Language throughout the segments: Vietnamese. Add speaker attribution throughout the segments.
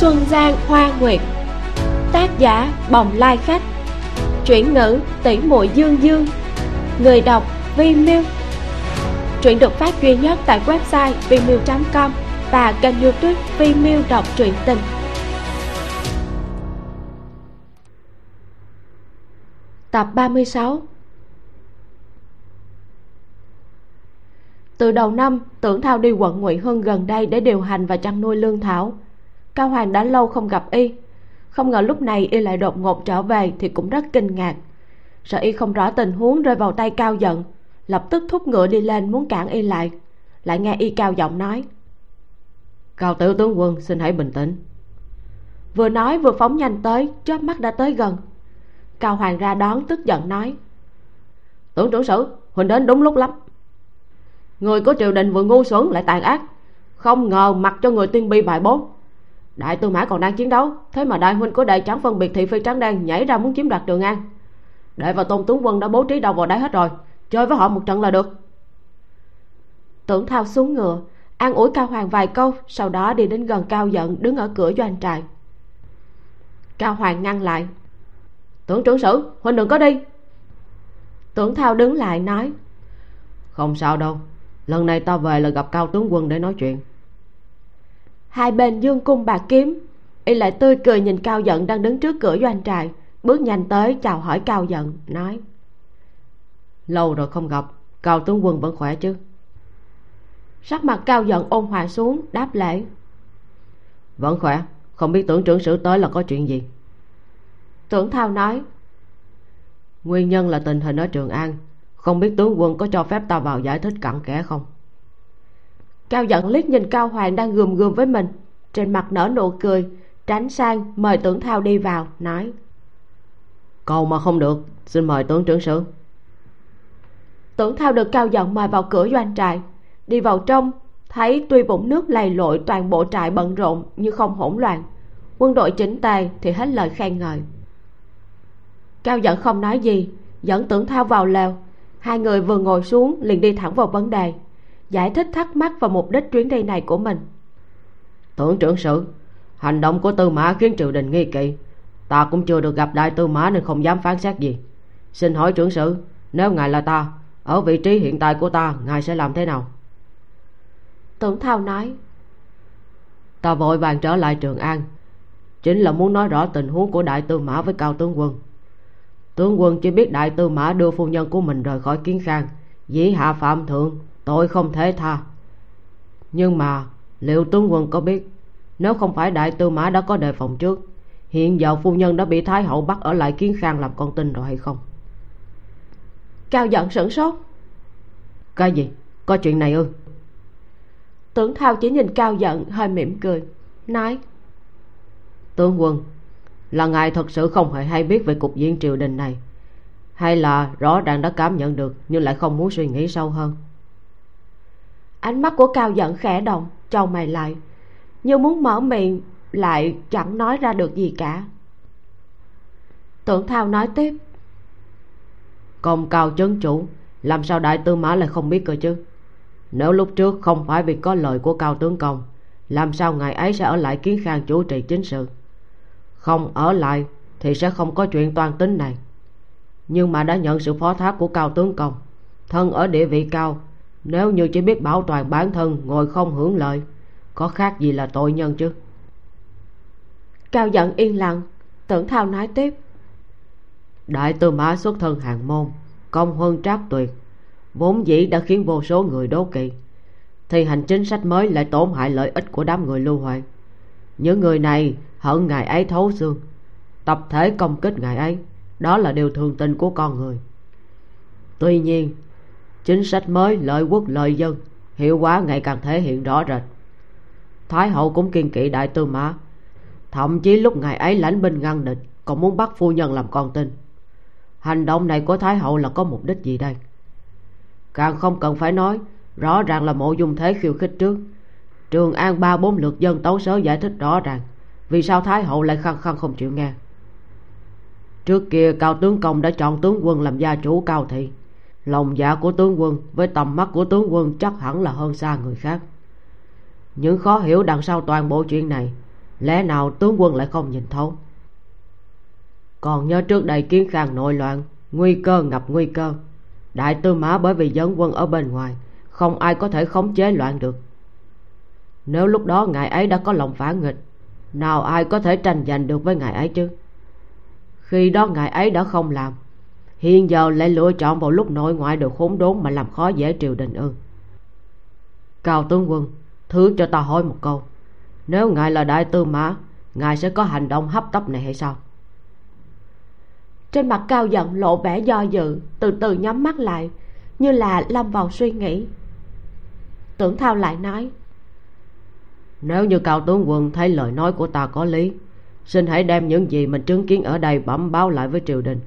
Speaker 1: Xuân Giang Hoa Nguyệt. Tác giả Bồng Lai Khách. Chuyển ngữ tỷ muội Dương Dương. Người đọc Vi Miu Truyện được phát duy nhất tại website vimiu.com và kênh youtube Vi Miu đọc truyện tình. Tập 36 Từ đầu năm, Tưởng Thao đi quận Ngụy Hưng gần đây để điều hành và chăn nuôi lương thảo. Cao Hoàng đã lâu không gặp y. Không ngờ lúc này y lại đột ngột trở về thì cũng rất kinh ngạc. Sợ y không rõ tình huống rơi vào tay Cao giận, lập tức thúc ngựa đi lên muốn cản y lại. Lại nghe y cao giọng nói.
Speaker 2: Cao tiểu tướng quân xin hãy bình tĩnh.
Speaker 1: Vừa nói vừa phóng nhanh tới, chớp mắt đã tới gần. Cao Hoàng ra đón tức giận nói.
Speaker 2: Tưởng trưởng sử, Huỳnh đến đúng lúc lắm người của triều đình vừa ngu xuẩn lại tàn ác không ngờ mặc cho người tiên bi bài bố đại tư mã còn đang chiến đấu, thế mà đại huynh của đại trắng phân biệt thị phi trắng đen nhảy ra muốn chiếm đoạt trường an. Đệ và tôn tướng quân đã bố trí đầu vào đấy hết rồi, chơi với họ một trận là được.
Speaker 1: Tưởng thao xuống ngựa, an ủi cao hoàng vài câu, sau đó đi đến gần cao giận, đứng ở cửa doanh trại. Cao hoàng ngăn lại.
Speaker 2: Tưởng trưởng sử, huynh đừng có đi.
Speaker 1: Tưởng thao đứng lại nói.
Speaker 2: Không sao đâu, lần này ta về là gặp cao tướng quân để nói chuyện
Speaker 1: hai bên dương cung bạc kiếm. Y lại tươi cười nhìn cao giận đang đứng trước cửa doanh trại bước nhanh tới chào hỏi cao giận nói.
Speaker 2: Lâu rồi không gặp cao tướng quân vẫn khỏe chứ?
Speaker 1: Sắc mặt cao giận ôn hòa xuống đáp lễ.
Speaker 2: Vẫn khỏe không biết tưởng trưởng sử tới là có chuyện gì?
Speaker 1: Tưởng thao nói.
Speaker 2: Nguyên nhân là tình hình ở trường an không biết tướng quân có cho phép ta vào giải thích cặn kẽ không
Speaker 1: cao giận liếc nhìn cao hoàng đang gườm gườm với mình. Trên mặt nở nụ cười tránh sang mời tưởng thao đi vào nói.
Speaker 2: Cầu mà không được xin mời tướng trưởng sử.
Speaker 1: Tưởng thao được cao giận mời vào cửa doanh trại. Đi vào trong thấy tuy vũng nước lầy lội toàn bộ trại bận rộn nhưng không hỗn loạn. Quân đội chỉnh tề thì hết lời khen ngợi. Cao giận không nói gì dẫn tưởng thao vào lều. Hai người vừa ngồi xuống liền đi thẳng vào vấn đề giải thích thắc mắc và mục đích chuyến đi này của mình.
Speaker 2: Tưởng trưởng sử hành động của tư mã khiến triều đình nghi kỵ. Ta cũng chưa được gặp đại tư mã nên không dám phán xét gì. Xin hỏi trưởng sử nếu ngài là ta ở vị trí hiện tại của ta ngài sẽ làm thế nào?
Speaker 1: Tưởng thao nói.
Speaker 2: Ta vội vàng trở lại trường an. Chính là muốn nói rõ tình huống của đại tư mã với cao tướng quân. Tướng quân chỉ biết đại tư mã đưa phu nhân của mình rời khỏi kiến khang dĩ hạ phạm thượng tội không thể tha. Nhưng mà liệu tướng quân có biết nếu không phải đại tư mã đã có đề phòng trước hiện giờ phu nhân đã bị thái hậu bắt ở lại kiến khang làm con tin rồi hay không?
Speaker 1: Cao giận sửng sốt.
Speaker 2: Cái gì? Có chuyện này ư?
Speaker 1: Tướng thao chỉ nhìn cao giận hơi mỉm cười nói.
Speaker 2: Tướng quân là ngài thật sự không hề hay biết về cục diện triều đình này hay là rõ ràng đã cảm nhận được nhưng lại không muốn suy nghĩ sâu hơn
Speaker 1: ánh mắt của cao giận khẽ động trâu mày lại. Như muốn mở miệng, lại chẳng nói ra được gì cả. Tưởng thao nói tiếp.
Speaker 2: Công cao chấn chủ, làm sao đại tư mã lại không biết cơ chứ? Nếu lúc trước không phải vì có lời của cao tướng công, làm sao ngài ấy sẽ ở lại kiến khang chủ trì chính sự? Không ở lại thì sẽ không có chuyện toàn tính này. Nhưng mà đã nhận sự phó thác của cao tướng công, thân ở địa vị cao nếu như chỉ biết bảo toàn bản thân ngồi không hưởng lợi có khác gì là tội nhân chứ?
Speaker 1: Cao giận yên lặng tưởng thao nói tiếp.
Speaker 2: Đại tư mã xuất thân hàng môn công hơn trác tuyệt vốn dĩ đã khiến vô số người đố kỵ. Thì hành chính sách mới lại tổn hại lợi ích của đám người lưu huệ những người này hận ngài ấy thấu xương tập thể công kích ngài ấy đó là điều thường tình của con người. Tuy nhiên chính sách mới, lợi quốc, lợi dân. Hiệu quả ngày càng thể hiện rõ rệt. Thái hậu cũng kiên kỵ đại tư mã. Thậm chí lúc ngài ấy lãnh binh ngăn địch, còn muốn bắt phu nhân làm con tin. Hành động này của thái hậu là có mục đích gì đây? Càng không cần phải nói, rõ ràng là mộ dung thế khiêu khích trước. Trường an ba bốn lượt dân tấu sớ giải thích rõ ràng. Vì sao thái hậu lại khăng khăng không chịu nghe? Trước kia, cao tướng công đã chọn tướng quân làm gia chủ cao thị lòng dạ của tướng quân với tầm mắt của tướng quân chắc hẳn là hơn xa người khác. Những khó hiểu đằng sau toàn bộ chuyện này, lẽ nào tướng quân lại không nhìn thấu? Còn nhớ trước đây kiến khang nội loạn, nguy cơ ngập nguy cơ. Đại tư mã bởi vì dẫn quân ở bên ngoài, không ai có thể khống chế loạn được. Nếu lúc đó ngài ấy đã có lòng phản nghịch, nào ai có thể tranh giành được với ngài ấy chứ? Khi đó ngài ấy đã không làm hiện giờ lại lựa chọn vào lúc nội ngoại được khốn đốn mà làm khó dễ triều đình ư. Cao tướng quân thứ cho ta hỏi một câu. Nếu ngài là đại tư mã ngài sẽ có hành động hấp tấp này hay sao?
Speaker 1: Trên mặt cao giận lộ vẻ do dự từ từ nhắm mắt lại như là lâm vào suy nghĩ. Tưởng thao lại nói
Speaker 2: nếu như cao tướng quân thấy lời nói của ta có lý xin hãy đem những gì mình chứng kiến ở đây bẩm báo lại với triều đình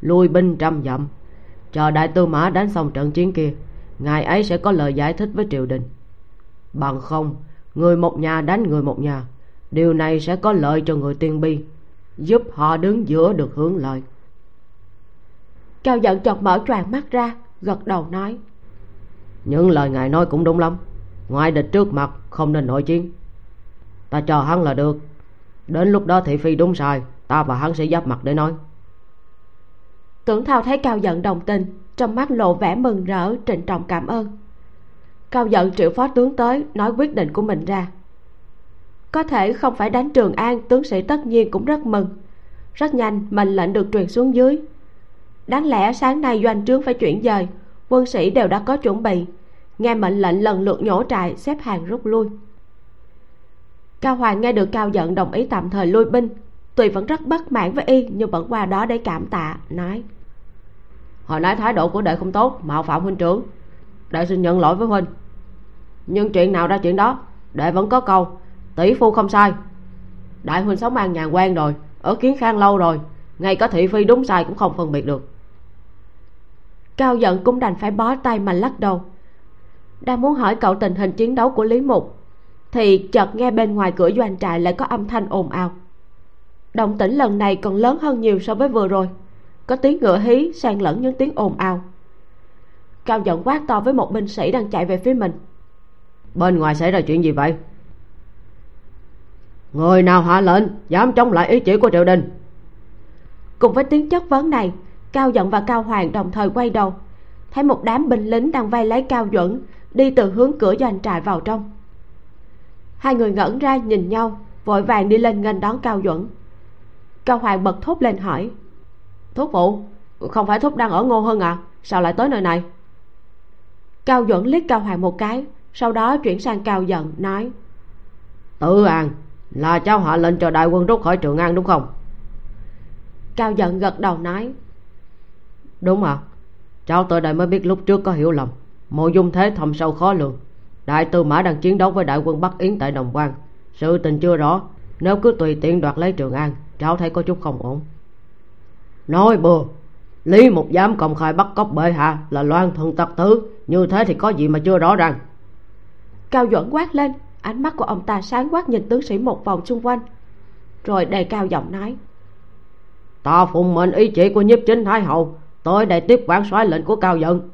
Speaker 2: lui binh trăm dặm. Chờ đại tư mã đánh xong trận chiến kia ngài ấy sẽ có lời giải thích với triều đình. Bằng không người một nhà đánh người một nhà điều này sẽ có lợi cho người tiên bi giúp họ đứng giữa được hướng lợi.
Speaker 1: Cao giận chợt mở choàng mắt ra gật đầu nói.
Speaker 2: Những lời ngài nói cũng đúng lắm. Ngoài địch trước mặt không nên nội chiến. Ta cho hắn là được. Đến lúc đó thị phi đúng sai ta và hắn sẽ giáp mặt để nói
Speaker 1: tưởng thao thấy cao giận đồng tình, trong mắt lộ vẻ mừng rỡ, trịnh trọng cảm ơn. Cao giận triệu phó tướng tới, nói quyết định của mình ra. Có thể không phải đánh trường an, tướng sĩ tất nhiên cũng rất mừng. Rất nhanh, mệnh lệnh được truyền xuống dưới. Đáng lẽ sáng nay doanh trướng phải chuyển dời, quân sĩ đều đã có chuẩn bị. Nghe mệnh lệnh lần lượt nhổ trại, xếp hàng rút lui. Cao hoàng nghe được cao giận đồng ý tạm thời lui binh, tuy vẫn rất bất mãn với y, nhưng vẫn qua đó để cảm tạ, nói
Speaker 2: hồi nãy thái độ của đệ không tốt mạo phạm huynh trưởng. Đệ xin nhận lỗi với huynh. Nhưng chuyện nào ra chuyện đó, đệ vẫn có câu, tỷ phu không sai. Đại huynh sống an nhàn quen rồi, ở kiến khang lâu rồi, ngay cả thị phi đúng sai cũng không phân biệt được.
Speaker 1: Cao giận cũng đành phải bó tay mà lắc đầu. Đang muốn hỏi cậu tình hình chiến đấu của lý mục, thì chợt nghe bên ngoài cửa doanh trại lại có âm thanh ồn ào. Động tĩnh lần này còn lớn hơn nhiều so với vừa rồi có tiếng ngựa hí xen lẫn những tiếng ồn ào. Cao giận quát to với một binh sĩ đang chạy về phía mình.
Speaker 2: Bên ngoài xảy ra chuyện gì vậy? Người nào hạ lệnh dám chống lại ý chỉ của triều đình?
Speaker 1: Cùng với tiếng chất vấn này cao giận và cao hoàng đồng thời quay đầu. Thấy một đám binh lính đang vây lấy cao duẩn đi từ hướng cửa doanh trại vào trong. Hai người ngẩn ra nhìn nhau vội vàng đi lên nghênh đón cao duẩn. Cao hoàng bật thốt lên hỏi thúc phụ? Không phải thúc đang ở ngô hơn à? Sao lại tới nơi này? Cao duẩn liếc cao hoàng một cái sau đó chuyển sang cao giận nói
Speaker 2: tự an là cháu hạ lệnh cho đại quân rút khỏi trường an đúng không?
Speaker 1: Cao giận gật đầu nói
Speaker 2: đúng ạ. À. cháu tới đây mới biết lúc trước có hiểu lầm. Mộ dung thế thầm sâu khó lường. Đại tư mã đang chiến đấu với đại quân bắc yến tại đồng quan sự tình chưa rõ. Nếu cứ tùy tiện đoạt lấy trường an cháu thấy có chút không ổn nói bừa. Lý một dám công khai bắt cóc bệ hạ là loan thuận tặc tử. Như thế thì có gì mà chưa rõ ràng?
Speaker 1: Cao duẩn quát lên. Ánh mắt của ông ta sáng quát nhìn tướng sĩ một vòng xung quanh. Rồi đề cao giọng nói.
Speaker 2: Ta phụng mệnh ý chỉ của nhiếp chính thái hậu tới đây tiếp quản soái lệnh của cao giận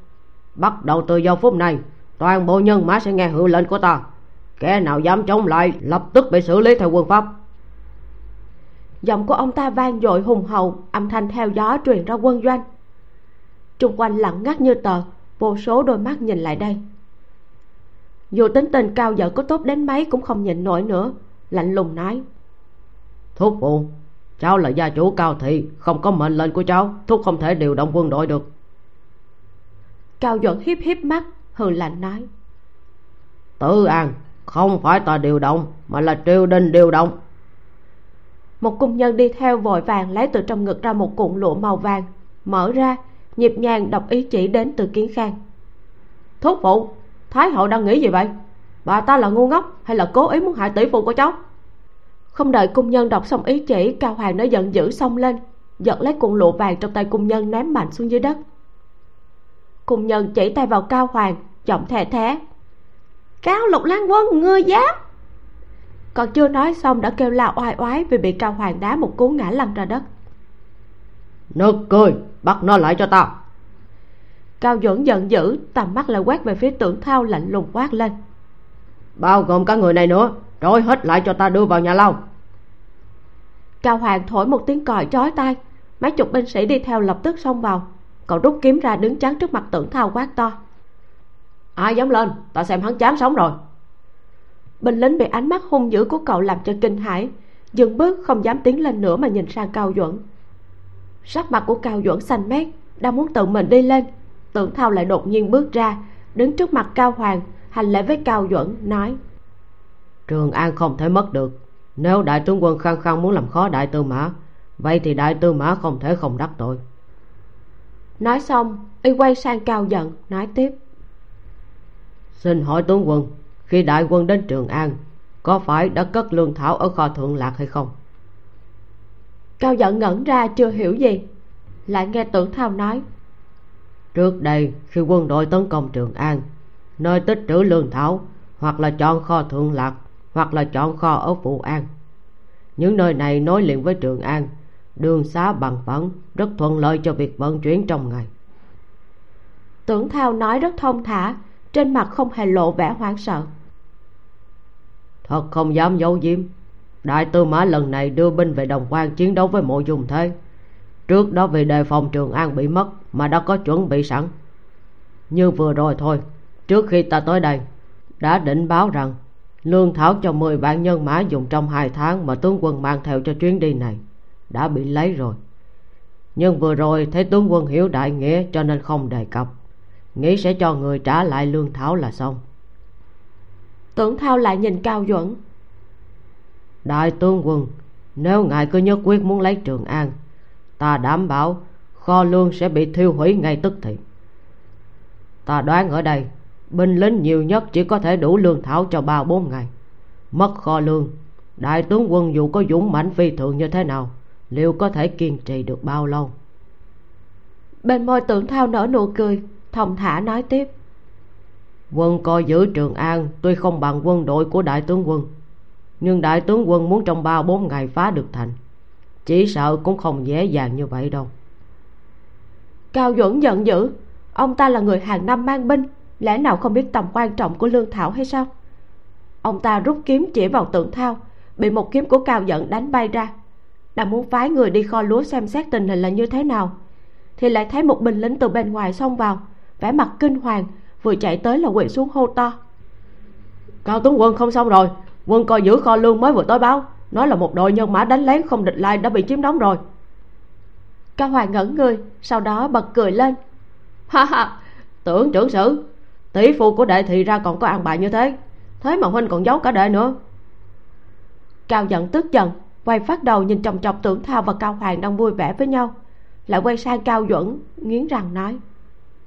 Speaker 2: bắt đầu từ giờ phút này toàn bộ nhân mã sẽ nghe hiệu lệnh của ta. Kẻ nào dám chống lại lập tức bị xử lý theo quân pháp
Speaker 1: giọng của ông ta vang dội hùng hậu âm thanh theo gió truyền ra quân doanh. Chung quanh lặng ngắt như tờ vô số đôi mắt nhìn lại đây. Dù tính tình cao giận có tốt đến mấy cũng không nhịn nổi nữa lạnh lùng nói.
Speaker 2: Thúc phụ cháu là gia chủ cao thị không có mệnh lệnh của cháu thúc không thể điều động quân đội được.
Speaker 1: Cao duẩn hiếp hiếp mắt hừ lạnh nói.
Speaker 2: Tự an không phải ta điều động mà là triều đình điều động
Speaker 1: một cung nhân đi theo vội vàng lấy từ trong ngực ra một cuộn lụa màu vàng. Mở ra, nhịp nhàng đọc ý chỉ đến từ kiến khang. Thúc phụ, thái hậu đang nghĩ gì vậy? Bà ta là ngu ngốc hay là cố ý muốn hại tỷ phu của cháu? Không đợi cung nhân đọc xong ý chỉ, cao hoàng đã giận dữ xông lên, giật lấy cuộn lụa vàng trong tay cung nhân ném mạnh xuống dưới đất. Cung nhân chỉ tay vào cao hoàng, giọng thè thé. Cao lục lan quân, ngươi dám còn chưa nói xong đã kêu la oai oái vì bị cao hoàng đá một cú ngã lăn ra đất.
Speaker 2: Nực cười bắt nó lại cho tao.
Speaker 1: Cao duẩn giận dữ tầm mắt lại quét về phía tưởng thao lạnh lùng quát lên.
Speaker 2: Bao gồm cả người này nữa trói hết lại cho ta đưa vào nhà lao.
Speaker 1: Cao hoàng thổi một tiếng còi chói tai mấy chục binh sĩ đi theo lập tức xông vào cậu rút kiếm ra đứng chắn trước mặt tưởng thao quát to. Ai dám lên? Ta xem hắn chán sống rồi binh lính bị ánh mắt hung dữ của cậu làm cho kinh hãi. Dừng bước không dám tiến lên nữa mà nhìn sang cao duẩn. Sắc mặt của cao duẩn xanh mét đang muốn tự mình đi lên. Tưởng thao lại đột nhiên bước ra đứng trước mặt cao hoàng hành lễ với cao duẩn nói.
Speaker 2: Trường an không thể mất được. Nếu đại tướng quân khăng khăng muốn làm khó đại tư mã vậy thì đại tư mã không thể không đắc tội.
Speaker 1: Nói xong y quay sang cao giận nói tiếp.
Speaker 2: Xin hỏi tướng quân khi đại quân đến trường an có phải đã cất lương thảo ở kho thượng lạc hay không?
Speaker 1: Cao giận ngẩn ra chưa hiểu gì. Lại nghe tưởng thao nói.
Speaker 2: Trước đây khi quân đội tấn công trường an nơi tích trữ lương thảo hoặc là chọn kho thượng lạc hoặc là chọn kho ở phụ an những nơi này nối liền với trường an đường xá bằng phẳng rất thuận lợi cho việc vận chuyển trong ngày.
Speaker 1: Tưởng thao nói rất thông thả trên mặt không hề lộ vẻ hoảng sợ.
Speaker 2: Thật không dám giấu diếm đại tư mã lần này đưa binh về đồng quan chiến đấu với mộ dung thế. Trước đó vì đề phòng trường an bị mất mà đã có chuẩn bị sẵn. Như vừa rồi thôi, trước khi ta tới đây, đã định báo rằng lương thảo cho mười vạn nhân mã dùng trong hai tháng mà tướng quân mang theo cho chuyến đi này đã bị lấy rồi. Nhưng vừa rồi thấy tướng quân hiểu đại nghĩa cho nên không đề cập nghĩ sẽ cho người trả lại lương thảo là xong.
Speaker 1: Tưởng thao lại nhìn cao duẩn.
Speaker 2: Đại tướng quân nếu ngài cứ nhất quyết muốn lấy trường an ta đảm bảo kho lương sẽ bị thiêu hủy ngay tức thì. Ta đoán ở đây binh lính nhiều nhất chỉ có thể đủ lương thảo cho ba bốn ngày. Mất kho lương đại tướng quân dù có dũng mãnh phi thường như thế nào liệu có thể kiên trì được bao lâu?
Speaker 1: Bên môi tưởng thao nở nụ cười thong thả nói tiếp.
Speaker 2: Quân coi giữ trường an tuy không bằng quân đội của đại tướng quân nhưng đại tướng quân muốn trong ba bốn ngày phá được thành chỉ sợ cũng không dễ dàng như vậy đâu.
Speaker 1: Cao duẩn giận dữ ông ta là người hàng năm mang binh lẽ nào không biết tầm quan trọng của lương thảo hay sao? Ông ta rút kiếm chỉ vào tượng thao bị một kiếm của cao giận đánh bay ra. Đang muốn phái người đi kho lúa xem xét tình hình là như thế nào thì lại thấy một binh lính từ bên ngoài xông vào vẻ mặt kinh hoàng, vừa chạy tới là quỳ xuống hô to. Cao tướng quân không xong rồi, quân coi giữ kho lương mới vừa tới báo, nói là một đội nhân mã đánh lén không địch lai đã bị chiếm đóng rồi. Cao hoàng ngẩn người, sau đó bật cười lên. Ha ha, tưởng trưởng sử, tỷ phu của đệ thì ra còn có ăn bài như thế thế mà huynh còn giấu cả đệ nữa. Cao giận tức giận, quay phát đầu nhìn chồng chọc tưởng thao và cao hoàng đang vui vẻ với nhau, lại quay sang cao duẩn, nghiến răng nói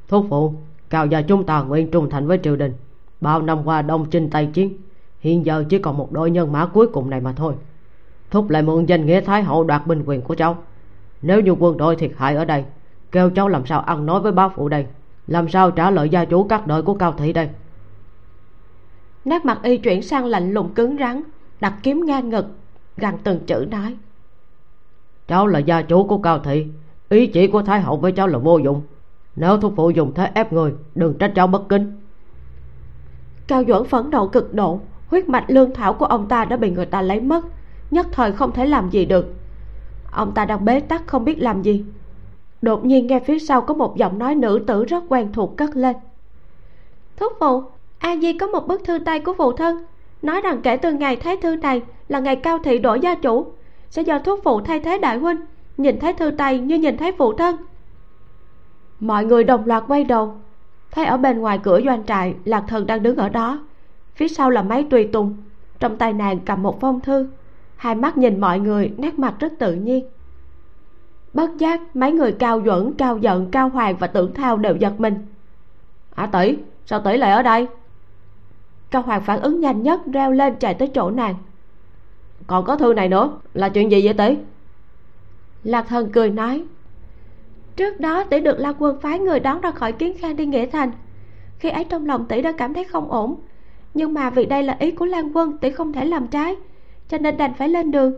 Speaker 2: thúc phụ cao gia chúng ta nguyện trung thành với triều đình. Bao năm qua đông chinh tây chiến hiện giờ chỉ còn một đội nhân mã cuối cùng này mà thôi. Thúc lại mượn danh nghĩa thái hậu đoạt binh quyền của cháu. Nếu như quân đội thiệt hại ở đây kêu cháu làm sao ăn nói với bá phụ đây? Làm sao trả lời gia chủ các đời của cao thị đây?
Speaker 1: Nét mặt y chuyển sang lạnh lùng cứng rắn đặt kiếm ngang ngực gằn từng chữ nói.
Speaker 2: Cháu là gia chủ của cao thị ý chỉ của thái hậu với cháu là vô dụng nếu thúc phụ dùng thế ép người đừng trách cháu bất kính.
Speaker 1: Cao duẩn phẫn nộ cực độ huyết mạch lương thảo của ông ta đã bị người ta lấy mất nhất thời không thể làm gì được. Ông ta đang bế tắc không biết làm gì. Đột nhiên nghe phía sau có một giọng nói nữ tử rất quen thuộc cất lên. Thúc phụ a di có một bức thư tay của phụ thân nói rằng kể từ ngày thấy thư này là ngày cao thị đổi gia chủ sẽ do thúc phụ thay thế đại huynh nhìn thấy thư tay như nhìn thấy phụ thân mọi người đồng loạt quay đầu. Thấy ở bên ngoài cửa doanh trại lạc thần đang đứng ở đó. Phía sau là mấy tùy tùng. Trong tay nàng cầm một phong thư. Hai mắt nhìn mọi người nét mặt rất tự nhiên. Bất giác mấy người cao duẩn cao giận cao hoàng và tưởng thao đều giật mình. Ả à, tỷ sao tỷ lại ở đây? Cao hoàng phản ứng nhanh nhất reo lên chạy tới chỗ nàng. Còn có thư này nữa là chuyện gì vậy tỷ? Lạc thần cười nói trước đó tỷ được la quân phái người đón ra khỏi kiến khang đi nghĩa thành. Khi ấy trong lòng tỷ đã cảm thấy không ổn. Nhưng mà vì đây là ý của lan quân, tỷ không thể làm trái, cho nên đành phải lên đường.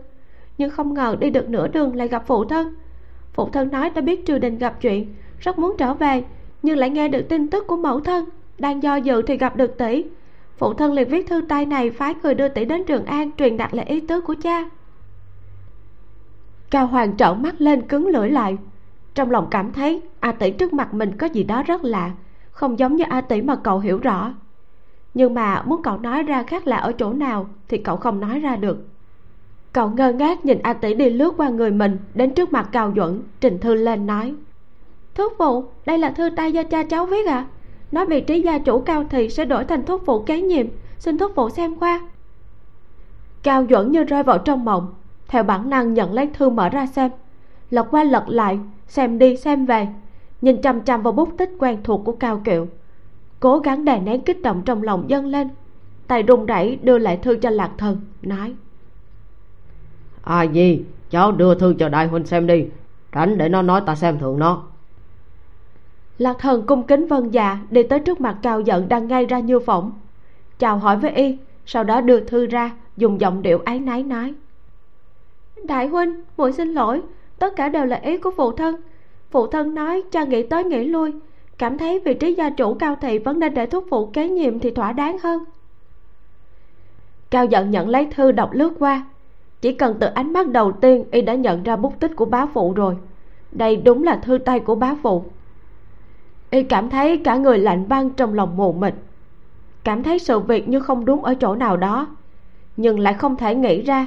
Speaker 1: Nhưng không ngờ đi được nửa đường lại gặp phụ thân. Phụ thân nói đã biết triều đình gặp chuyện, rất muốn trở về, nhưng lại nghe được tin tức của mẫu thân, đang do dự thì gặp được tỷ. Phụ thân liền viết thư tay này phái người đưa tỷ đến trường an truyền đạt lại ý tứ của cha. Cao hoàng trợn mắt lên cứng lưỡi lại trong lòng cảm thấy, a tỷ trước mặt mình có gì đó rất lạ, không giống như a tỷ mà cậu hiểu rõ. Nhưng mà muốn cậu nói ra khác lạ ở chỗ nào thì cậu không nói ra được. Cậu ngơ ngác nhìn a tỷ đi lướt qua người mình, đến trước mặt cao duẩn, trình thư lên nói thuốc phụ, đây là thư tay do cha cháu viết à nói vị trí gia chủ cao thị sẽ đổi thành thuốc phụ kế nhiệm. Xin thuốc phụ xem qua. Cao duẩn như rơi vào trong mộng, theo bản năng nhận lấy thư mở ra xem lật qua lật lại xem đi xem về. Nhìn chăm chăm vào bút tích quen thuộc của cao kiệu. Cố gắng đè nén kích động trong lòng dâng lên. Tay run rẩy đưa lại thư cho lạc thần nói.
Speaker 2: À gì cháu đưa thư cho đại huynh xem đi tránh để nó nói ta xem thường nó.
Speaker 1: Lạc thần cung kính vân dạ đi tới trước mặt cao giận đang ngay ra như phỏng. Chào hỏi với y sau đó đưa thư ra dùng giọng điệu áy náy nói. Đại huynh muội xin lỗi tất cả đều là ý của phụ thân. Phụ thân nói, cha nghĩ tới nghĩ lui. Cảm thấy vị trí gia chủ cao thị vẫn nên để thúc phụ kế nhiệm thì thỏa đáng hơn. Cao giận nhận lấy thư đọc lướt qua. Chỉ cần từ ánh mắt đầu tiên, y đã nhận ra bút tích của bá phụ rồi. Đây đúng là thư tay của bá phụ. Y cảm thấy cả người lạnh băng trong lòng mù mịt. Cảm thấy sự việc như không đúng ở chỗ nào đó, nhưng lại không thể nghĩ ra.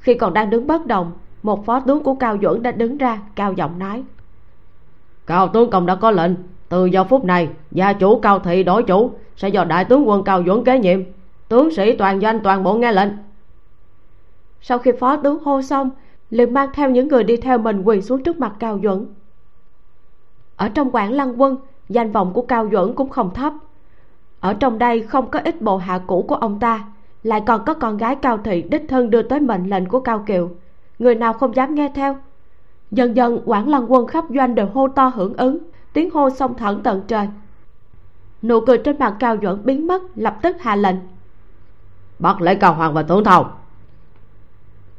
Speaker 1: Khi còn đang đứng bất động một phó tướng của cao duẩn đã đứng ra cao giọng nói.
Speaker 2: Cao tướng công đã có lệnh. Từ giờ phút này gia chủ cao thị đổi chủ sẽ do đại tướng quân cao duẩn kế nhiệm. Tướng sĩ toàn doanh toàn bộ nghe lệnh.
Speaker 1: Sau khi phó tướng hô xong liền mang theo những người đi theo mình quỳ xuống trước mặt cao duẩn ở trong quảng lăng quân danh vọng của cao duẩn cũng không thấp. Ở trong đây không có ít bộ hạ cũ của ông ta lại còn có con gái cao thị đích thân đưa tới mệnh lệnh của cao kiều người nào không dám nghe theo? Dần dần quảng lăng quân khắp doanh đều hô to hưởng ứng. Tiếng hô sông thẳng tận trời. Nụ cười trên mặt cao duẩn biến mất lập tức hạ lệnh.
Speaker 2: Bắt lấy cao hoàng và tướng thầu.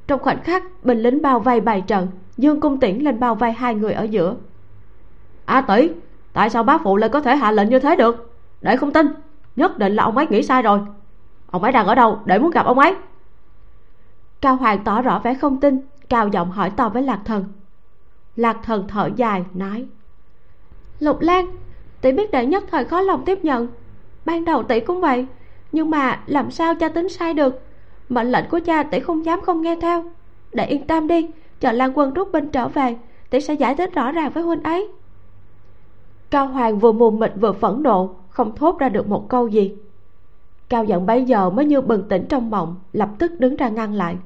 Speaker 1: Trong khoảnh khắc binh lính bao vây bài trận dương cung tiễn lên bao vây hai người ở giữa.
Speaker 2: A tỷ tại sao bá phụ lại có thể hạ lệnh như thế được? Để không tin nhất định là ông ấy nghĩ sai rồi. Ông ấy đang ở đâu để muốn gặp ông ấy?
Speaker 1: Cao hoàng tỏ rõ vẻ không tin cao giọng hỏi to với lạc thần. Lạc thần thở dài, nói, lục lan, tỷ biết đệ nhất thời khó lòng tiếp nhận. Ban đầu tỷ cũng vậy, nhưng mà làm sao cha tính sai được? Mệnh lệnh của cha tỷ không dám không nghe theo. Để yên tâm đi, chờ lan quân rút binh trở về, tỷ sẽ giải thích rõ ràng với huynh ấy. Cao hoàng vừa mù mịt vừa phẫn nộ, không thốt ra được một câu gì. Cao giận bấy giờ mới như bừng tỉnh trong mộng, lập tức đứng ra ngăn lại.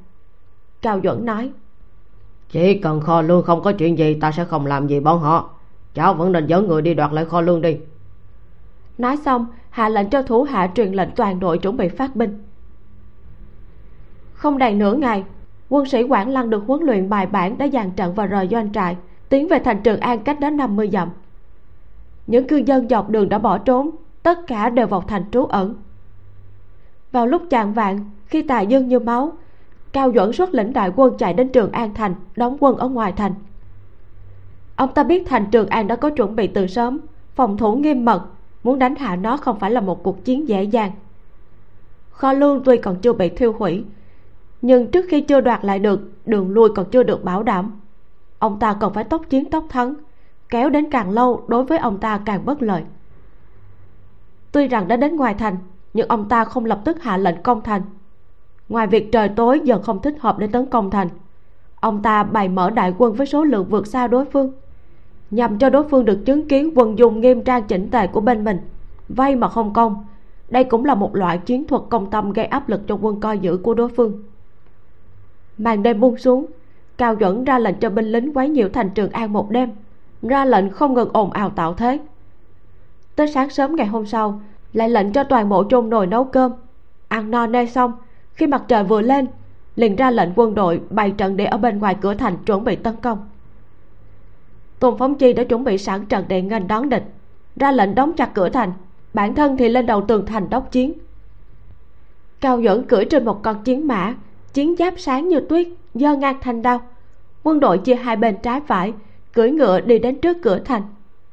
Speaker 1: Cao duẩn nói
Speaker 2: chỉ cần kho lương không có chuyện gì, ta sẽ không làm gì bọn họ. Cháu vẫn nên dẫn người đi đoạt lại kho lương đi.
Speaker 1: Nói xong, hạ lệnh cho thủ hạ truyền lệnh toàn đội chuẩn bị phát binh. Không đầy nửa ngày, quân sĩ quảng lăng được huấn luyện bài bản đã dàn trận và rời doanh trại, tiến về thành trường an cách đó 50 dặm. Những cư dân dọc đường đã bỏ trốn, tất cả đều vào thành trú ẩn. Vào lúc chạng vạn khi tài dân như máu cao duẩn xuất lĩnh đại quân chạy đến trường an thành, đóng quân ở ngoài thành. Ông ta biết thành trường an đã có chuẩn bị từ sớm, phòng thủ nghiêm mật, muốn đánh hạ nó không phải là một cuộc chiến dễ dàng. Kho lương tuy còn chưa bị thiêu hủy, nhưng trước khi chưa đoạt lại được, đường lui còn chưa được bảo đảm. Ông ta còn phải tốc chiến tốc thắng, kéo đến càng lâu đối với ông ta càng bất lợi. Tuy rằng đã đến ngoài thành, nhưng ông ta không lập tức hạ lệnh công thành ngoài việc trời tối dần không thích hợp để tấn công thành, ông ta bày mở đại quân với số lượng vượt xa đối phương, nhằm cho đối phương được chứng kiến quân dùng nghiêm trang chỉnh tề của bên mình. Vay mà không công, đây cũng là một loại chiến thuật công tâm gây áp lực cho quân coi giữ của đối phương. Màn đêm buông xuống, cao duẩn ra lệnh cho binh lính quấy nhiễu thành trường an một đêm, ra lệnh không ngừng ồn ào tạo thế. Tới sáng sớm ngày hôm sau, lại lệnh cho toàn bộ chôn nồi nấu cơm. Ăn no nê xong khi mặt trời vừa lên, liền ra lệnh quân đội bày trận để ở bên ngoài cửa thành chuẩn bị tấn công. Tôn phóng chi đã chuẩn bị sẵn trận để nghênh đón địch, ra lệnh đóng chặt cửa thành, bản thân thì lên đầu tường thành đốc chiến. Cao duẩn cưỡi trên một con chiến mã, chiến giáp sáng như tuyết giơ ngang thanh đao. Quân đội chia hai bên trái phải, cưỡi ngựa đi đến trước cửa thành.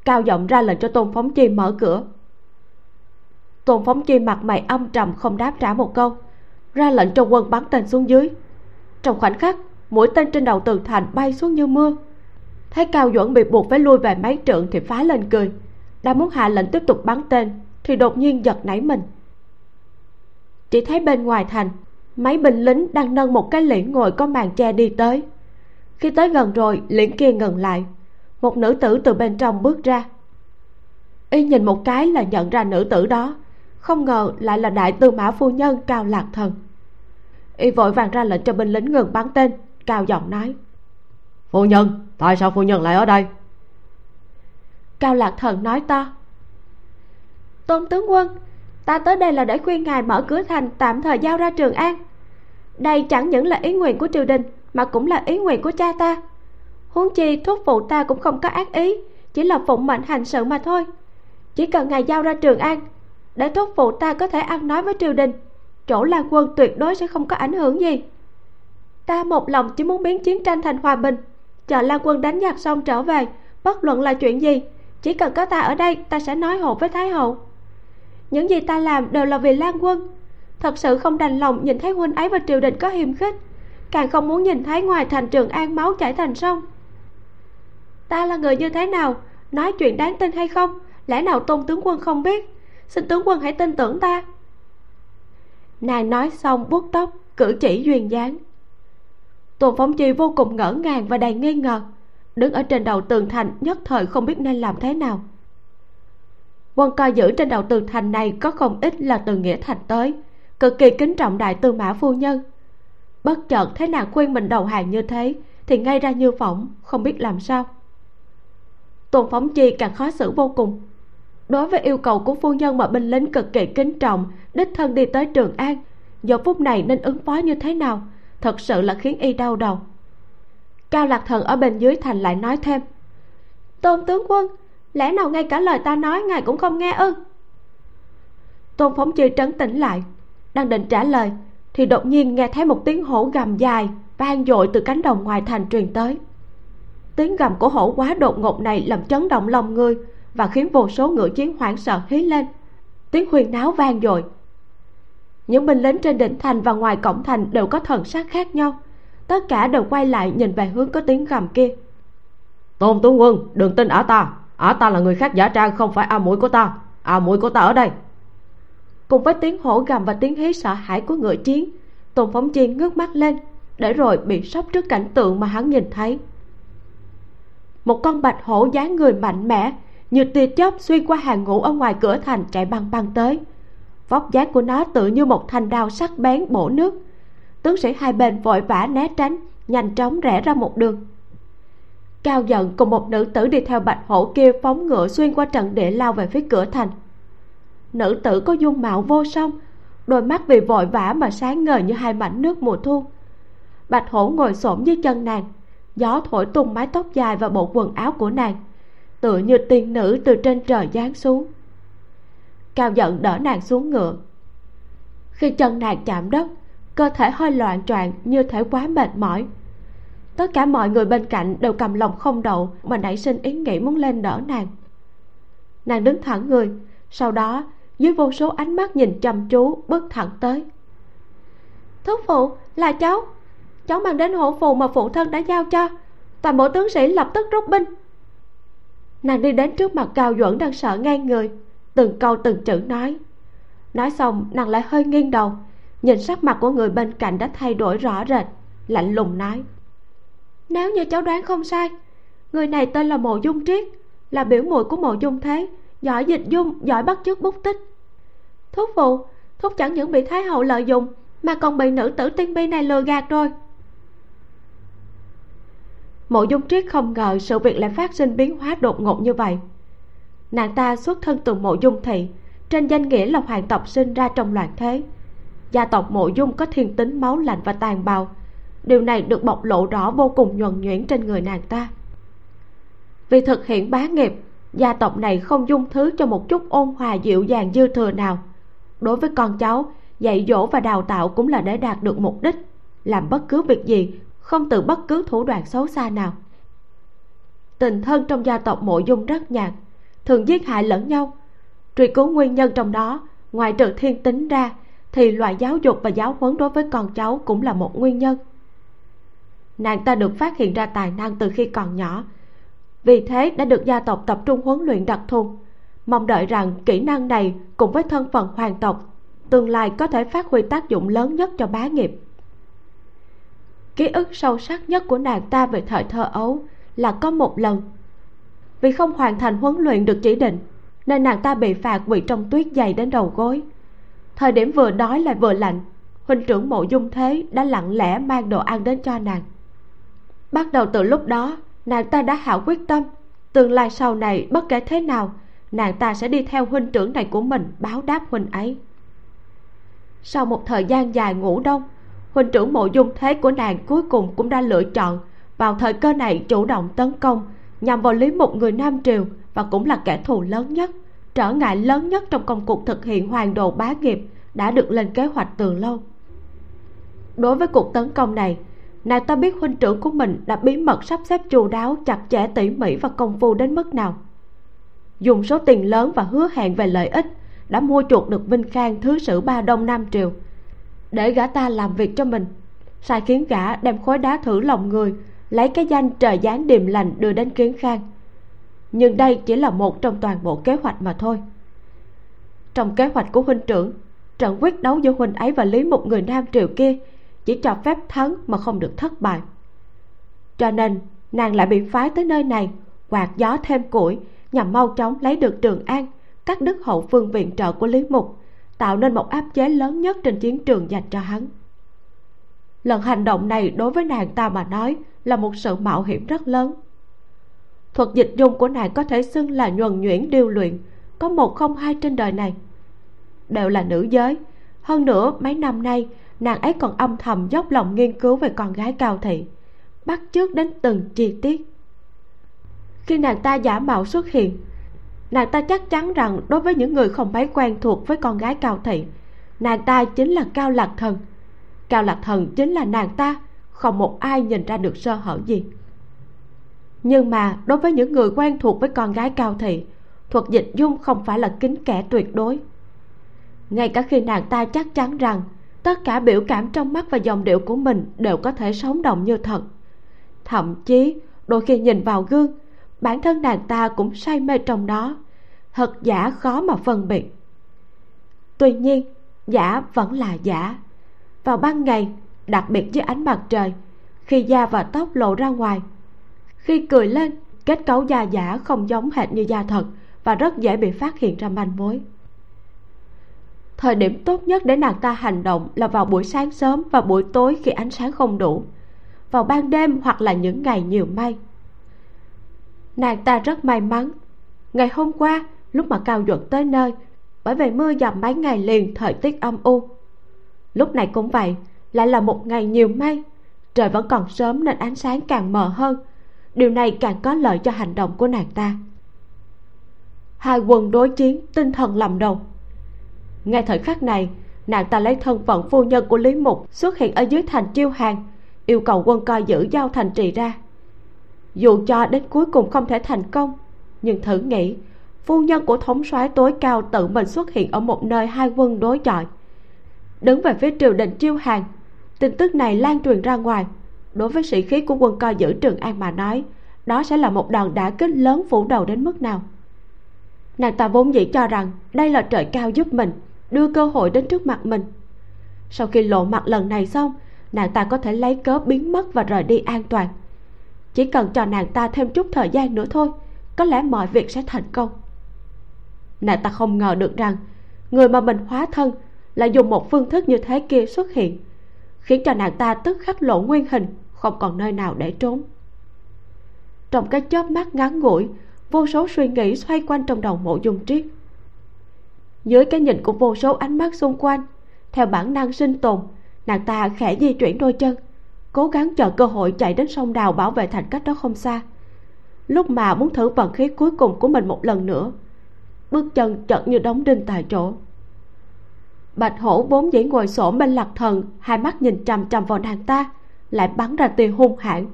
Speaker 1: Cao giọng ra lệnh cho tôn phóng chi mở cửa. Tôn phóng chi mặt mày âm trầm không đáp trả một câu ra lệnh cho quân bắn tên xuống dưới. Trong khoảnh khắc, mũi tên trên đầu tường thành bay xuống như mưa. Thấy cao duẩn bị buộc phải lui về mấy trượng thì phá lên cười. Đang muốn hạ lệnh tiếp tục bắn tên, thì đột nhiên giật nảy mình. Chỉ thấy bên ngoài thành, mấy binh lính đang nâng một cái liễn ngồi có màn che đi tới. Khi tới gần rồi, liễn kia ngừng lại. Một nữ tử từ bên trong bước ra. Y nhìn một cái là nhận ra nữ tử đó không ngờ lại là đại tư mã phu nhân cao lạc thần. Y vội vàng ra lệnh cho binh lính ngừng bắn tên cao giọng nói.
Speaker 2: Phu nhân tại sao phu nhân lại ở đây?
Speaker 1: Cao lạc thần nói to. Tôn tướng quân ta tới đây là để khuyên ngài mở cửa thành tạm thời giao ra trường an. Đây chẳng những là ý nguyện của triều đình mà cũng là ý nguyện của cha ta. Huống chi thúc phụ ta cũng không có ác ý chỉ là phụng mệnh hành sự mà thôi. Chỉ cần ngài giao ra trường an để thúc phụ ta có thể ăn nói với triều đình, chỗ lan quân tuyệt đối sẽ không có ảnh hưởng gì. Ta một lòng chỉ muốn biến chiến tranh thành hòa bình. Chờ lan quân đánh giặc xong trở về, bất luận là chuyện gì, chỉ cần có ta ở đây, ta sẽ nói hộ với thái hậu. Những gì ta làm đều là vì lan quân. Thật sự không đành lòng nhìn thấy huynh ấy và triều đình có hiềm khích, càng không muốn nhìn thấy ngoài thành trường an máu chảy thành sông. Ta là người như thế nào, nói chuyện đáng tin hay không, lẽ nào tôn tướng quân không biết? Xin tướng quân hãy tin tưởng ta. Nàng nói xong vuốt tóc, cử chỉ duyên dáng. Tôn phóng chi vô cùng ngỡ ngàng và đầy nghi ngờ, đứng ở trên đầu tường thành nhất thời không biết nên làm thế nào. Quân coi giữ trên đầu tường thành này có không ít là từ nghĩa thành tới, cực kỳ kính trọng đại tư mã phu nhân. Bất chợt thấy nàng khuyên mình đầu hàng như thế, thì ngay ra như phỏng không biết làm sao. Tôn phóng chi càng khó xử vô cùng đối với yêu cầu của phu nhân mà binh lính cực kỳ kính trọng, đích thân đi tới trường an, giờ phút này nên ứng phó như thế nào? Thật sự là khiến y đau đầu. Cao lạc thần ở bên dưới thành lại nói thêm. Tôn tướng quân, lẽ nào ngay cả lời ta nói ngài cũng không nghe ư? Tôn phóng chi trấn tĩnh lại, đang định trả lời, thì đột nhiên nghe thấy một tiếng hổ gầm dài, vang dội từ cánh đồng ngoài thành truyền tới. Tiếng gầm của hổ quá đột ngột này làm chấn động lòng người và khiến vô số ngựa chiến hoảng sợ hí lên. Tiếng huyên náo vang dội. Những binh lính trên đỉnh thành và ngoài cổng thành đều có thần sắc khác nhau. Tất cả đều quay lại nhìn về hướng có tiếng gầm kia.
Speaker 2: Tôn tướng quân đừng tin ả ta. Ả ta là người khác giả trang không phải a mũi của ta. A mũi của ta ở đây.
Speaker 1: Cùng với tiếng hổ gầm và tiếng hí sợ hãi của ngựa chiến tôn phóng chiên ngước mắt lên để rồi bị sốc trước cảnh tượng mà hắn nhìn thấy. Một con bạch hổ dáng người mạnh mẽ như tia chớp xuyên qua hàng ngũ ở ngoài cửa thành chạy băng băng tới. Vóc dáng của nó tự như một thanh đao sắc bén bổ nước. Tướng sĩ hai bên vội vã né tránh, nhanh chóng rẽ ra một đường. Cao giận cùng một nữ tử đi theo bạch hổ kia phóng ngựa xuyên qua trận địa lao về phía cửa thành. Nữ tử có dung mạo vô song, đôi mắt vì vội vã mà sáng ngời như hai mảnh nước mùa thu. Bạch hổ ngồi xổm dưới chân nàng, gió thổi tung mái tóc dài và bộ quần áo của nàng tựa như tiên nữ từ trên trời giáng xuống. Cao giận đỡ nàng xuống ngựa. Khi chân nàng chạm đất, cơ thể hơi loạn choạng như thể quá mệt mỏi. Tất cả mọi người bên cạnh đều cầm lòng không đậu mà nảy sinh ý nghĩ muốn lên đỡ nàng. Nàng đứng thẳng người, sau đó, dưới vô số ánh mắt nhìn chăm chú bước thẳng tới. Thúc phụ, là cháu. Cháu mang đến hổ phù mà phụ thân đã giao cho. Toàn bộ tướng sĩ lập tức rút binh nàng đi đến trước mặt cao duẩn đang sợ ngay người. Từng câu từng chữ nói. Nói xong, nàng lại hơi nghiêng đầu. Nhìn sắc mặt của người bên cạnh đã thay đổi rõ rệt, lạnh lùng nói. Nếu như cháu đoán không sai, người này tên là mộ dung triết, là biểu muội của mộ dung thế, giỏi dịch dung, giỏi bắt chước bút tích. Thúc phụ, thúc chẳng những bị thái hậu lợi dụng, mà còn bị nữ tử tiên bi này lừa gạt rồi mộ dung triết không ngờ sự việc lại phát sinh biến hóa đột ngột như vậy. Nàng ta xuất thân từ mộ dung thị, trên danh nghĩa là hoàng tộc sinh ra trong loạn thế. Gia tộc mộ dung có thiên tính máu lạnh và tàn bạo. Điều này được bộc lộ rõ vô cùng nhuần nhuyễn trên người nàng ta. Vì thực hiện bá nghiệp, gia tộc này không dung thứ cho một chút ôn hòa dịu dàng dư thừa nào. Đối với con cháu, dạy dỗ và đào tạo cũng là để đạt được mục đích, làm bất cứ việc gì không từ bất cứ thủ đoạn xấu xa nào. Tình thân trong gia tộc mộ dung rất nhạt, thường giết hại lẫn nhau. Truy cứu nguyên nhân trong đó, ngoài trừ thiên tính ra, thì loại giáo dục và giáo huấn đối với con cháu cũng là một nguyên nhân. Nàng ta được phát hiện ra tài năng từ khi còn nhỏ, vì thế đã được gia tộc tập trung huấn luyện đặc thù, mong đợi rằng kỹ năng này cùng với thân phận hoàng tộc tương lai có thể phát huy tác dụng lớn nhất cho bá nghiệp ký ức sâu sắc nhất của nàng ta về thời thơ ấu là có một lần. Vì không hoàn thành huấn luyện được chỉ định, nên nàng ta bị phạt quỳ trong tuyết dày đến đầu gối. Thời điểm vừa đói lại vừa lạnh, huynh trưởng mộ dung thế đã lặng lẽ mang đồ ăn đến cho nàng. Bắt đầu từ lúc đó, nàng ta đã hảo quyết tâm, tương lai sau này bất kể thế nào, nàng ta sẽ đi theo huynh trưởng này của mình báo đáp huynh ấy. Sau một thời gian dài ngủ đông huynh trưởng mộ dung thế của nàng cuối cùng cũng đã lựa chọn. Vào thời cơ này chủ động tấn công, nhằm vào lý một người nam triều và cũng là kẻ thù lớn nhất. Trở ngại lớn nhất trong công cuộc thực hiện hoàng đồ bá nghiệp đã được lên kế hoạch từ lâu. Đối với cuộc tấn công này, nàng ta biết huynh trưởng của mình đã bí mật sắp xếp chu đáo, chặt chẽ, tỉ mỉ và công phu đến mức nào. Dùng số tiền lớn và hứa hẹn về lợi ích đã mua chuộc được vinh khang, thứ sử ba đông nam triều để gã ta làm việc cho mình. Sai khiến gã đem khối đá thử lòng người, lấy cái danh trời giáng điềm lành đưa đến kiến khang. Nhưng đây chỉ là một trong toàn bộ kế hoạch mà thôi. Trong kế hoạch của huynh trưởng, trận quyết đấu giữa huynh ấy và lý một người nam triều kia chỉ cho phép thắng mà không được thất bại. Cho nên, nàng lại bị phái tới nơi này, quạt gió thêm củi, nhằm mau chóng lấy được trường an, cắt đứt hậu phương viện trợ của lý mục tạo nên một áp chế lớn nhất trên chiến trường dành cho hắn. Lần hành động này đối với nàng ta mà nói là một sự mạo hiểm rất lớn. Thuật dịch dung của nàng có thể xưng là nhuần nhuyễn điêu luyện, có một không hai trên đời này. Đều là nữ giới, hơn nữa mấy năm nay, nàng ấy còn âm thầm dốc lòng nghiên cứu về con gái cao thị, bắt chước đến từng chi tiết. Khi nàng ta giả mạo xuất hiện nàng ta chắc chắn rằng đối với những người không mấy quen thuộc với con gái cao thị, nàng ta chính là cao lạc thần. Cao lạc thần chính là nàng ta, không một ai nhìn ra được sơ hở gì. Nhưng mà đối với những người quen thuộc với con gái cao thị, thuật dịch dung không phải là kính kẻ tuyệt đối. Ngay cả khi nàng ta chắc chắn rằng tất cả biểu cảm trong mắt và dòng điệu của mình đều có thể sống động như thật. Thậm chí, đôi khi nhìn vào gương, bản thân nàng ta cũng say mê trong đó thật giả khó mà phân biệt. Tuy nhiên, giả vẫn là giả. Vào ban ngày, đặc biệt dưới ánh mặt trời, khi da và tóc lộ ra ngoài, khi cười lên, kết cấu da giả không giống hệt như da thật và rất dễ bị phát hiện ra manh mối. Thời điểm tốt nhất để nàng ta hành động là vào buổi sáng sớm và buổi tối khi ánh sáng không đủ, vào ban đêm hoặc là những ngày nhiều mây. Nàng ta rất may mắn. Ngày hôm qua lúc mà cao duật tới nơi, bởi vì mưa dầm mấy ngày liền, thời tiết âm u. Lúc này cũng vậy, lại là một ngày nhiều mây, trời vẫn còn sớm nên ánh sáng càng mờ hơn. Điều này càng có lợi cho hành động của nàng ta. Hai quân đối chiến, tinh thần lầm đầu. Ngay thời khắc này, nàng ta lấy thân phận phu nhân của lý mục xuất hiện ở dưới thành chiêu hàng, yêu cầu quân coi giữ giao thành trì ra. Dù cho đến cuối cùng không thể thành công, nhưng thử nghĩ phu nhân của thống soái tối cao tự mình xuất hiện ở một nơi hai quân đối chọi. Đứng về phía triều đình chiêu hàng, tin tức này lan truyền ra ngoài. Đối với sĩ khí của quân coi giữ trường an mà nói, đó sẽ là một đòn đả kích lớn phủ đầu đến mức nào. Nàng ta vốn dĩ cho rằng đây là trời cao giúp mình, đưa cơ hội đến trước mặt mình. Sau khi lộ mặt lần này xong, nàng ta có thể lấy cớ biến mất và rời đi an toàn. Chỉ cần cho nàng ta thêm chút thời gian nữa thôi, có lẽ mọi việc sẽ thành công nàng ta không ngờ được rằng, người mà mình hóa thân lại dùng một phương thức như thế kia xuất hiện, khiến cho nàng ta tức khắc lộ nguyên hình, không còn nơi nào để trốn. Trong cái chớp mắt ngắn ngủi, vô số suy nghĩ xoay quanh trong đầu mộ dung triết. Dưới cái nhìn của vô số ánh mắt xung quanh, theo bản năng sinh tồn, nàng ta khẽ di chuyển đôi chân, cố gắng chờ cơ hội chạy đến sông đào bảo vệ thành cách đó không xa. Lúc mà muốn thử vận khí cuối cùng của mình một lần nữa bước chân chợt như đóng đinh tại chỗ. Bạch hổ vốn dĩ ngồi xổm bên lạc thần, hai mắt nhìn chằm chằm vào nàng ta, lại bắn ra tia hung hãn,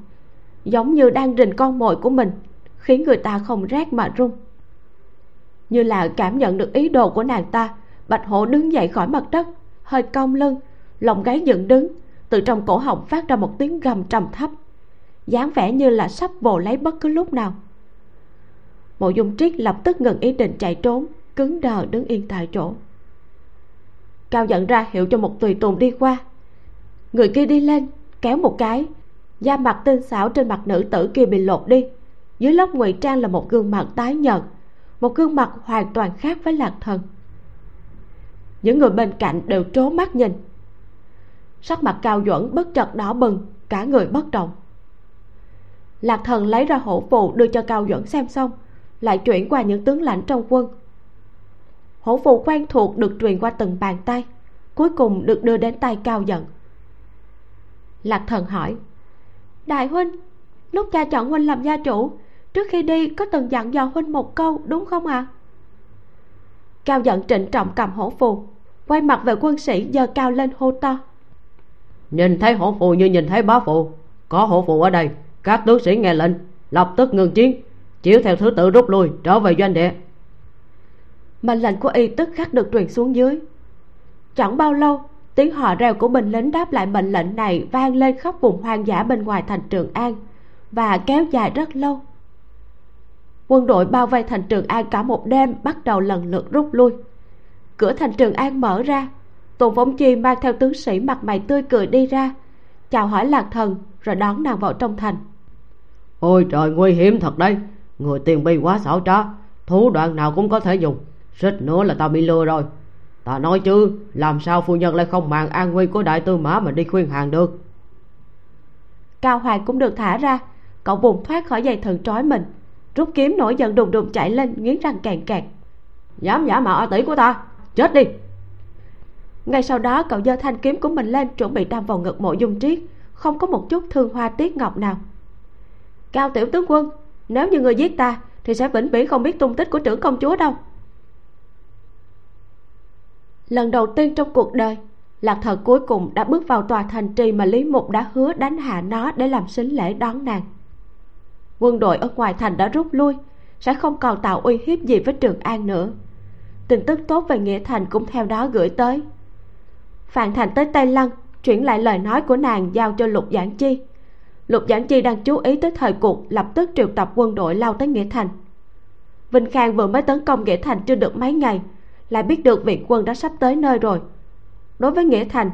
Speaker 1: giống như đang rình con mồi của mình, khiến người ta không rét mà run. Như là cảm nhận được ý đồ của nàng ta, bạch hổ đứng dậy khỏi mặt đất, hơi cong lưng lồng gáy dựng đứng, từ trong cổ họng phát ra một tiếng gầm trầm thấp, dáng vẻ như là sắp vồ lấy bất cứ lúc nào mộ dung triết lập tức ngừng ý định chạy trốn, cứng đờ đứng yên tại chỗ. Cao giận ra hiệu cho một tùy tùng đi qua. Người kia đi lên, kéo một cái. Da mặt tinh xảo trên mặt nữ tử kia bị lột đi. Dưới lớp ngụy trang là một gương mặt tái nhợt, một gương mặt hoàn toàn khác với lạc thần. Những người bên cạnh đều trố mắt nhìn. Sắc mặt cao duẩn bất chợt đỏ bừng, cả người bất động. Lạc thần lấy ra hổ phù đưa cho cao duẩn xem xong lại chuyển qua những tướng lãnh trong quân. Hổ phù quen thuộc được truyền qua từng bàn tay, cuối cùng được đưa đến tay cao giận. Lạc thần hỏi, đại huynh, lúc cha chọn huynh làm gia chủ, trước khi đi có từng dặn dò huynh một câu, đúng không ạ? À? cao giận trịnh trọng cầm hổ phù, quay mặt về quân sĩ giơ cao lên hô to.
Speaker 2: Nhìn thấy hổ phù như nhìn thấy bá phụ, có hổ phù ở đây, các tướng sĩ nghe lệnh, lập tức ngừng chiến chiếu theo thứ tự rút lui trở về doanh địa.
Speaker 1: Mệnh lệnh của y tức khắc được truyền xuống dưới. Chẳng bao lâu tiếng hò reo của binh lính đáp lại mệnh lệnh này vang lên khắp vùng hoang dã bên ngoài thành trường an và kéo dài rất lâu. Quân đội bao vây thành trường an cả một đêm bắt đầu lần lượt rút lui. Cửa thành trường an mở ra tôn phóng chi mang theo tướng sĩ mặt mày tươi cười đi ra chào hỏi lạc thần rồi đón nàng vào trong thành.
Speaker 2: Ôi trời nguy hiểm thật đấy người tiền bi quá xảo trá thủ đoạn nào cũng có thể dùng. Suýt nữa là ta bị lừa rồi. Ta nói chứ làm sao phu nhân lại không màng an nguy của đại tư mã mà đi khuyên hàng được?
Speaker 1: Cao hoàng cũng được thả ra. Cậu vùng thoát khỏi dây thần trói mình. Rút kiếm nổi giận đùng đùng chạy lên nghiến răng càng kẹt
Speaker 2: dám giả mạo a tỷ của ta chết đi!
Speaker 1: Ngay sau đó cậu giơ thanh kiếm của mình lên chuẩn bị đâm vào ngực mộ dung triết. Không có một chút thương hoa tiếc ngọc nào. Cao tiểu tướng quân nếu như người giết ta, thì sẽ vĩnh viễn không biết tung tích của trưởng công chúa đâu. Lần đầu tiên trong cuộc đời, lạc thần cuối cùng đã bước vào tòa thành trì mà lý mục đã hứa đánh hạ nó để làm sính lễ đón nàng. Quân đội ở ngoài thành đã rút lui, sẽ không còn tạo uy hiếp gì với trường an nữa. Tin tức tốt về nghĩa thành cũng theo đó gửi tới. Phạn thành tới tây lăng, chuyển lại lời nói của nàng giao cho lục giảng chi lục giảng chi đang chú ý tới thời cuộc, lập tức triệu tập quân đội lao tới nghĩa thành. Vinh khang vừa mới tấn công nghĩa thành chưa được mấy ngày, lại biết được viện quân đã sắp tới nơi rồi. Đối với nghĩa thành,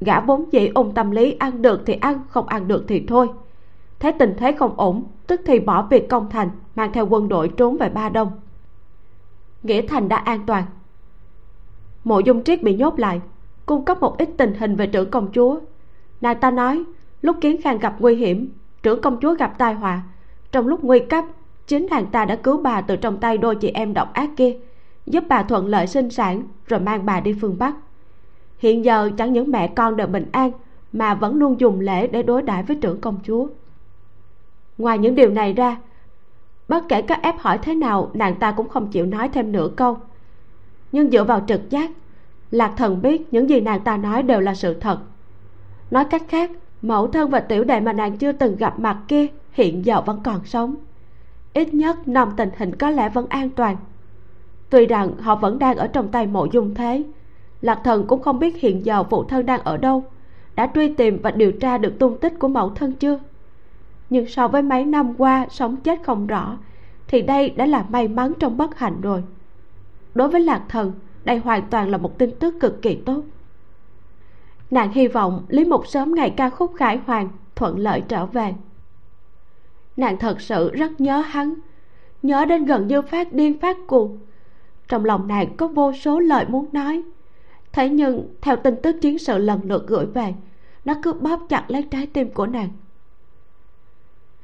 Speaker 1: gã vốn dĩ ung tâm lý ăn được thì ăn, không ăn được thì thôi. Thấy tình thế không ổn, tức thì bỏ việc công thành, mang theo quân đội trốn về ba đông. Nghĩa thành đã an toàn. Mộ dung triết bị nhốt lại, cung cấp một ít tình hình về trưởng công chúa. Nàng ta nói lúc kiến khang gặp nguy hiểm, trưởng công chúa gặp tai họa. Trong lúc nguy cấp, chính nàng ta đã cứu bà từ trong tay đôi chị em độc ác kia, giúp bà thuận lợi sinh sản rồi mang bà đi phương bắc. Hiện giờ chẳng những mẹ con đều bình an, mà vẫn luôn dùng lễ để đối đãi với trưởng công chúa. Ngoài những điều này ra, bất kể các ép hỏi thế nào, nàng ta cũng không chịu nói thêm nửa câu. Nhưng dựa vào trực giác, lạc thần biết những gì nàng ta nói đều là sự thật. Nói cách khác mẫu thân và tiểu đệ mà nàng chưa từng gặp mặt kia, hiện giờ vẫn còn sống. Ít nhất nòng tình hình có lẽ vẫn an toàn. Tuy rằng họ vẫn đang ở trong tay mộ dung thế, lạc thần cũng không biết hiện giờ phụ thân đang ở đâu, đã truy tìm và điều tra được tung tích của mẫu thân chưa. Nhưng so với mấy năm qua sống chết không rõ, thì đây đã là may mắn trong bất hạnh rồi. Đối với lạc thần, đây hoàn toàn là một tin tức cực kỳ tốt nàng hy vọng lý mục sớm ngày ca khúc khải hoàn thuận lợi trở về. Nàng thật sự rất nhớ hắn, nhớ đến gần như phát điên phát cuồng. Trong lòng nàng có vô số lời muốn nói. Thế nhưng, theo tin tức chiến sự lần lượt gửi về, nó cứ bóp chặt lấy trái tim của nàng.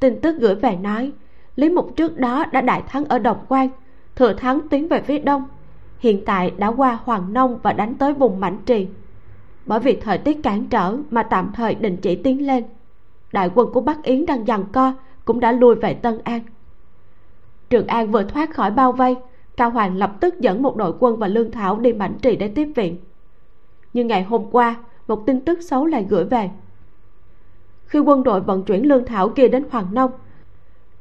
Speaker 1: Tin tức gửi về nói, lý mục trước đó đã đại thắng ở đồng quan thừa thắng tiến về phía đông. Hiện tại đã qua hoàng nông và đánh tới vùng mãnh trì bởi vì thời tiết cản trở mà tạm thời đình chỉ tiến lên, đại quân của bắc yến đang giằng co cũng đã lui về tân an. Trường an vừa thoát khỏi bao vây, cao hoàng lập tức dẫn một đội quân và lương thảo đi mãnh trì để tiếp viện. Nhưng ngày hôm qua, một tin tức xấu lại gửi về. Khi quân đội vận chuyển lương thảo kia đến hoàng nông,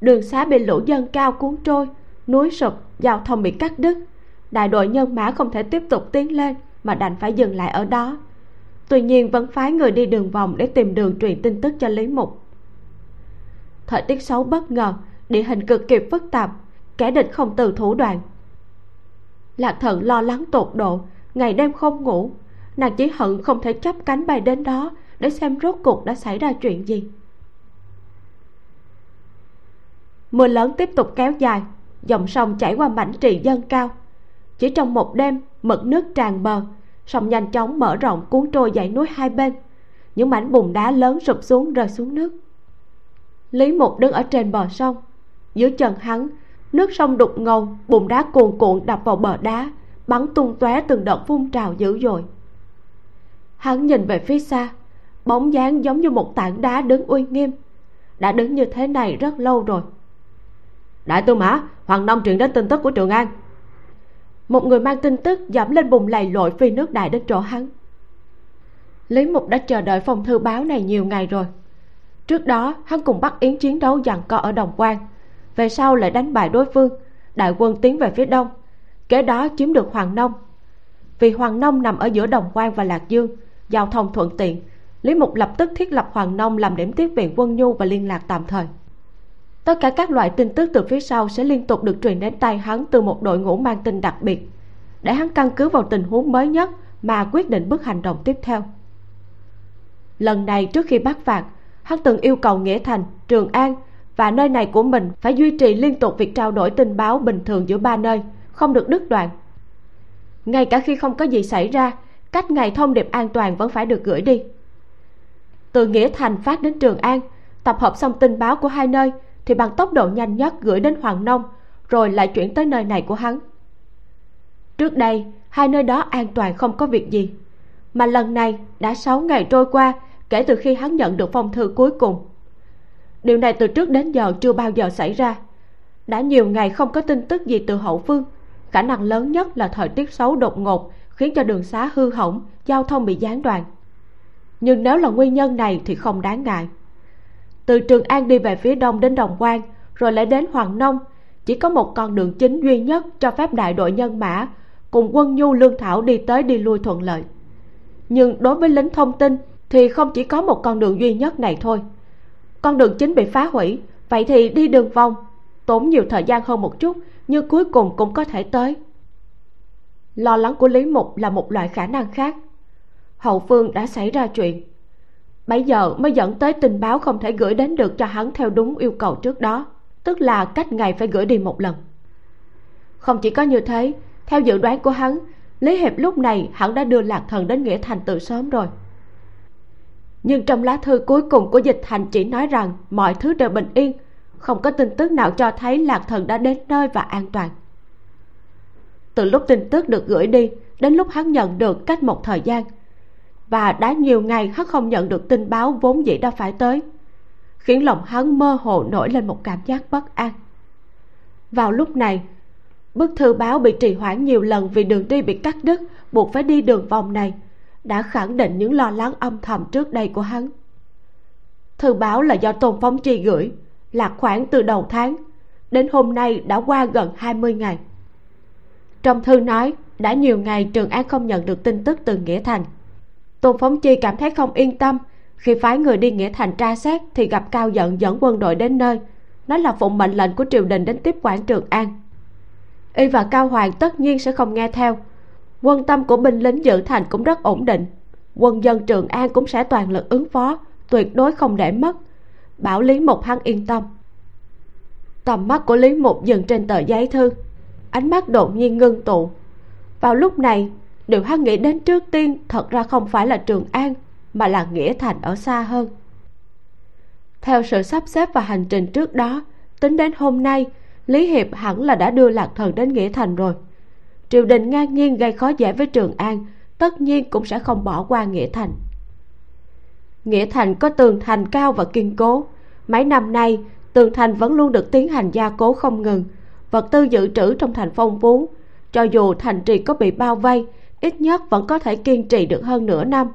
Speaker 1: đường xá bị lũ dân cao cuốn trôi, núi sụp, giao thông bị cắt đứt. Đại đội nhân mã không thể tiếp tục tiến lên mà đành phải dừng lại ở đó tuy nhiên vẫn phái người đi đường vòng để tìm đường truyền tin tức cho lý mục. Thời tiết xấu bất ngờ, địa hình cực kỳ phức tạp, kẻ địch không từ thủ đoạn. Lạc thần lo lắng tột độ, ngày đêm không ngủ, nàng chỉ hận không thể chấp cánh bay đến đó để xem rốt cuộc đã xảy ra chuyện gì. Mưa lớn tiếp tục kéo dài, dòng sông chảy qua mảnh trì dân cao. Chỉ trong một đêm, mực nước tràn bờ sông nhanh chóng mở rộng cuốn trôi dãy núi hai bên. Những mảnh bùn đá lớn sụp xuống rơi xuống nước. Lý mục đứng ở trên bờ sông. Dưới chân hắn, nước sông đục ngầu, bùn đá cuồn cuộn đập vào bờ đá, bắn tung tóe từng đợt phun trào dữ dội. Hắn nhìn về phía xa, bóng dáng giống như một tảng đá đứng uy nghiêm. Đã đứng như thế này rất lâu rồi. Đại tư mã, hoàng nông truyền đến tin tức của trường an một người mang tin tức dẫm lên bùn lầy lội phi nước đại đến chỗ hắn. Lý mục đã chờ đợi phong thư báo này nhiều ngày rồi. Trước đó, hắn cùng bắt yến chiến đấu giằng co ở đồng quan. Về sau lại đánh bại đối phương, đại quân tiến về phía đông. Kế đó chiếm được hoàng nông. Vì hoàng nông nằm ở giữa đồng quan và lạc dương, giao thông thuận tiện, lý mục lập tức thiết lập hoàng nông làm điểm tiếp viện quân nhu và liên lạc tạm thời tất cả các loại tin tức từ phía sau sẽ liên tục được truyền đến tay hắn từ một đội ngũ mang tin đặc biệt. Để hắn căn cứ vào tình huống mới nhất mà quyết định bước hành động tiếp theo. Lần này trước khi bắt phạt, hắn từng yêu cầu nghĩa thành, trường an và nơi này của mình phải duy trì liên tục việc trao đổi tình báo bình thường giữa ba nơi, không được đứt đoạn. Ngay cả khi không có gì xảy ra, cách ngày thông điệp an toàn vẫn phải được gửi đi. Từ nghĩa thành phát đến trường an, tập hợp xong tin báo của hai nơi thì bằng tốc độ nhanh nhất gửi đến hoàng nông, rồi lại chuyển tới nơi này của hắn. Trước đây, hai nơi đó an toàn không có việc gì, mà lần này đã sáu ngày trôi qua kể từ khi hắn nhận được phong thư cuối cùng. Điều này từ trước đến giờ chưa bao giờ xảy ra. Đã nhiều ngày không có tin tức gì từ hậu phương, khả năng lớn nhất là thời tiết xấu đột ngột khiến cho đường xá hư hỏng, giao thông bị gián đoạn. Nhưng nếu là nguyên nhân này thì không đáng ngại từ trường an đi về phía đông đến đồng quan rồi lại đến hoàng nông. Chỉ có một con đường chính duy nhất cho phép đại đội nhân mã cùng quân nhu lương thảo đi tới đi lui thuận lợi. Nhưng đối với lính thông tin thì không chỉ có một con đường duy nhất này thôi. Con đường chính bị phá hủy, vậy thì đi đường vòng, tốn nhiều thời gian hơn một chút, nhưng cuối cùng cũng có thể tới. Lo lắng của lý mục là một loại khả năng khác. Hậu phương đã xảy ra chuyện bây giờ mới dẫn tới tình báo không thể gửi đến được cho hắn theo đúng yêu cầu trước đó, tức là cách ngày phải gửi đi một lần. Không chỉ có như thế, theo dự đoán của hắn, lý hiệp lúc này hắn đã đưa lạc thần đến nghĩa thành từ sớm rồi. Nhưng trong lá thư cuối cùng của dịch thành chỉ nói rằng mọi thứ đều bình yên, không có tin tức nào cho thấy lạc thần đã đến nơi và an toàn. Từ lúc tin tức được gửi đi, đến lúc hắn nhận được cách một thời gian và đã nhiều ngày hắn không nhận được tin báo vốn dĩ đã phải tới, khiến lòng hắn mơ hồ nổi lên một cảm giác bất an. Vào lúc này, bức thư báo bị trì hoãn nhiều lần vì đường đi bị cắt đứt, buộc phải đi đường vòng này, đã khẳng định những lo lắng âm thầm trước đây của hắn. Thư báo là do tôn phóng tri gửi, là khoảng từ đầu tháng, đến hôm nay đã qua gần 20 ngày. Trong thư nói, đã nhiều ngày trường an không nhận được tin tức từ nghĩa thành tôn phóng chi cảm thấy không yên tâm. Khi phái người đi nghĩa thành tra xét thì gặp cao giận dẫn quân đội đến nơi. Nó là phụng mệnh lệnh của triều đình đến tiếp quản trường an. Y và cao hoàng tất nhiên sẽ không nghe theo. Quân tâm của binh lính giữ thành cũng rất ổn định. Quân dân trường an cũng sẽ toàn lực ứng phó, tuyệt đối không để mất. Bảo lý mục hắn yên tâm. Tầm mắt của lý mục dừng trên tờ giấy thư. Ánh mắt đột nhiên ngưng tụ. Vào lúc này điều hắn nghĩ đến trước tiên thật ra không phải là trường an, mà là nghĩa thành ở xa hơn. Theo sự sắp xếp và hành trình trước đó, tính đến hôm nay, lý hiệp hẳn là đã đưa lạc thần đến nghĩa thành rồi. Triều đình ngang nhiên gây khó dễ với trường an, tất nhiên cũng sẽ không bỏ qua nghĩa thành. Nghĩa thành có tường thành cao và kiên cố. Mấy năm nay, tường thành vẫn luôn được tiến hành gia cố không ngừng. Vật tư dự trữ trong thành phong phú, cho dù thành trì có bị bao vây ít nhất vẫn có thể kiên trì được hơn nửa năm.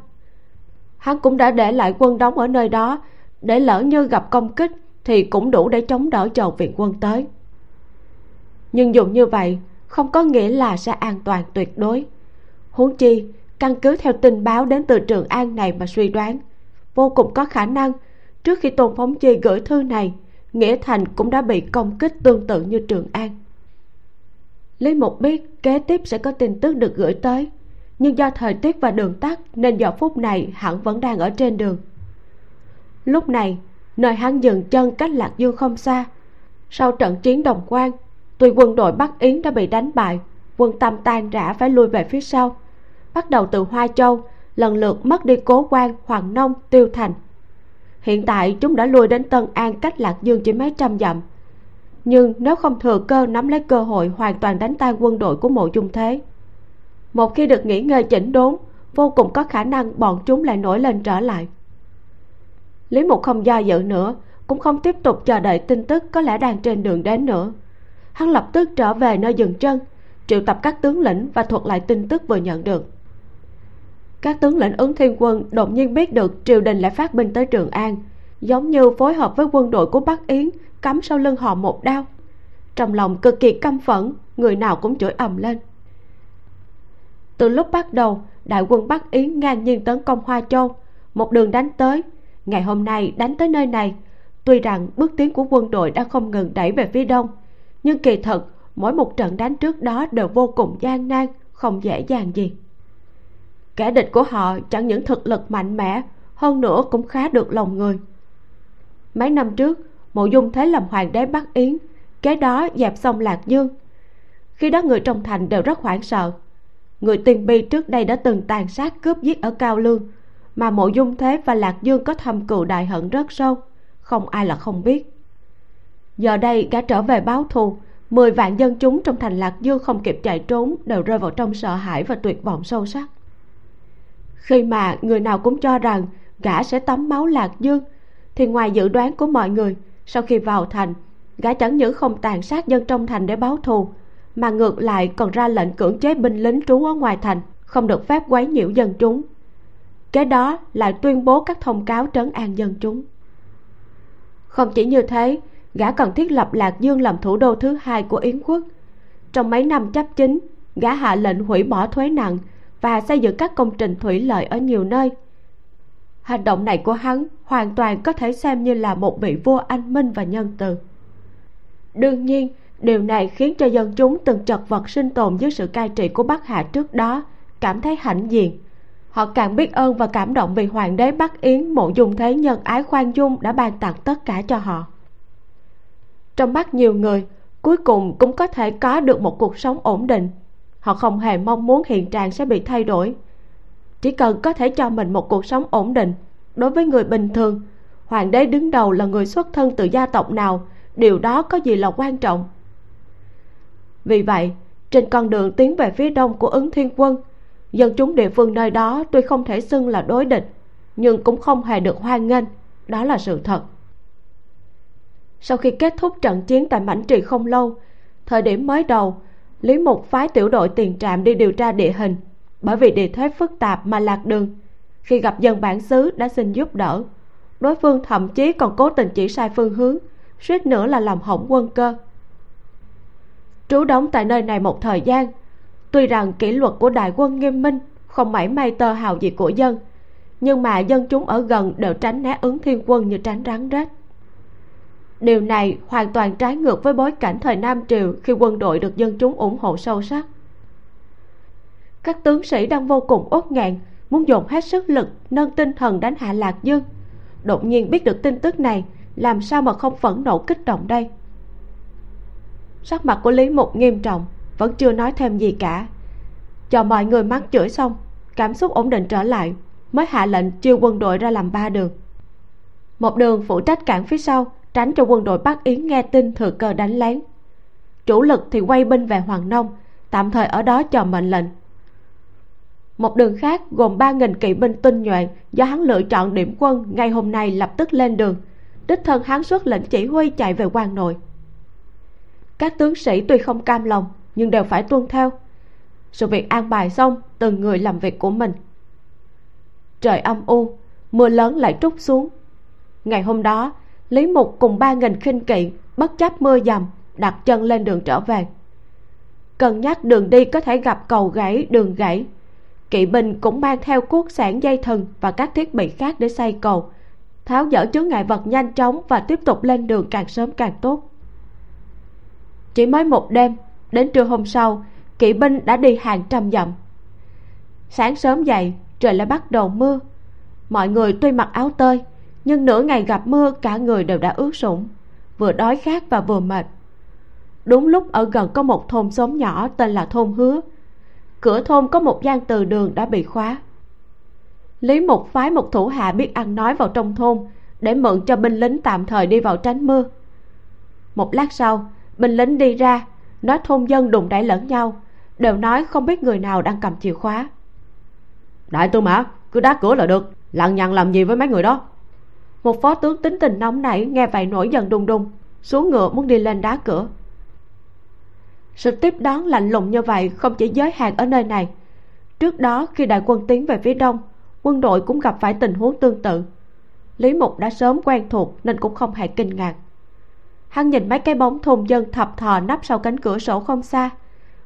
Speaker 1: Hắn cũng đã để lại quân đóng ở nơi đó, để lỡ như gặp công kích thì cũng đủ để chống đỡ chờ viện quân tới. Nhưng dùng như vậy, không có nghĩa là sẽ an toàn tuyệt đối. Huống chi, căn cứ theo tình báo đến từ trường an này mà suy đoán, vô cùng có khả năng trước khi tôn phóng chi gửi thư này, nghĩa thành cũng đã bị công kích tương tự như trường an. Lý mục biết kế tiếp sẽ có tin tức được gửi tới nhưng do thời tiết và đường tắt nên giờ phút này hắn vẫn đang ở trên đường. Lúc này, nơi hắn dừng chân cách lạc dương không xa. Sau trận chiến đồng quan, tuy quân đội bắc yến đã bị đánh bại, quân tâm tan rã phải lui về phía sau. Bắt đầu từ hoa châu, lần lượt mất đi cố quan hoàng nông, tiêu thành. Hiện tại chúng đã lui đến tân an cách lạc dương chỉ mấy trăm dặm. Nhưng nếu không thừa cơ nắm lấy cơ hội hoàn toàn đánh tan quân đội của mộ dung thế một khi được nghỉ ngơi chỉnh đốn, vô cùng có khả năng bọn chúng lại nổi lên trở lại. Lý mục không do dự nữa, cũng không tiếp tục chờ đợi tin tức có lẽ đang trên đường đến nữa. Hắn lập tức trở về nơi dừng chân, triệu tập các tướng lĩnh và thuật lại tin tức vừa nhận được. Các tướng lĩnh ứng thiên quân đột nhiên biết được triều đình lại phát binh tới trường an, giống như phối hợp với quân đội của bắc yến cắm sau lưng họ một đao. Trong lòng cực kỳ căm phẫn, người nào cũng chửi ầm lên từ lúc bắt đầu, đại quân bắc yến ngang nhiên tấn công hoa châu. Một đường đánh tới. Ngày hôm nay đánh tới nơi này. Tuy rằng bước tiến của quân đội đã không ngừng đẩy về phía đông, nhưng kỳ thật, mỗi một trận đánh trước đó đều vô cùng gian nan, không dễ dàng gì. Kẻ địch của họ chẳng những thực lực mạnh mẽ, hơn nữa cũng khá được lòng người. Mấy năm trước, mộ dung thế làm hoàng đế bắc yến, kế đó dẹp xong lạc dương. Khi đó người trong thành đều rất hoảng sợ người tiền bi trước đây đã từng tàn sát cướp giết ở cao lương, mà mộ dung thế và lạc dương có thâm cừu đại hận rất sâu, không ai là không biết. Giờ đây gã trở về báo thù, mười vạn dân chúng trong thành lạc dương không kịp chạy trốn đều rơi vào trong sợ hãi và tuyệt vọng sâu sắc. Khi mà người nào cũng cho rằng gã sẽ tắm máu lạc dương, thì ngoài dự đoán của mọi người, sau khi vào thành, gã chẳng những không tàn sát dân trong thành để báo thù mà ngược lại còn ra lệnh cưỡng chế binh lính trú ở ngoài thành, không được phép quấy nhiễu dân chúng. Kế đó lại tuyên bố các thông cáo trấn an dân chúng. Không chỉ như thế, gã còn thiết lập lạc dương làm thủ đô thứ hai của yến quốc. Trong mấy năm chấp chính, gã hạ lệnh hủy bỏ thuế nặng và xây dựng các công trình thủy lợi ở nhiều nơi. Hành động này của hắn hoàn toàn có thể xem như là một vị vua anh minh và nhân từ. Đương nhiên điều này khiến cho dân chúng từng chật vật sinh tồn dưới sự cai trị của bắc hạ trước đó, cảm thấy hãnh diện. Họ càng biết ơn và cảm động vì hoàng đế bắc yến, mộ dung thế nhân ái khoan dung đã ban tặng tất cả cho họ. Trong mắt nhiều người, cuối cùng cũng có thể có được một cuộc sống ổn định. Họ không hề mong muốn hiện trạng sẽ bị thay đổi. Chỉ cần có thể cho mình một cuộc sống ổn định. Đối với người bình thường, hoàng đế đứng đầu là người xuất thân từ gia tộc nào, điều đó có gì là quan trọng? Vì vậy, trên con đường tiến về phía đông của ứng thiên quân, dân chúng địa phương nơi đó tuy không thể xưng là đối địch, nhưng cũng không hề được hoan nghênh, đó là sự thật. Sau khi kết thúc trận chiến tại mảnh trì không lâu, thời điểm mới đầu, lý mục phái tiểu đội tiền trạm đi điều tra địa hình bởi vì địa thế phức tạp mà lạc đường. Khi gặp dân bản xứ đã xin giúp đỡ, đối phương thậm chí còn cố tình chỉ sai phương hướng, suýt nữa là làm hỏng quân cơ trú đóng tại nơi này một thời gian. Tuy rằng kỷ luật của đại quân nghiêm minh, không mảy may tơ hào gì của dân, nhưng mà dân chúng ở gần đều tránh né ứng thiên quân như tránh rắn rết. Điều này hoàn toàn trái ngược với bối cảnh thời nam triều khi quân đội được dân chúng ủng hộ sâu sắc. Các tướng sĩ đang vô cùng uất ngạn muốn dồn hết sức lực, nâng tinh thần đánh hạ lạc dương. Đột nhiên biết được tin tức này, làm sao mà không phẫn nộ kích động đây? Sắc mặt của lý mục nghiêm trọng, vẫn chưa nói thêm gì cả. Cho mọi người mắng chửi xong, cảm xúc ổn định trở lại, mới hạ lệnh chia quân đội ra làm ba đường. Một đường phụ trách cản phía sau, tránh cho quân đội bắc yến nghe tin thừa cơ đánh lén. Chủ lực thì quay binh về hoàng nông, tạm thời ở đó chờ mệnh lệnh. Một đường khác gồm ba nghìn kỵ binh tinh nhuệ do hắn lựa chọn điểm quân ngay hôm nay lập tức lên đường. Đích thân hắn xuất lệnh chỉ huy chạy về quan nội các tướng sĩ tuy không cam lòng, nhưng đều phải tuân theo. Sự việc an bài xong, từng người làm việc của mình. Trời âm u, mưa lớn lại trút xuống. Ngày hôm đó, lý mục cùng ba nghìn khinh kỵ bất chấp mưa dầm đặt chân lên đường trở về. Cân nhắc đường đi có thể gặp cầu gãy, đường gãy. Kỵ binh cũng mang theo cuốc sản dây thừng và các thiết bị khác để xây cầu, tháo dỡ chướng ngại vật nhanh chóng và tiếp tục lên đường càng sớm càng tốt chỉ mới một đêm, đến trưa hôm sau, kỵ binh đã đi hàng trăm dặm. Sáng sớm dậy, trời lại bắt đầu mưa. Mọi người tuy mặc áo tơi, nhưng nửa ngày gặp mưa cả người đều đã ướt sũng, vừa đói khát và vừa mệt. Đúng lúc ở gần có một thôn xóm nhỏ tên là thôn hứa, cửa thôn có một gian từ đường đã bị khóa. Lý mục phái một thủ hạ biết ăn nói vào trong thôn để mượn cho binh lính tạm thời đi vào tránh mưa. Một lát sau binh lính đi ra nói thôn dân đụng đẩy lẫn nhau đều nói không biết người nào đang cầm chìa khóa.
Speaker 2: Đại tư mã cứ đá cửa là được lặng nhặng làm gì với mấy người đó?
Speaker 1: Một phó tướng tính tình nóng nảy nghe vậy nổi giận đùng đùng xuống ngựa muốn đi lên đá cửa. Sự tiếp đón lạnh lùng như vậy không chỉ giới hạn ở nơi này. Trước đó khi đại quân tiến về phía đông quân đội cũng gặp phải tình huống tương tự. Lý mục đã sớm quen thuộc nên cũng không hề kinh ngạc hắn nhìn mấy cái bóng thùng dân thập thò nắp sau cánh cửa sổ không xa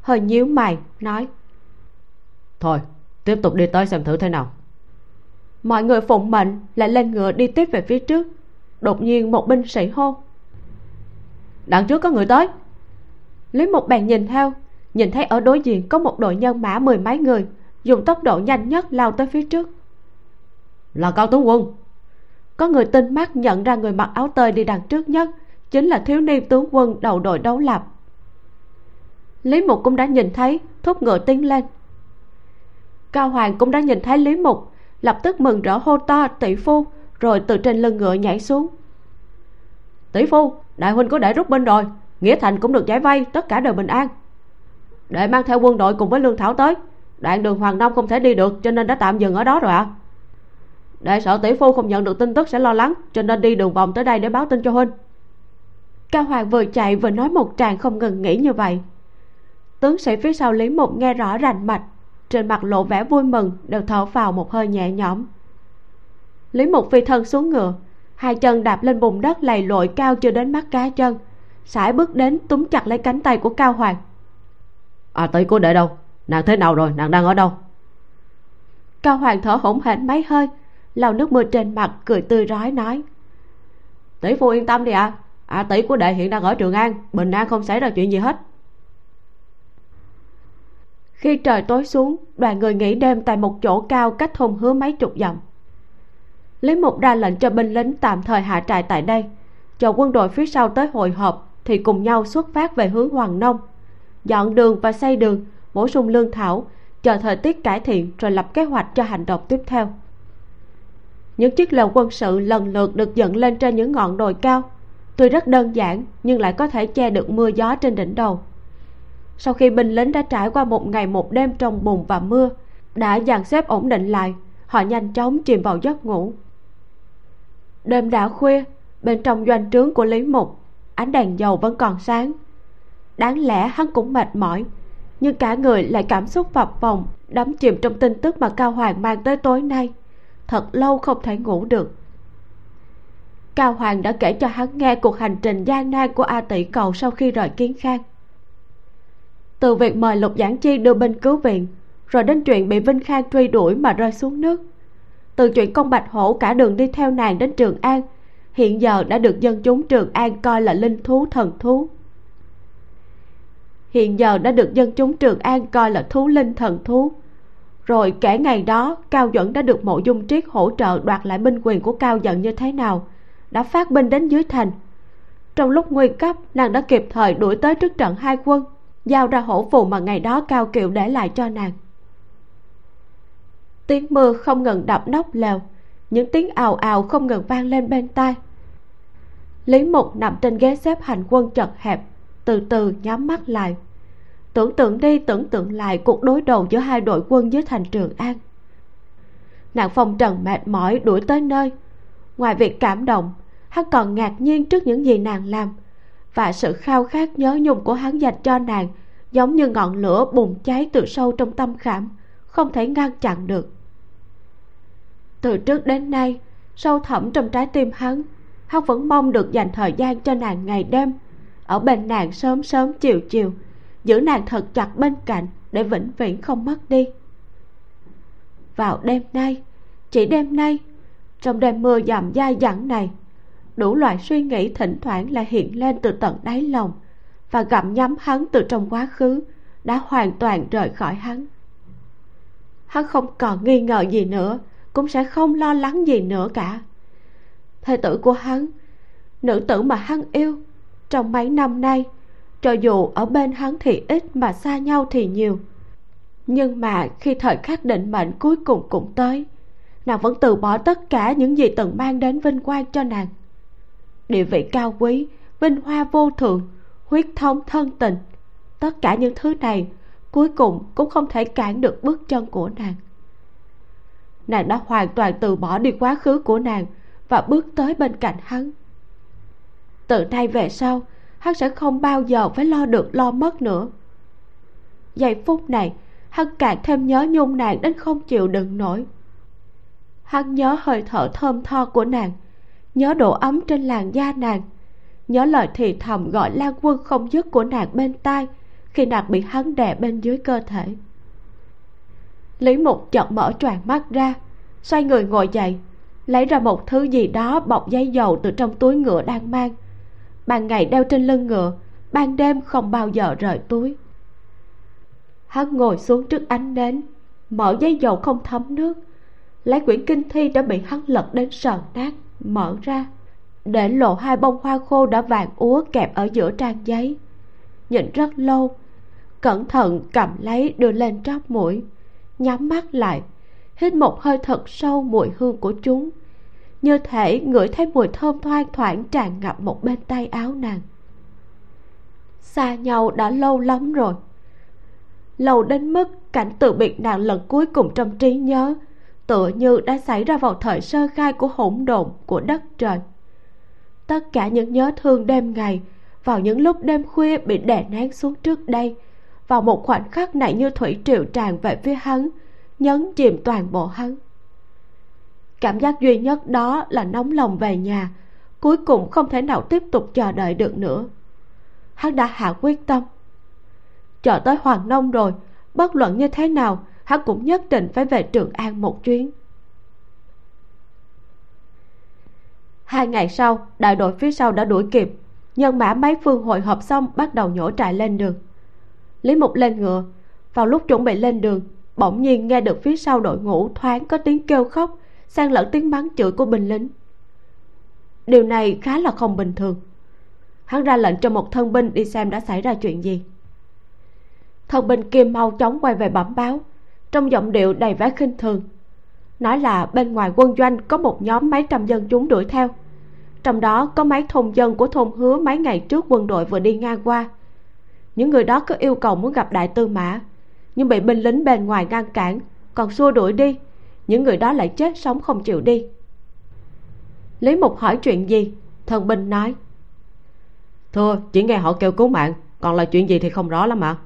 Speaker 1: hơi nhíu mày nói
Speaker 2: thôi tiếp tục đi tới xem thử thế nào.
Speaker 1: Mọi người phụng mệnh lại lên ngựa đi tiếp về phía trước. Đột nhiên một binh sĩ hô
Speaker 2: đằng trước có người tới.
Speaker 1: Lý mục bèn nhìn theo nhìn thấy ở đối diện có một đội nhân mã mười mấy người dùng tốc độ nhanh nhất lao tới phía trước.
Speaker 2: Là cao tướng quân.
Speaker 1: Có người tinh mắt nhận ra người mặc áo tơi đi đằng trước nhất chính là thiếu niên tướng quân đầu đội đấu lập. Lý mục cũng đã nhìn thấy, thúc ngựa tiến lên. Cao hoàng cũng đã nhìn thấy lý mục, lập tức mừng rỡ hô to, tỷ phu! rồi từ trên lưng ngựa nhảy xuống.
Speaker 2: Tỷ phu, đại huynh có để rút binh rồi, nghĩa thành cũng được giải vây, tất cả đều bình an. Để mang theo quân đội cùng với lương thảo tới, đoạn đường hoàng đông không thể đi được, cho nên đã tạm dừng ở đó rồi ạ. À. để sợ tỷ phu không nhận được tin tức sẽ lo lắng, cho nên đi đường vòng tới đây để báo tin cho huynh
Speaker 1: cao hoàng vừa chạy vừa nói một tràng không ngừng nghĩ như vậy. Tướng sĩ phía sau lý mục nghe rõ rành mạch trên mặt lộ vẻ vui mừng đều thở vào một hơi nhẹ nhõm. Lý mục phi thân xuống ngựa hai chân đạp lên bùn đất lầy lội cao chưa đến mắt cá chân sải bước đến túm chặt lấy cánh tay của cao hoàng.
Speaker 2: À tỷ cô để đâu? Nàng thế nào rồi? Nàng đang ở đâu?
Speaker 1: Cao hoàng thở hổn hển mấy hơi lau nước mưa trên mặt cười tươi rói nói.
Speaker 2: Tỷ phu yên tâm đi ạ. à à tỷ của đệ hiện đang ở trường an, bình an không xảy ra chuyện gì hết.
Speaker 1: Khi trời tối xuống, đoàn người nghỉ đêm tại một chỗ cao cách thôn hứa mấy chục dặm. Lý mục ra lệnh cho binh lính tạm thời hạ trại tại đây, chờ quân đội phía sau tới hội họp thì cùng nhau xuất phát về hướng hoàng nông, dọn đường và xây đường, bổ sung lương thảo, chờ thời tiết cải thiện rồi lập kế hoạch cho hành động tiếp theo. Những chiếc lều quân sự lần lượt được dựng lên trên những ngọn đồi cao tuy rất đơn giản, nhưng lại có thể che được mưa gió trên đỉnh đầu. Sau khi binh lính đã trải qua một ngày một đêm trong bùn và mưa, đã dàn xếp ổn định lại, họ nhanh chóng chìm vào giấc ngủ. Đêm đã khuya, bên trong doanh trướng của lý mục, ánh đèn dầu vẫn còn sáng. Đáng lẽ hắn cũng mệt mỏi, nhưng cả người lại cảm xúc phập phồng đắm chìm trong tin tức mà cao hoàng mang tới tối nay. Thật lâu không thể ngủ được cao hoàng đã kể cho hắn nghe cuộc hành trình gian nan của a tỷ cầu sau khi rời kiến khang. Từ việc mời lục giảng chi đưa binh cứu viện, rồi đến chuyện bị vinh khang truy đuổi mà rơi xuống nước. Từ chuyện công bạch hổ cả đường đi theo nàng đến trường an, hiện giờ đã được dân chúng trường an coi là linh thú, thần thú. Hiện giờ đã được dân chúng trường an coi là thú linh, thần thú. Rồi kể ngày đó, cao duẩn đã được mộ dung triết hỗ trợ đoạt lại binh quyền của cao dận như thế nào đã phát binh đến dưới thành. Trong lúc nguy cấp, nàng đã kịp thời đuổi tới trước trận hai quân, giao ra hổ phù mà ngày đó cao kiệu để lại cho nàng. Tiếng mưa không ngừng đập nóc lều, những tiếng ào ào không ngừng vang lên bên tai. Lý mục nằm trên ghế xếp hành quân chật hẹp, từ từ nhắm mắt lại. Tưởng tượng đi, tưởng tượng lại cuộc đối đầu giữa hai đội quân dưới thành trường an. Nàng phong trần mệt mỏi đuổi tới nơi. Ngoài việc cảm động hắn còn ngạc nhiên trước những gì nàng làm. Và sự khao khát nhớ nhung của hắn dành cho nàng giống như ngọn lửa bùng cháy từ sâu trong tâm khảm, không thể ngăn chặn được. Từ trước đến nay, sâu thẳm trong trái tim hắn hắn vẫn mong được dành thời gian cho nàng ngày đêm, ở bên nàng sớm sớm chiều chiều, giữ nàng thật chặt bên cạnh để vĩnh viễn không mất đi. Vào đêm nay, chỉ đêm nay, trong đêm mưa dầm dai dẳng này đủ loại suy nghĩ thỉnh thoảng lại hiện lên từ tận đáy lòng. Và gặm nhấm hắn từ trong quá khứ, đã hoàn toàn rời khỏi hắn. Hắn không còn nghi ngờ gì nữa, cũng sẽ không lo lắng gì nữa cả. Thê tử của hắn, nữ tử mà hắn yêu, trong mấy năm nay, cho dù ở bên hắn thì ít mà xa nhau thì nhiều. Nhưng mà khi thời khắc định mệnh cuối cùng cũng tới, nàng vẫn từ bỏ tất cả những gì từng mang đến vinh quang cho nàng địa vị cao quý, vinh hoa vô thượng, huyết thống thân tình. Tất cả những thứ này cuối cùng cũng không thể cản được bước chân của nàng. Nàng đã hoàn toàn từ bỏ đi quá khứ của nàng và bước tới bên cạnh hắn. Từ nay về sau, hắn sẽ không bao giờ phải lo được lo mất nữa. Giây phút này, hắn càng thêm nhớ nhung nàng đến không chịu đựng nổi. Hắn nhớ hơi thở thơm tho của nàng nhớ độ ấm trên làn da nàng. Nhớ lời thì thầm gọi lan quân không dứt của nàng bên tai khi nàng bị hắn đè bên dưới cơ thể. Lý mục chợt mở tròn mắt ra, xoay người ngồi dậy, lấy ra một thứ gì đó bọc giấy dầu từ trong túi ngựa đang mang. Ban ngày đeo trên lưng ngựa, ban đêm không bao giờ rời túi. Hắn ngồi xuống trước ánh nến, mở giấy dầu không thấm nước, lấy quyển kinh thi đã bị hắn lật đến sờn nát mở ra, để lộ hai bông hoa khô đã vàng úa kẹp ở giữa trang giấy. Nhìn rất lâu, cẩn thận cầm lấy đưa lên tróc mũi, nhắm mắt lại, hít một hơi thật sâu mùi hương của chúng. Như thể ngửi thấy mùi thơm thoang thoảng tràn ngập một bên tay áo nàng. Xa nhau đã lâu lắm rồi. Lâu đến mức cảnh từ biệt nàng lần cuối cùng trong trí nhớ tựa như đã xảy ra vào thời sơ khai của hỗn độn của đất trời. Tất cả những nhớ thương đêm ngày, vào những lúc đêm khuya bị đè nén xuống trước đây, vào một khoảnh khắc này như thủy triều tràn về phía hắn, nhấn chìm toàn bộ hắn. Cảm giác duy nhất đó là nóng lòng về nhà, cuối cùng không thể nào tiếp tục chờ đợi được nữa. Hắn đã hạ quyết tâm. Chờ tới hoàng nông rồi, bất luận như thế nào hắn cũng nhất định phải về trường an một chuyến. Hai ngày sau, đại đội phía sau đã đuổi kịp. Nhân mã mấy phương hội họp xong bắt đầu nhổ trại lên đường. Lý mục lên ngựa. Vào lúc chuẩn bị lên đường, bỗng nhiên nghe được phía sau đội ngũ thoáng có tiếng kêu khóc, xen lẫn tiếng mắng chửi của binh lính. Điều này khá là không bình thường. Hắn ra lệnh cho một thân binh đi xem đã xảy ra chuyện gì. Thân binh kia mau chóng quay về bẩm báo trong giọng điệu đầy vẻ khinh thường. Nói là bên ngoài quân doanh có một nhóm mấy trăm dân chúng đuổi theo. Trong đó có mấy thôn dân của thôn hứa mấy ngày trước quân đội vừa đi ngang qua. Những người đó có yêu cầu muốn gặp đại tư mã nhưng bị binh lính bên ngoài ngăn cản còn xua đuổi đi. Những người đó lại chết sống không chịu đi. Lý mục hỏi chuyện gì? Thần binh nói. Thưa chỉ nghe họ kêu cứu mạng còn là chuyện gì thì không rõ lắm ạ.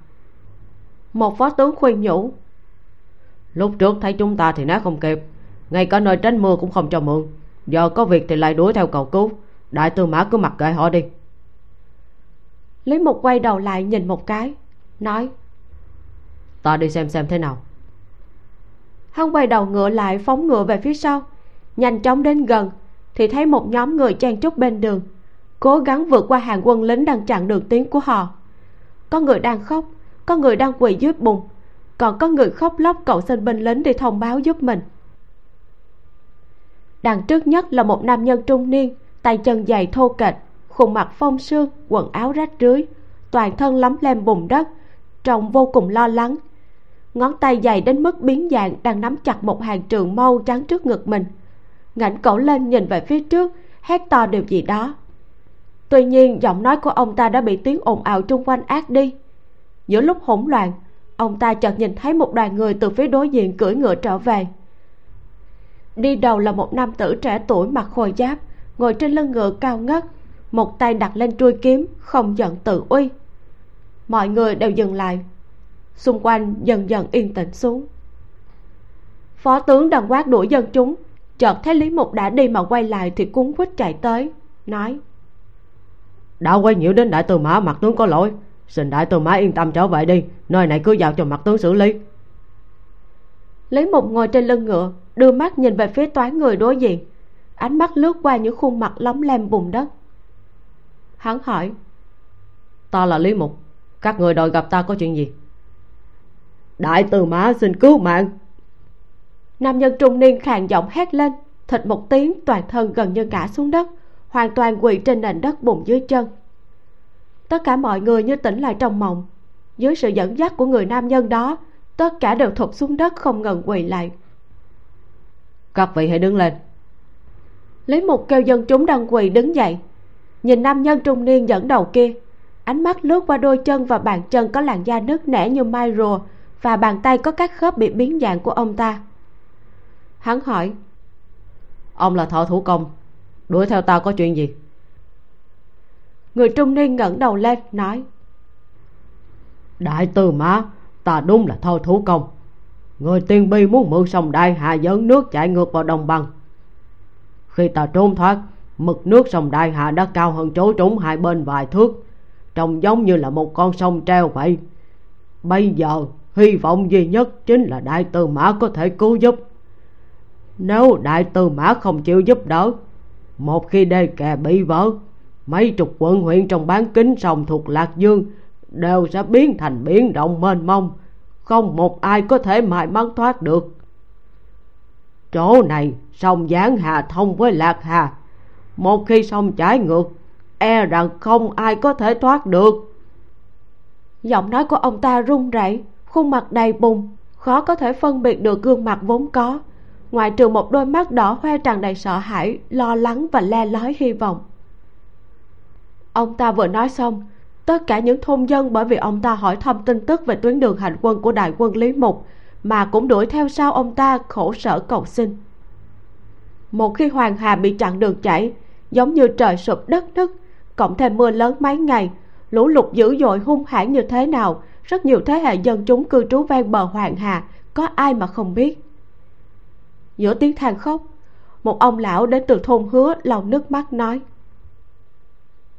Speaker 1: Một phó tướng khuyên nhủ lúc trước thấy chúng ta thì né không kịp. Ngay cả nơi tránh mưa cũng không cho mượn. Giờ có việc thì lại đuổi theo cầu cứu. Đại tư mã cứ mặc kệ họ đi. Lý mục quay đầu lại nhìn một cái nói ta đi xem xem thế nào. Hắn quay đầu ngựa lại phóng ngựa về phía sau. Nhanh chóng đến gần thì thấy một nhóm người chen chúc bên đường cố gắng vượt qua hàng quân lính đang chặn đường tiến của họ. Có người đang khóc có người đang quỳ dưới bùn còn có người khóc lóc cậu xin binh lính đi thông báo giúp mình. Đằng trước nhất là một nam nhân trung niên, tay chân dày thô kệch, khuôn mặt phong sương, quần áo rách rưới, toàn thân lấm lem bùn đất, trông vô cùng lo lắng. Ngón tay dày đến mức biến dạng đang nắm chặt một hàng trường mâu trắng trước ngực mình. Ngẩng cổ lên nhìn về phía trước, hét to điều gì đó. Tuy nhiên, giọng nói của ông ta đã bị tiếng ồn ào chung quanh ác đi. Giữa lúc hỗn loạn ông ta chợt nhìn thấy một đoàn người từ phía đối diện cưỡi ngựa trở về. Đi đầu là một nam tử trẻ tuổi mặc khôi giáp, ngồi trên lưng ngựa cao ngất, một tay đặt lên chuôi kiếm, không giận tự uy. Mọi người đều dừng lại. Xung quanh dần dần yên tĩnh xuống. Phó tướng đang quát đuổi dân chúng. Chợt thấy lý mục đã đi mà quay lại thì cuốn quýt chạy tới, nói, đã quay nhiễu đến đại từ mã mặt tướng có lỗi xin đại tư mã yên tâm trở về đi. Nơi này cứ giao cho mặt tướng xử lý. Lý mục ngồi trên lưng ngựa đưa mắt nhìn về phía toán người đối diện. Ánh mắt lướt qua những khuôn mặt lóng lem bùn đất. Hắn hỏi
Speaker 2: ta là lý mục các người đòi gặp ta có chuyện gì? Đại từ mã xin cứu mạng.
Speaker 1: Nam nhân trung niên khàn giọng hét lên thịt một tiếng toàn thân gần như ngã xuống đất hoàn toàn quỳ trên nền đất bùn dưới chân tất cả mọi người như tỉnh lại trong mộng. Dưới sự dẫn dắt của người nam nhân đó tất cả đều thụt xuống đất không ngừng quỳ lại.
Speaker 2: Các vị hãy đứng lên.
Speaker 1: Lý mục kêu dân chúng đang quỳ đứng dậy. Nhìn nam nhân trung niên dẫn đầu kia ánh mắt lướt qua đôi chân và bàn chân có làn da nứt nẻ như mai rùa và bàn tay có các khớp bị biến dạng của ông ta. Hắn hỏi
Speaker 2: ông là thợ thủ công đuổi theo ta có chuyện gì
Speaker 1: người trung niên ngẩng đầu lên, nói.
Speaker 2: Đại tư mã, ta đúng là thợ thủ công. Người tiên bi muốn mượn sông đai hạ dẫn nước chạy ngược vào đồng bằng. Khi ta trốn thoát, mực nước sông đai hạ đã cao hơn chỗ trúng hai bên vài thước, trông giống như là một con sông treo vậy. Bây giờ, hy vọng duy nhất chính là đại tư mã có thể cứu giúp. Nếu đại tư mã không chịu giúp đỡ, một khi đê kè bị vỡ mấy chục quận huyện trong bán kính sông thuộc lạc dương đều sẽ biến thành biển động mênh mông. Không một ai có thể may mắn thoát được. Chỗ này, sông giáng hà thông với lạc hà. Một khi sông chảy ngược e rằng không ai có thể thoát được.
Speaker 1: Giọng nói của ông ta run rẩy, khuôn mặt đầy bùn khó có thể phân biệt được gương mặt vốn có. Ngoại trừ một đôi mắt đỏ hoe tràn đầy sợ hãi, lo lắng và le lói hy vọng ông ta vừa nói xong, tất cả những thôn dân bởi vì ông ta hỏi thăm tin tức về tuyến đường hành quân của đại quân lý mục mà cũng đuổi theo sau ông ta khổ sở cầu xin. Một khi hoàng hà bị chặn đường chảy, giống như trời sụp đất nứt, cộng thêm mưa lớn mấy ngày, lũ lụt dữ dội hung hãn như thế nào, rất nhiều thế hệ dân chúng cư trú ven bờ hoàng hà, có ai mà không biết. Giữa tiếng than khóc, một ông lão đến từ thôn hứa lau nước mắt nói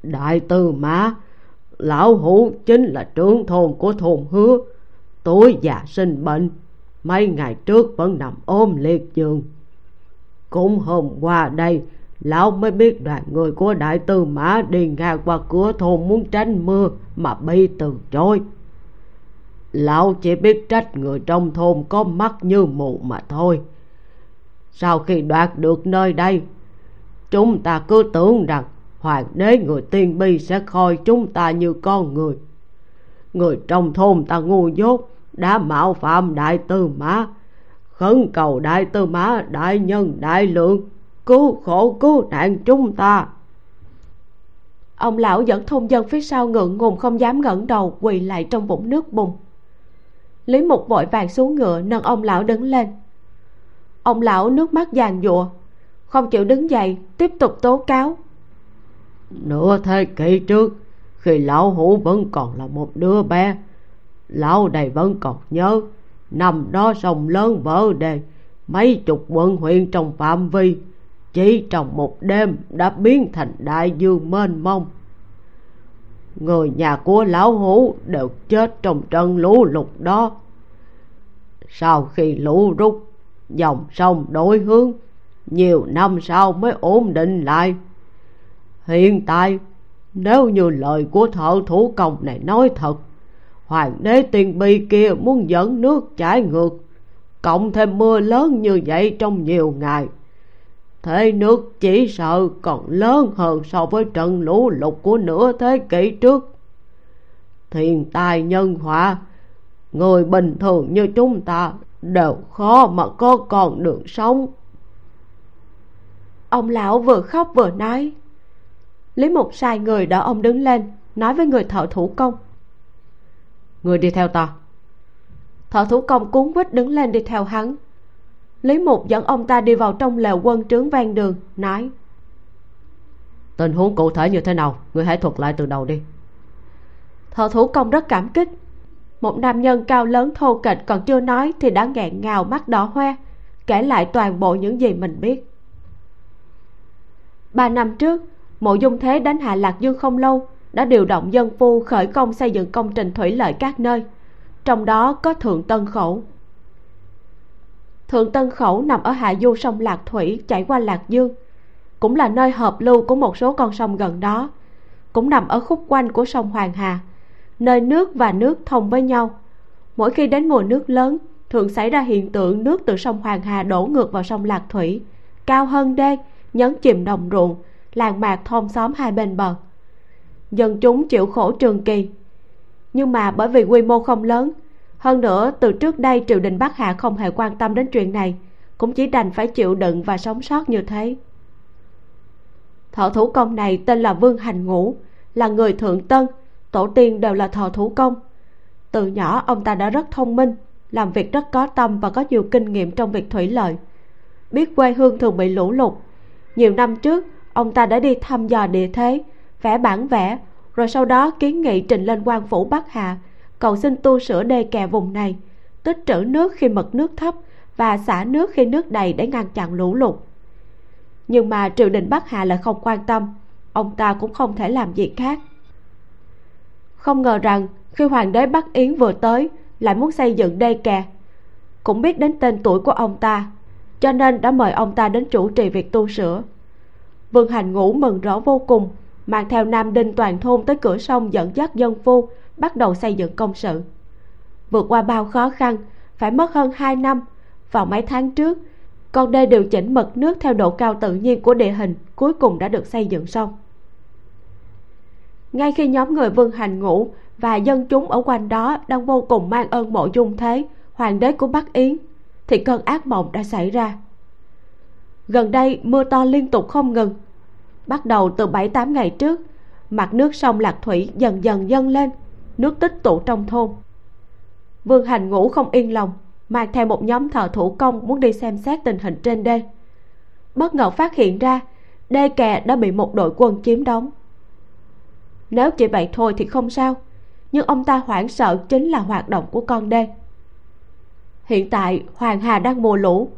Speaker 2: đại tư mã, lão hủ chính là trưởng thôn của thôn hứa. Tuổi già sinh bệnh, mấy ngày trước vẫn nằm ôm liệt giường. Cũng hôm qua đây, lão mới biết đoàn người của đại tư mã đi ngang qua cửa thôn muốn tránh mưa mà bị từ chối. Lão chỉ biết trách người trong thôn có mắt như mù mà thôi. Sau khi đoạt được nơi đây, chúng ta cứ tưởng rằng hoàng đế người tiên bi sẽ coi chúng ta như con người. Người trong thôn ta ngu dốt, đã mạo phạm đại tư mã, khấn cầu đại tư mã, đại nhân, đại lượng, cứu khổ cứu nạn chúng ta.
Speaker 1: Ông lão dẫn thôn dân phía sau ngượng ngùng không dám ngẩng đầu, quỳ lại trong vũng nước bùn. Lý mục vội vàng xuống ngựa, nâng ông lão đứng lên. Ông lão nước mắt giàn giụa, không chịu đứng dậy, tiếp tục tố cáo
Speaker 2: nửa thế kỷ trước, khi lão hủ vẫn còn là một đứa bé, lão đây vẫn còn nhớ, năm đó sông lớn vỡ đê, mấy chục quận huyện trong phạm vi, chỉ trong một đêm đã biến thành đại dương mênh mông. Người nhà của lão hủ đều chết trong trận lũ lụt đó. Sau khi lũ rút, dòng sông đổi hướng, nhiều năm sau mới ổn định lại hiện tại, nếu như lời của thợ thủ công này nói thật, hoàng đế tiền bi kia muốn dẫn nước chảy ngược, cộng thêm mưa lớn như vậy trong nhiều ngày, thế nước chỉ sợ còn lớn hơn so với trận lũ lụt của nửa thế kỷ trước. Thiên tai nhân họa, người bình thường như chúng ta đều khó mà có con đường sống.
Speaker 1: Ông lão vừa khóc vừa nói lý mục sai người đỡ ông đứng lên nói với người thợ thủ công.
Speaker 2: Người đi theo ta.
Speaker 1: Thợ thủ công cuốn quýt đứng lên đi theo hắn. Lý mục dẫn ông ta đi vào trong lều quân trướng ven đường nói.
Speaker 2: Tình huống cụ thể như thế nào? Người hãy thuật lại từ đầu đi.
Speaker 1: Thợ thủ công rất cảm kích. Một nam nhân cao lớn thô kệch còn chưa nói thì đã nghẹn ngào mắt đỏ hoe kể lại toàn bộ những gì mình biết. Ba năm trước mộ dung thế đánh hạ lạc dương không lâu, đã điều động dân phu khởi công xây dựng công trình thủy lợi các nơi, trong đó có thượng tân khẩu. Thượng tân khẩu nằm ở hạ du sông lạc thủy chảy qua lạc dương, cũng là nơi hợp lưu của một số con sông gần đó, cũng nằm ở khúc quanh của sông hoàng hà, nơi nước và nước thông với nhau. Mỗi khi đến mùa nước lớn, thường xảy ra hiện tượng nước từ sông hoàng hà đổ ngược vào sông lạc thủy, cao hơn đê, nhấn chìm đồng ruộng làng mạc thôn xóm hai bên bờ. Dân chúng chịu khổ trường kỳ. Nhưng mà bởi vì quy mô không lớn, hơn nữa từ trước đây triều đình bắc hạ không hề quan tâm đến chuyện này, cũng chỉ đành phải chịu đựng và sống sót như thế. Thợ thủ công này tên là vương hành ngũ, là người thượng tân, tổ tiên đều là thợ thủ công. Từ nhỏ, ông ta đã rất thông minh, làm việc rất có tâm và có nhiều kinh nghiệm trong việc thủy lợi. Biết quê hương thường bị lũ lụt. Nhiều năm trước ông ta đã đi thăm dò địa thế, vẽ bản vẽ, rồi sau đó kiến nghị trình lên quan phủ bắc hà cầu xin tu sửa đê kè vùng này, tích trữ nước khi mực nước thấp và xả nước khi nước đầy để ngăn chặn lũ lụt. Nhưng mà triều đình bắc hà lại không quan tâm, ông ta cũng không thể làm gì khác. Không ngờ rằng, khi hoàng đế bắc yến vừa tới, lại muốn xây dựng đê kè. Cũng biết đến tên tuổi của ông ta, cho nên đã mời ông ta đến chủ trì việc tu sửa vương hành ngũ mừng rõ vô cùng, mang theo nam đinh toàn thôn tới cửa sông dẫn dắt dân phu, bắt đầu xây dựng công sự. Vượt qua bao khó khăn, phải mất hơn hai năm, vào mấy tháng trước, con đê điều chỉnh mực nước theo độ cao tự nhiên của địa hình cuối cùng đã được xây dựng xong. Ngay khi nhóm người vương hành ngũ và dân chúng ở quanh đó đang vô cùng mang ơn mộ dung thế, hoàng đế của bắc yến, thì cơn ác mộng đã xảy ra gần đây, mưa to liên tục không ngừng. Bắt đầu từ bảy, tám ngày trước, mặt nước sông lạc thủy dần dần dâng lên, nước tích tụ trong thôn. Vương hành ngũ không yên lòng, mang theo một nhóm thợ thủ công muốn đi xem xét tình hình trên đê. Bất ngờ phát hiện ra, đê kè đã bị một đội quân chiếm đóng. Nếu chỉ vậy thôi thì không sao, nhưng ông ta hoảng sợ chính là hoạt động của con đê. Hiện tại, hoàng hà đang mùa lũ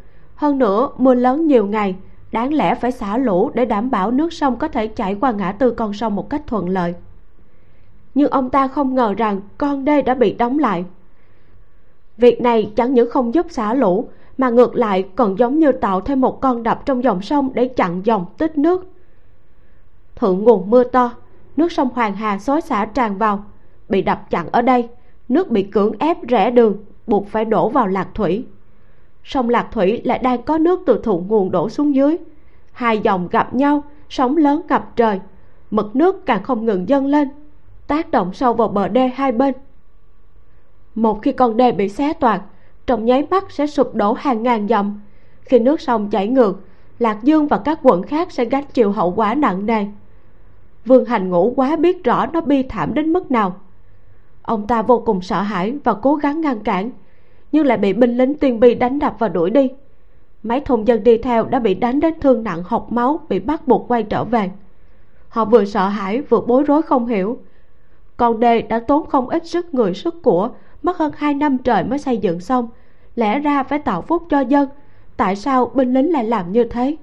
Speaker 1: hơn nữa, mưa lớn nhiều ngày, đáng lẽ phải xả lũ để đảm bảo nước sông có thể chảy qua ngã tư con sông một cách thuận lợi. Nhưng ông ta không ngờ rằng con đê đã bị đóng lại. Việc này chẳng những không giúp xả lũ, mà ngược lại còn giống như tạo thêm một con đập trong dòng sông để chặn dòng tích nước. Thượng nguồn mưa to, nước sông hoàng hà xối xả tràn vào, bị đập chặn ở đây, nước bị cưỡng ép rẽ đường, buộc phải đổ vào lạc thủy sông lạc thủy lại đang có nước từ thượng nguồn đổ xuống dưới. Hai dòng gặp nhau, sóng lớn gặp trời. Mực nước càng không ngừng dâng lên, tác động sâu vào bờ đê hai bên. Một khi con đê bị xé toạc, trong nháy mắt sẽ sụp đổ hàng ngàn dặm khi nước sông chảy ngược, lạc dương và các quận khác sẽ gánh chịu hậu quả nặng nề. Vương hành ngũ quá biết rõ nó bi thảm đến mức nào. Ông ta vô cùng sợ hãi và cố gắng ngăn cản nhưng lại bị binh lính tiên bi đánh đập và đuổi đi. Mấy thôn dân đi theo đã bị đánh đến thương nặng hộc máu, bị bắt buộc quay trở về. Họ vừa sợ hãi, vừa bối rối không hiểu. Còn đê đã tốn không ít sức, người sức của, mất hơn hai năm trời mới xây dựng xong. Lẽ ra phải tạo phúc cho dân, tại sao binh lính lại làm như thế?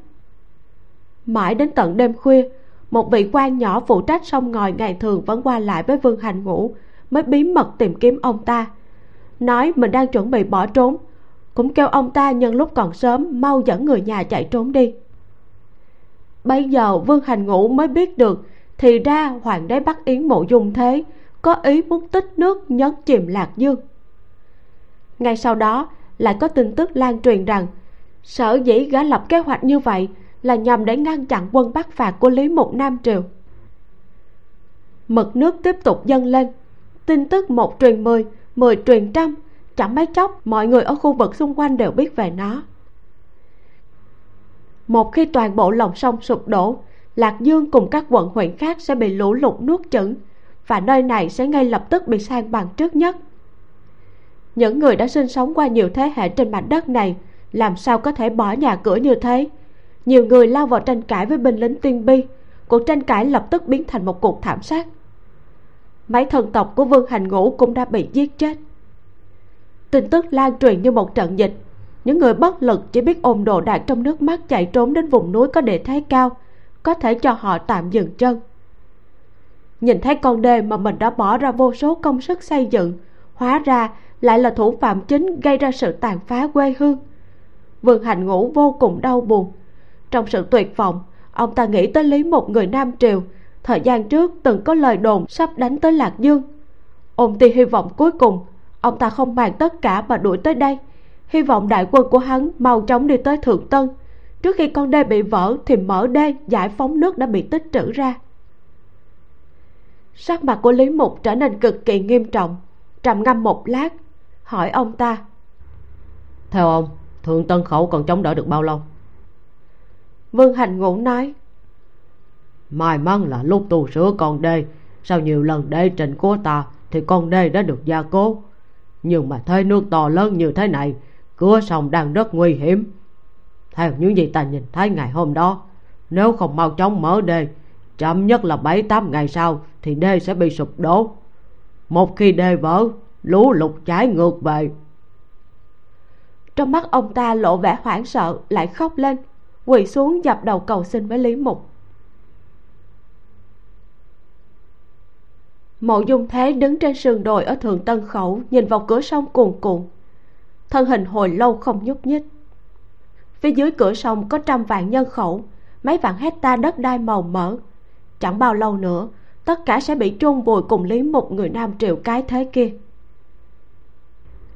Speaker 1: Mãi đến tận đêm khuya, một vị quan nhỏ phụ trách sông ngòi ngày thường vẫn qua lại với vương hành ngũ, mới bí mật tìm kiếm ông ta nói mình đang chuẩn bị bỏ trốn. Cũng kêu ông ta nhân lúc còn sớm mau dẫn người nhà chạy trốn đi. Bây giờ vương hành ngũ mới biết được, thì ra hoàng đế bắt yến mộ dung thế, có ý muốn tích nước nhấn chìm lạc dương. Ngay sau đó, lại có tin tức lan truyền rằng, sở dĩ gã lập kế hoạch như vậy là nhằm để ngăn chặn quân bắc phạt của lý mục nam triều. Mực nước tiếp tục dâng lên. Tin tức một truyền mười mười truyền trăm, chẳng mấy chốc mọi người ở khu vực xung quanh đều biết về nó. Một khi toàn bộ lòng sông sụp đổ, lạc dương cùng các quận huyện khác sẽ bị lũ lụt nuốt chửng, và nơi này sẽ ngay lập tức bị san bằng trước nhất. Những người đã sinh sống qua nhiều thế hệ trên mảnh đất này, làm sao có thể bỏ nhà cửa như thế? Nhiều người lao vào tranh cãi với binh lính tiên bi, cuộc tranh cãi lập tức biến thành một cuộc thảm sát mấy thần tộc của vương hành ngũ cũng đã bị giết chết. Tin tức lan truyền như một trận dịch. Những người bất lực chỉ biết ôm đồ đạc trong nước mắt chạy trốn đến vùng núi có địa thế cao, có thể cho họ tạm dừng chân. Nhìn thấy con đê mà mình đã bỏ ra vô số công sức xây dựng, hóa ra lại là thủ phạm chính gây ra sự tàn phá quê hương. Vương hành ngũ vô cùng đau buồn. Trong sự tuyệt vọng, ông ta nghĩ tới lý một người nam triều thời gian trước từng có lời đồn sắp đánh tới lạc dương. Ôm ti hy vọng cuối cùng ông ta không màng tất cả mà đuổi tới đây. Hy vọng đại quân của hắn mau chóng đi tới thượng tân. Trước khi con đê bị vỡ thì mở đê giải phóng nước đã bị tích trữ ra. Sắc mặt của lý mục trở nên cực kỳ nghiêm trọng trầm ngâm một lát hỏi ông ta.
Speaker 2: Theo ông thượng tân khẩu còn chống đỡ được bao lâu?
Speaker 1: Vương hành ngũ nói
Speaker 2: may mắn là lúc tu sửa con đê. Sau nhiều lần đê trình của ta, thì con đê đã được gia cố. Nhưng mà thấy nước to lớn như thế này, cửa sông đang rất nguy hiểm. Theo những gì ta nhìn thấy ngày hôm đó, nếu không mau chóng mở đê chậm nhất là bảy tám ngày sau thì đê sẽ bị sụp đổ. Một khi đê vỡ, lũ lụt trái ngược về.
Speaker 1: Trong mắt ông ta lộ vẻ hoảng sợ, lại khóc lên. Quỳ xuống dập đầu cầu xin với lý mục. Mộ dung thế đứng trên sườn đồi ở thượng tân khẩu, nhìn vào cửa sông cuồn cuộn. Thân hình hồi lâu không nhúc nhích. Phía dưới cửa sông có trăm vạn nhân khẩu, mấy vạn hecta đất đai màu mỡ. Chẳng bao lâu nữa, tất cả sẽ bị chôn vùi cùng lý một người nam triệu cái thế kia.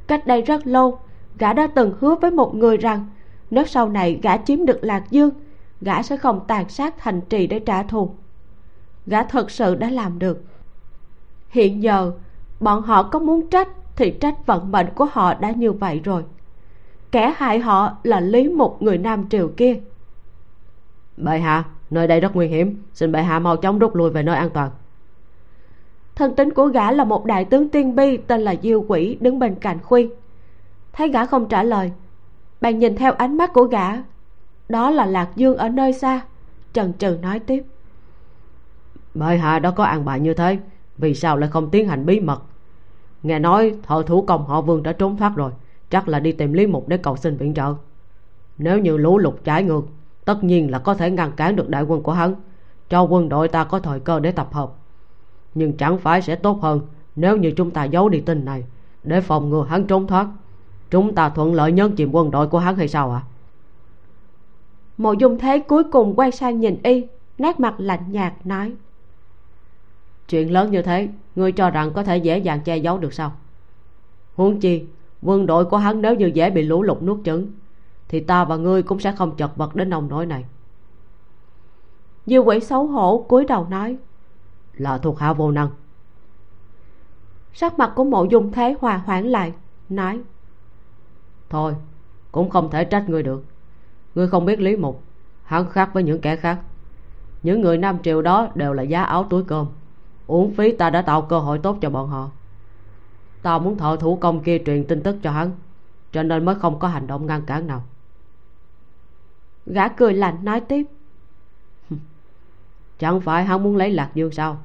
Speaker 1: Cách đây rất lâu, gã đã từng hứa với một người rằng nếu sau này gã chiếm được lạc dương, gã sẽ không tàn sát thành trì để trả thù. Gã thật sự đã làm được hiện giờ bọn họ có muốn trách thì trách vận mệnh của họ đã như vậy rồi. Kẻ hại họ là lý một người nam triều kia.
Speaker 2: Bệ hạ nơi đây rất nguy hiểm. Xin bệ hạ mau chóng rút lui về nơi an toàn.
Speaker 1: Thân tính của gã là một đại tướng tiên bi tên là diêu quỷ đứng bên cạnh khuyên thấy gã không trả lời bạn nhìn theo ánh mắt của gã. Đó là lạc dương ở nơi xa. Trần trừ nói tiếp.
Speaker 2: Bệ hạ đó có an bài như thế vì sao lại không tiến hành bí mật? Nghe nói thợ thủ công họ vương đã trốn thoát rồi, chắc là đi tìm lý mục để cầu xin viện trợ. Nếu như lũ lụt trái ngược, tất nhiên là có thể ngăn cản được đại quân của hắn. Cho quân đội ta có thời cơ để tập hợp. Nhưng chẳng phải sẽ tốt hơn nếu như chúng ta giấu đi tin này, để phòng ngừa hắn trốn thoát. Chúng ta thuận lợi nhân chìm quân đội của hắn hay sao ạ? À?
Speaker 1: mộ dung thế cuối cùng quay sang nhìn y, nét mặt lạnh nhạt nói
Speaker 2: chuyện lớn như thế, ngươi cho rằng có thể dễ dàng che giấu được sao? Huống chi, quân đội của hắn nếu như dễ bị lũ lụt nuốt chửng thì ta và ngươi cũng sẽ không chật vật đến nông nỗi này.
Speaker 1: Dư quỷ xấu hổ cúi đầu nói,
Speaker 2: là thuộc hạ vô năng.
Speaker 1: Sắc mặt của mộ dung thế hòa hoãn lại, nói,
Speaker 2: thôi, cũng không thể trách ngươi được. Ngươi không biết lý mục, hắn khác với những kẻ khác. Những người nam triều đó đều là giá áo túi cơm uổng phí ta đã tạo cơ hội tốt cho bọn họ. Ta muốn thợ thủ công kia truyền tin tức cho hắn, cho nên mới không có hành động ngăn cản nào.
Speaker 1: Gã cười lạnh nói tiếp.
Speaker 2: Chẳng phải hắn muốn lấy lạc dương sao?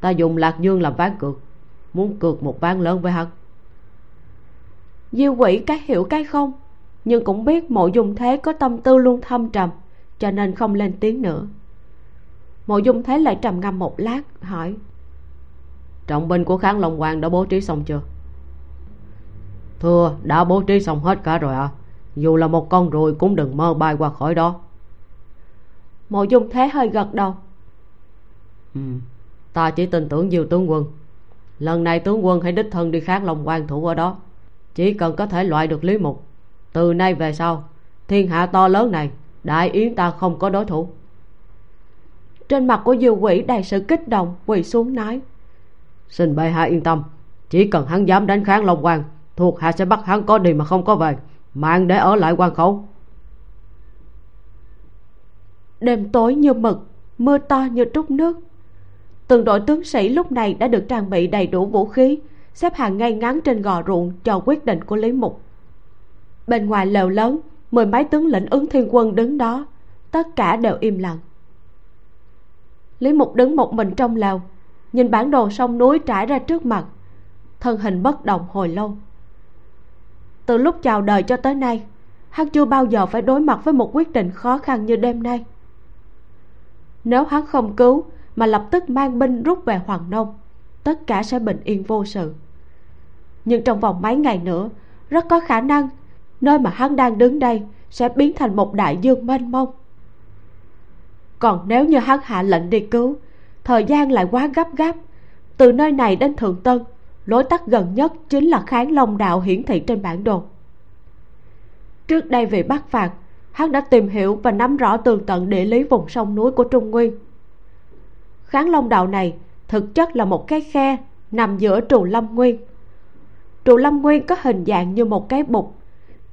Speaker 2: Ta dùng lạc dương làm ván cược, muốn cược một ván lớn với hắn.
Speaker 1: Diêu quỷ cái hiểu cái không? Nhưng cũng biết mộ dung thế có tâm tư luôn thâm trầm, cho nên không lên tiếng nữa mộ dung thế lại trầm ngâm một lát hỏi.
Speaker 2: Trọng binh của kháng long hoàng đã bố trí xong chưa? Thưa đã bố trí xong hết cả rồi ạ à. dù là một con ruồi cũng đừng mơ bay qua khỏi đó.
Speaker 1: Mộ dung thế hơi gật đầu.
Speaker 2: Ừ ta chỉ tin tưởng diêu tướng quân. Lần này tướng quân hãy đích thân đi kháng long quan thủ ở đó. Chỉ cần có thể loại được lý mục từ nay về sau thiên hạ to lớn này đại yến ta không có đối thủ
Speaker 1: trên mặt của diều quỷ đầy sự kích động quỳ xuống nói.
Speaker 2: Xin bệ hạ yên tâm chỉ cần hắn dám đánh kháng long quan thuộc hạ sẽ bắt hắn có đi mà không có về mạng để ở lại quan khẩu.
Speaker 1: Đêm tối như mực mưa to như trút nước. Từng đội tướng sĩ lúc này đã được trang bị đầy đủ vũ khí xếp hàng ngay ngắn trên gò ruộng cho quyết định của lý mục. Bên ngoài lều lớn mười mấy tướng lĩnh ứng thiên quân đứng đó tất cả đều im lặng lý mục đứng một mình trong lều nhìn bản đồ sông núi trải ra trước mặt, thân hình bất động hồi lâu. Từ lúc chào đời cho tới nay, hắn chưa bao giờ phải đối mặt với một quyết định khó khăn như đêm nay. Nếu hắn không cứu mà lập tức mang binh rút về hoàng nông, tất cả sẽ bình yên vô sự. Nhưng trong vòng mấy ngày nữa, rất có khả năng nơi mà hắn đang đứng đây sẽ biến thành một đại dương mênh mông còn nếu như hắn hạ lệnh đi cứu, thời gian lại quá gấp gáp. Từ nơi này đến thượng tân, lối tắt gần nhất chính là kháng long đạo hiển thị trên bản đồ. Trước đây vì bắt phạt, hắn đã tìm hiểu và nắm rõ tường tận địa lý vùng sông núi của trung nguyên. Kháng long đạo này thực chất là một cái khe nằm giữa trù lâm nguyên. Trù lâm nguyên có hình dạng như một cái bục,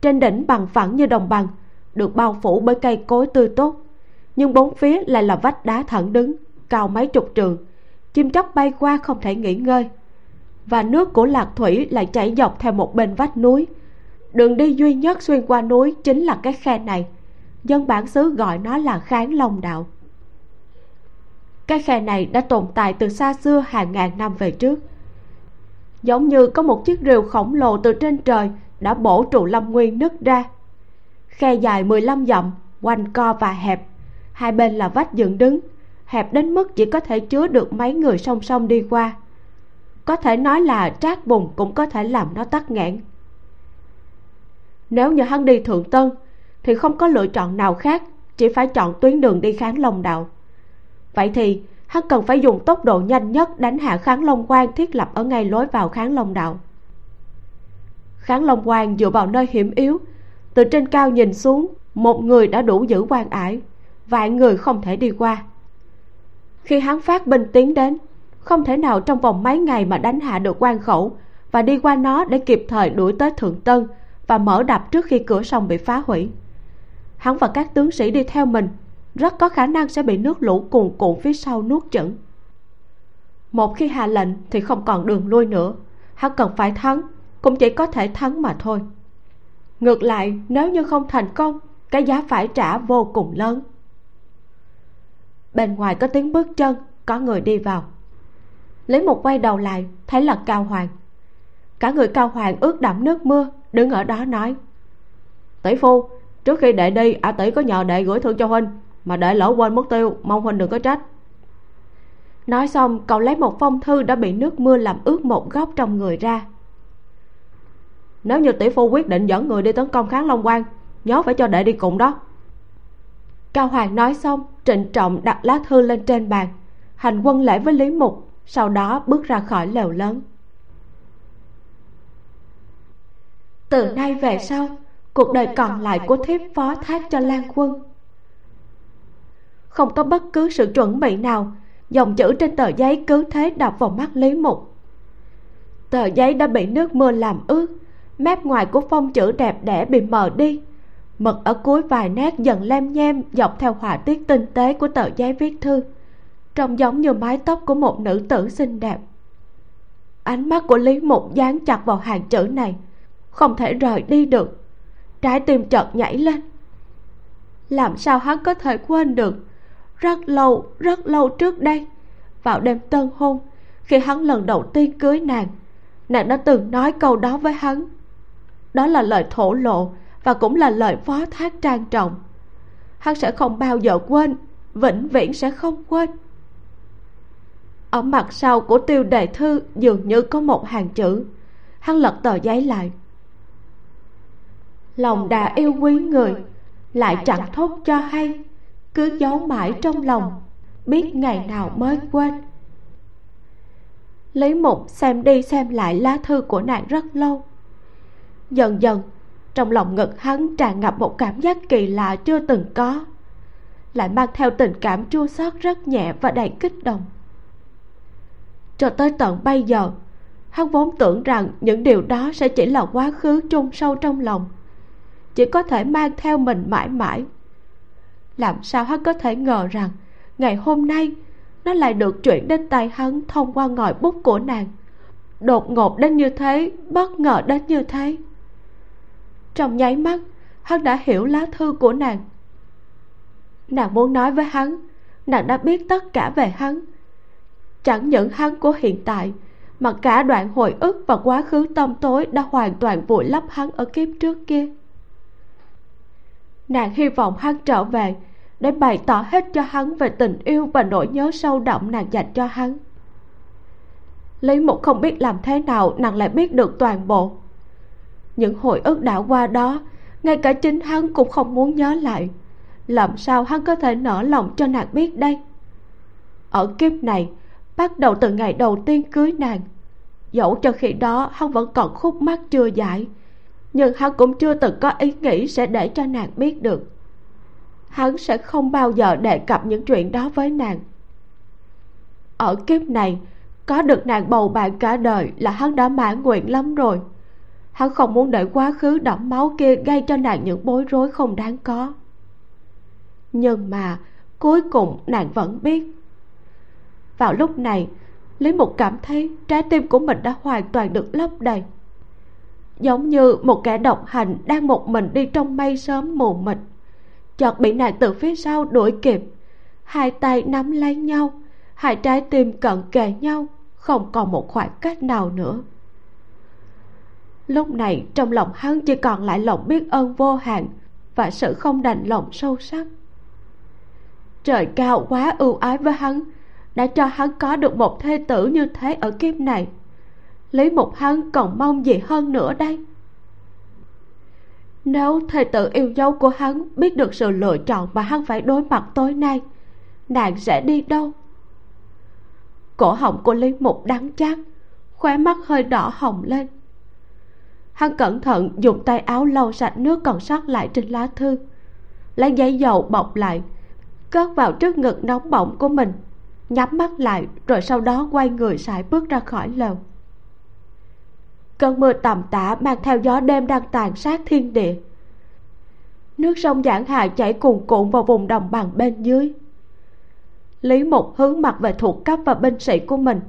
Speaker 1: trên đỉnh bằng phẳng như đồng bằng, được bao phủ bởi cây cối tươi tốt nhưng bốn phía lại là vách đá thẳng đứng, cao mấy chục trường. Chim chóc bay qua không thể nghỉ ngơi. Và nước của lạc thủy lại chảy dọc theo một bên vách núi. Đường đi duy nhất xuyên qua núi chính là cái khe này. Dân bản xứ gọi nó là kháng long đạo. Cái khe này đã tồn tại từ xa xưa hàng ngàn năm về trước. Giống như có một chiếc rìu khổng lồ từ trên trời đã bổ trụ lâm nguyên nứt ra. Khe dài 15 dặm, quanh co và hẹp hai bên là vách dựng đứng, hẹp đến mức chỉ có thể chứa được mấy người song song đi qua. Có thể nói là trát bùn cũng có thể làm nó tắc nghẽn. Nếu như hắn đi thượng tân, thì không có lựa chọn nào khác, chỉ phải chọn tuyến đường đi kháng long đạo. Vậy thì, hắn cần phải dùng tốc độ nhanh nhất đánh hạ kháng long quan thiết lập ở ngay lối vào kháng long đạo. Kháng long quan dựa vào nơi hiểm yếu, từ trên cao nhìn xuống, một người đã đủ giữ quan ải vài người không thể đi qua. Khi hắn phát binh tiến đến, không thể nào trong vòng mấy ngày mà đánh hạ được quan khẩu và đi qua nó để kịp thời đuổi tới thượng tân và mở đập trước khi cửa sông bị phá hủy. Hắn và các tướng sĩ đi theo mình, rất có khả năng sẽ bị nước lũ cuồn cuộn phía sau nuốt chửng. Một khi hạ lệnh thì không còn đường lui nữa, hắn cần phải thắng, cũng chỉ có thể thắng mà thôi. Ngược lại, nếu như không thành công, cái giá phải trả vô cùng lớn bên ngoài có tiếng bước chân, có người đi vào. Lấy một quay đầu lại, thấy là cao hoàng. Cả người cao hoàng ướt đẫm nước mưa, đứng ở đó nói, tỷ phu, trước khi đệ đi, a tỷ có nhờ đệ gửi thư cho huynh, mà đệ lỡ quên mất tiêu, mong huynh đừng có trách. Nói xong, cậu lấy một phong thư đã bị nước mưa làm ướt một góc trong người ra. Nếu như tỷ phu quyết định dẫn người đi tấn công kháng long quan, nhớ phải cho đệ đi cùng đó. Cao hoàng nói xong trịnh trọng đặt lá thư lên trên bàn. Hành quân lễ với lý mục, sau đó bước ra khỏi lều lớn. Từ nay về sau, cuộc đời còn lại của thiếp phó thác cho lan quân. Không có bất cứ sự chuẩn bị nào, dòng chữ trên tờ giấy cứ thế đập vào mắt lý mục. Tờ giấy đã bị nước mưa làm ướt, mép ngoài của phong chữ đẹp đẽ bị mờ đi mực ở cuối vài nét dần lem nhem, dọc theo họa tiết tinh tế của tờ giấy viết thư, trông giống như mái tóc của một nữ tử xinh đẹp. Ánh mắt của lý mục dán chặt vào hàng chữ này, không thể rời đi được. Trái tim chợt nhảy lên. Làm sao hắn có thể quên được? Rất lâu rất lâu trước đây, vào đêm tân hôn, khi hắn lần đầu tiên cưới nàng nàng đã từng nói câu đó với hắn. Đó là lời thổ lộ và cũng là lời phó thác trang trọng. Hắn sẽ không bao giờ quên, vĩnh viễn sẽ không quên. Ở mặt sau của tiêu đề thư dường như có một hàng chữ. Hắn lật tờ giấy lại. Lòng đã yêu quý người, lại chẳng thốt cho hay, cứ giấu mãi trong lòng, biết ngày nào mới quên. Lý mục xem đi xem lại lá thư của nàng rất lâu. Dần dần trong lòng ngực hắn tràn ngập một cảm giác kỳ lạ chưa từng có. Lại mang theo tình cảm chua xót rất nhẹ và đầy kích động. Cho tới tận bây giờ, hắn vốn tưởng rằng những điều đó sẽ chỉ là quá khứ chôn sâu trong lòng. Chỉ có thể mang theo mình mãi mãi. Làm sao hắn có thể ngờ rằng ngày hôm nay nó lại được chuyển đến tay hắn thông qua ngòi bút của nàng? Đột ngột đến như thế, bất ngờ đến như thế trong nháy mắt, hắn đã hiểu lá thư của nàng. Nàng muốn nói với hắn, nàng đã biết tất cả về hắn. Chẳng những hắn của hiện tại, mà cả đoạn hồi ức và quá khứ tâm tối đã hoàn toàn vùi lấp hắn ở kiếp trước kia. Nàng hy vọng hắn trở về để bày tỏ hết cho hắn về tình yêu và nỗi nhớ sâu đậm nàng dành cho hắn. Lý mục không biết làm thế nào, nàng lại biết được toàn bộ những hồi ức đã qua đó, ngay cả chính hắn cũng không muốn nhớ lại. Làm sao hắn có thể nở lòng cho nàng biết đây? Ở kiếp này, bắt đầu từ ngày đầu tiên cưới nàng, dẫu cho khi đó hắn vẫn còn khúc mắc chưa giải, nhưng hắn cũng chưa từng có ý nghĩ sẽ để cho nàng biết được. Hắn sẽ không bao giờ đề cập những chuyện đó với nàng. Ở kiếp này, có được nàng bầu bạn cả đời là hắn đã mãn nguyện lắm rồi hắn không muốn để quá khứ đẫm máu kia gây cho nàng những bối rối không đáng có. Nhưng mà cuối cùng nàng vẫn biết. Vào lúc này, lý mục cảm thấy trái tim của mình đã hoàn toàn được lấp đầy. Giống như một kẻ độc hành đang một mình đi trong mây sớm mù mịt. Chợt bị nàng từ phía sau đuổi kịp. Hai tay nắm lấy nhau, hai trái tim cận kề nhau, không còn một khoảng cách nào nữa lúc này, trong lòng hắn chỉ còn lại lòng biết ơn vô hạn và sự không đành lòng sâu sắc. Trời cao quá ưu ái với hắn, đã cho hắn có được một thê tử như thế ở kiếp này. Lý mục hắn còn mong gì hơn nữa đây? Nếu thê tử yêu dấu của hắn biết được sự lựa chọn mà hắn phải đối mặt tối nay, nàng sẽ đi đâu? Cổ họng của lý mục đắng chát, khóe mắt hơi đỏ hồng lên hắn cẩn thận dùng tay áo lau sạch nước còn sót lại trên lá thư. Lấy giấy dầu bọc lại, cất vào trước ngực nóng bỏng của mình, nhắm mắt lại, rồi sau đó quay người sải bước ra khỏi lều cơn mưa tầm tã mang theo gió đêm đang tàn sát thiên địa. Nước sông giảng hà chảy cuồn cuộn vào vùng đồng bằng bên dưới. Lý mục hướng mặt về thuộc cấp và binh sĩ của mình.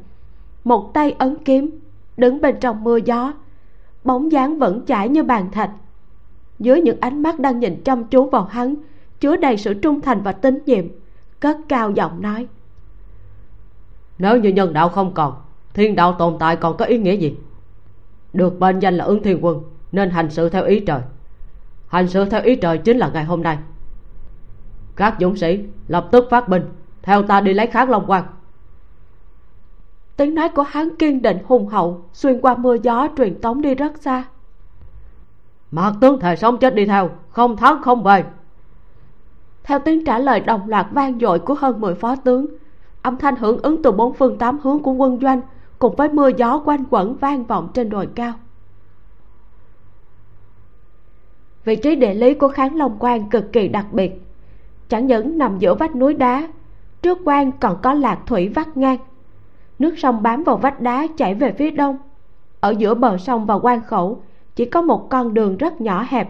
Speaker 1: Một tay ấn kiếm, đứng bên trong mưa gió bóng dáng vẫn chảy như bàn thạch. Dưới những ánh mắt đang nhìn chăm chú vào hắn, chứa đầy sự trung thành và tín nhiệm, cất cao giọng nói.
Speaker 2: Nếu như nhân đạo không còn, thiên đạo tồn tại còn có ý nghĩa gì? Được bên danh là ứng thiên quân, nên hành sự theo ý trời. Hành sự theo ý trời chính là ngày hôm nay. Các dũng sĩ lập tức phát binh, theo ta đi lấy kháng long quan
Speaker 1: tiếng nói của hắn kiên định hùng hậu xuyên qua mưa gió truyền tống đi rất xa.
Speaker 2: Mặt tướng thề sống chết đi theo không thắng không về
Speaker 1: theo tiếng trả lời đồng loạt vang dội của hơn mười phó tướng âm thanh hưởng ứng từ bốn phương tám hướng của quân doanh cùng với mưa gió quanh quẩn vang vọng trên đồi cao. Vị trí địa lý của kháng long quan cực kỳ đặc biệt. Chẳng những nằm giữa vách núi đá trước quan còn có lạc thủy vắt ngang nước sông bám vào vách đá chảy về phía đông. Ở giữa bờ sông và quan khẩu, chỉ có một con đường rất nhỏ hẹp.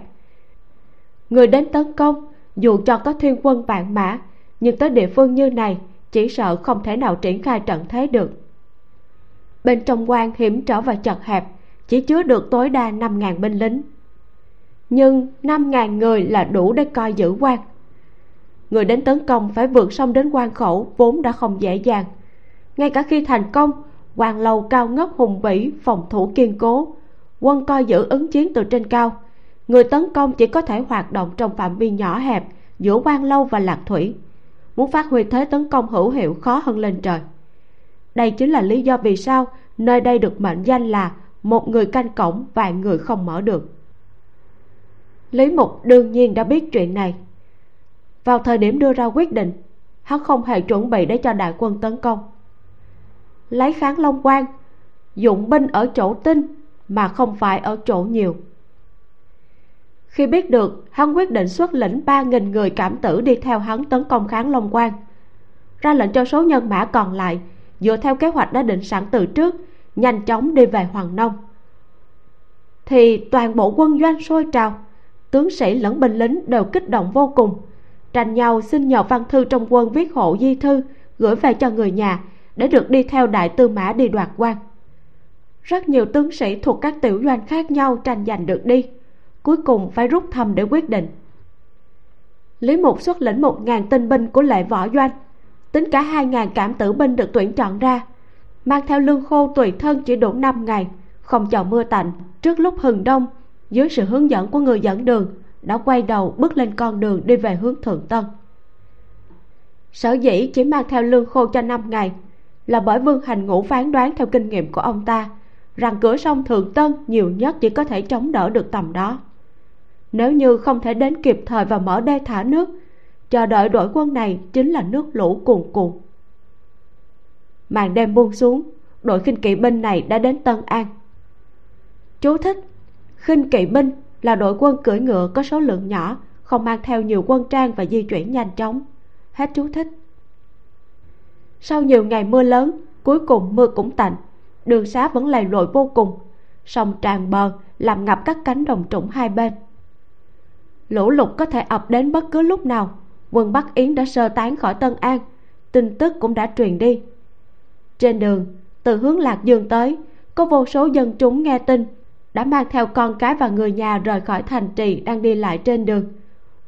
Speaker 1: Người đến tấn công, dù cho có thiên quân vạn mã, nhưng tới địa phương như này, chỉ sợ không thể nào triển khai trận thế được. Bên trong quan hiểm trở và chật hẹp, chỉ chứa được tối đa năm ngàn binh lính. Nhưng năm ngàn người là đủ để coi giữ quan. Người đến tấn công phải vượt sông đến quan khẩu vốn đã không dễ dàng ngay cả khi thành công, hoàng lâu cao ngất hùng vĩ, phòng thủ kiên cố. Quân coi giữ ứng chiến từ trên cao. Người tấn công chỉ có thể hoạt động trong phạm vi nhỏ hẹp giữa quan lâu và lạc thủy. Muốn phát huy thế tấn công hữu hiệu khó hơn lên trời. Đây chính là lý do vì sao nơi đây được mệnh danh là một người canh cổng vài người không mở được. Lý mục đương nhiên đã biết chuyện này. Vào thời điểm đưa ra quyết định, hắn không hề chuẩn bị để cho đại quân tấn công lấy kháng long quan dụng binh ở chỗ tinh, mà không phải ở chỗ nhiều. Khi biết được, hắn quyết định xuất lĩnh ba nghìn người cảm tử đi theo hắn tấn công kháng long quan ra lệnh cho số nhân mã còn lại, dựa theo kế hoạch đã định sẵn từ trước, nhanh chóng đi về hoàng nông. Thì toàn bộ quân doanh sôi trào, tướng sĩ lẫn binh lính đều kích động vô cùng. Tranh nhau xin nhờ văn thư trong quân viết hộ di thư gửi về cho người nhà để được đi theo đại tư mã đi đoạt quan. Rất nhiều tướng sĩ thuộc các tiểu doanh khác nhau tranh giành được đi, cuối cùng phải rút thăm để quyết định. Lý mục xuất lĩnh một ngàn tinh binh của lệ võ doanh, tính cả hai ngàn cảm tử binh được tuyển chọn ra, mang theo lương khô tùy thân chỉ đủ năm ngày, không chờ mưa tạnh. Trước lúc hừng đông, dưới sự hướng dẫn của người dẫn đường, đã quay đầu bước lên con đường đi về hướng thượng tân. Sở dĩ chỉ mang theo lương khô cho năm ngày là bởi vương hành ngũ phán đoán theo kinh nghiệm của ông ta, rằng cửa sông thượng tân nhiều nhất chỉ có thể chống đỡ được tầm đó. Nếu như không thể đến kịp thời và mở đê thả nước, chờ đợi đội quân này chính là nước lũ cuồn cuộn. Màn đêm buông xuống, đội khinh kỵ binh này đã đến tân an. Chú thích, khinh kỵ binh là đội quân cưỡi ngựa có số lượng nhỏ, không mang theo nhiều quân trang và di chuyển nhanh chóng. Hết chú thích sau nhiều ngày mưa lớn, cuối cùng mưa cũng tạnh. Đường xá vẫn lầy lội vô cùng. Sông tràn bờ, làm ngập các cánh đồng trũng hai bên. Lũ lụt có thể ập đến bất cứ lúc nào. Quân bắc yến đã sơ tán khỏi tân an. Tin tức cũng đã truyền đi. Trên đường, từ hướng lạc dương tới, có vô số dân chúng nghe tin, đã mang theo con cái và người nhà rời khỏi thành trì đang đi lại trên đường.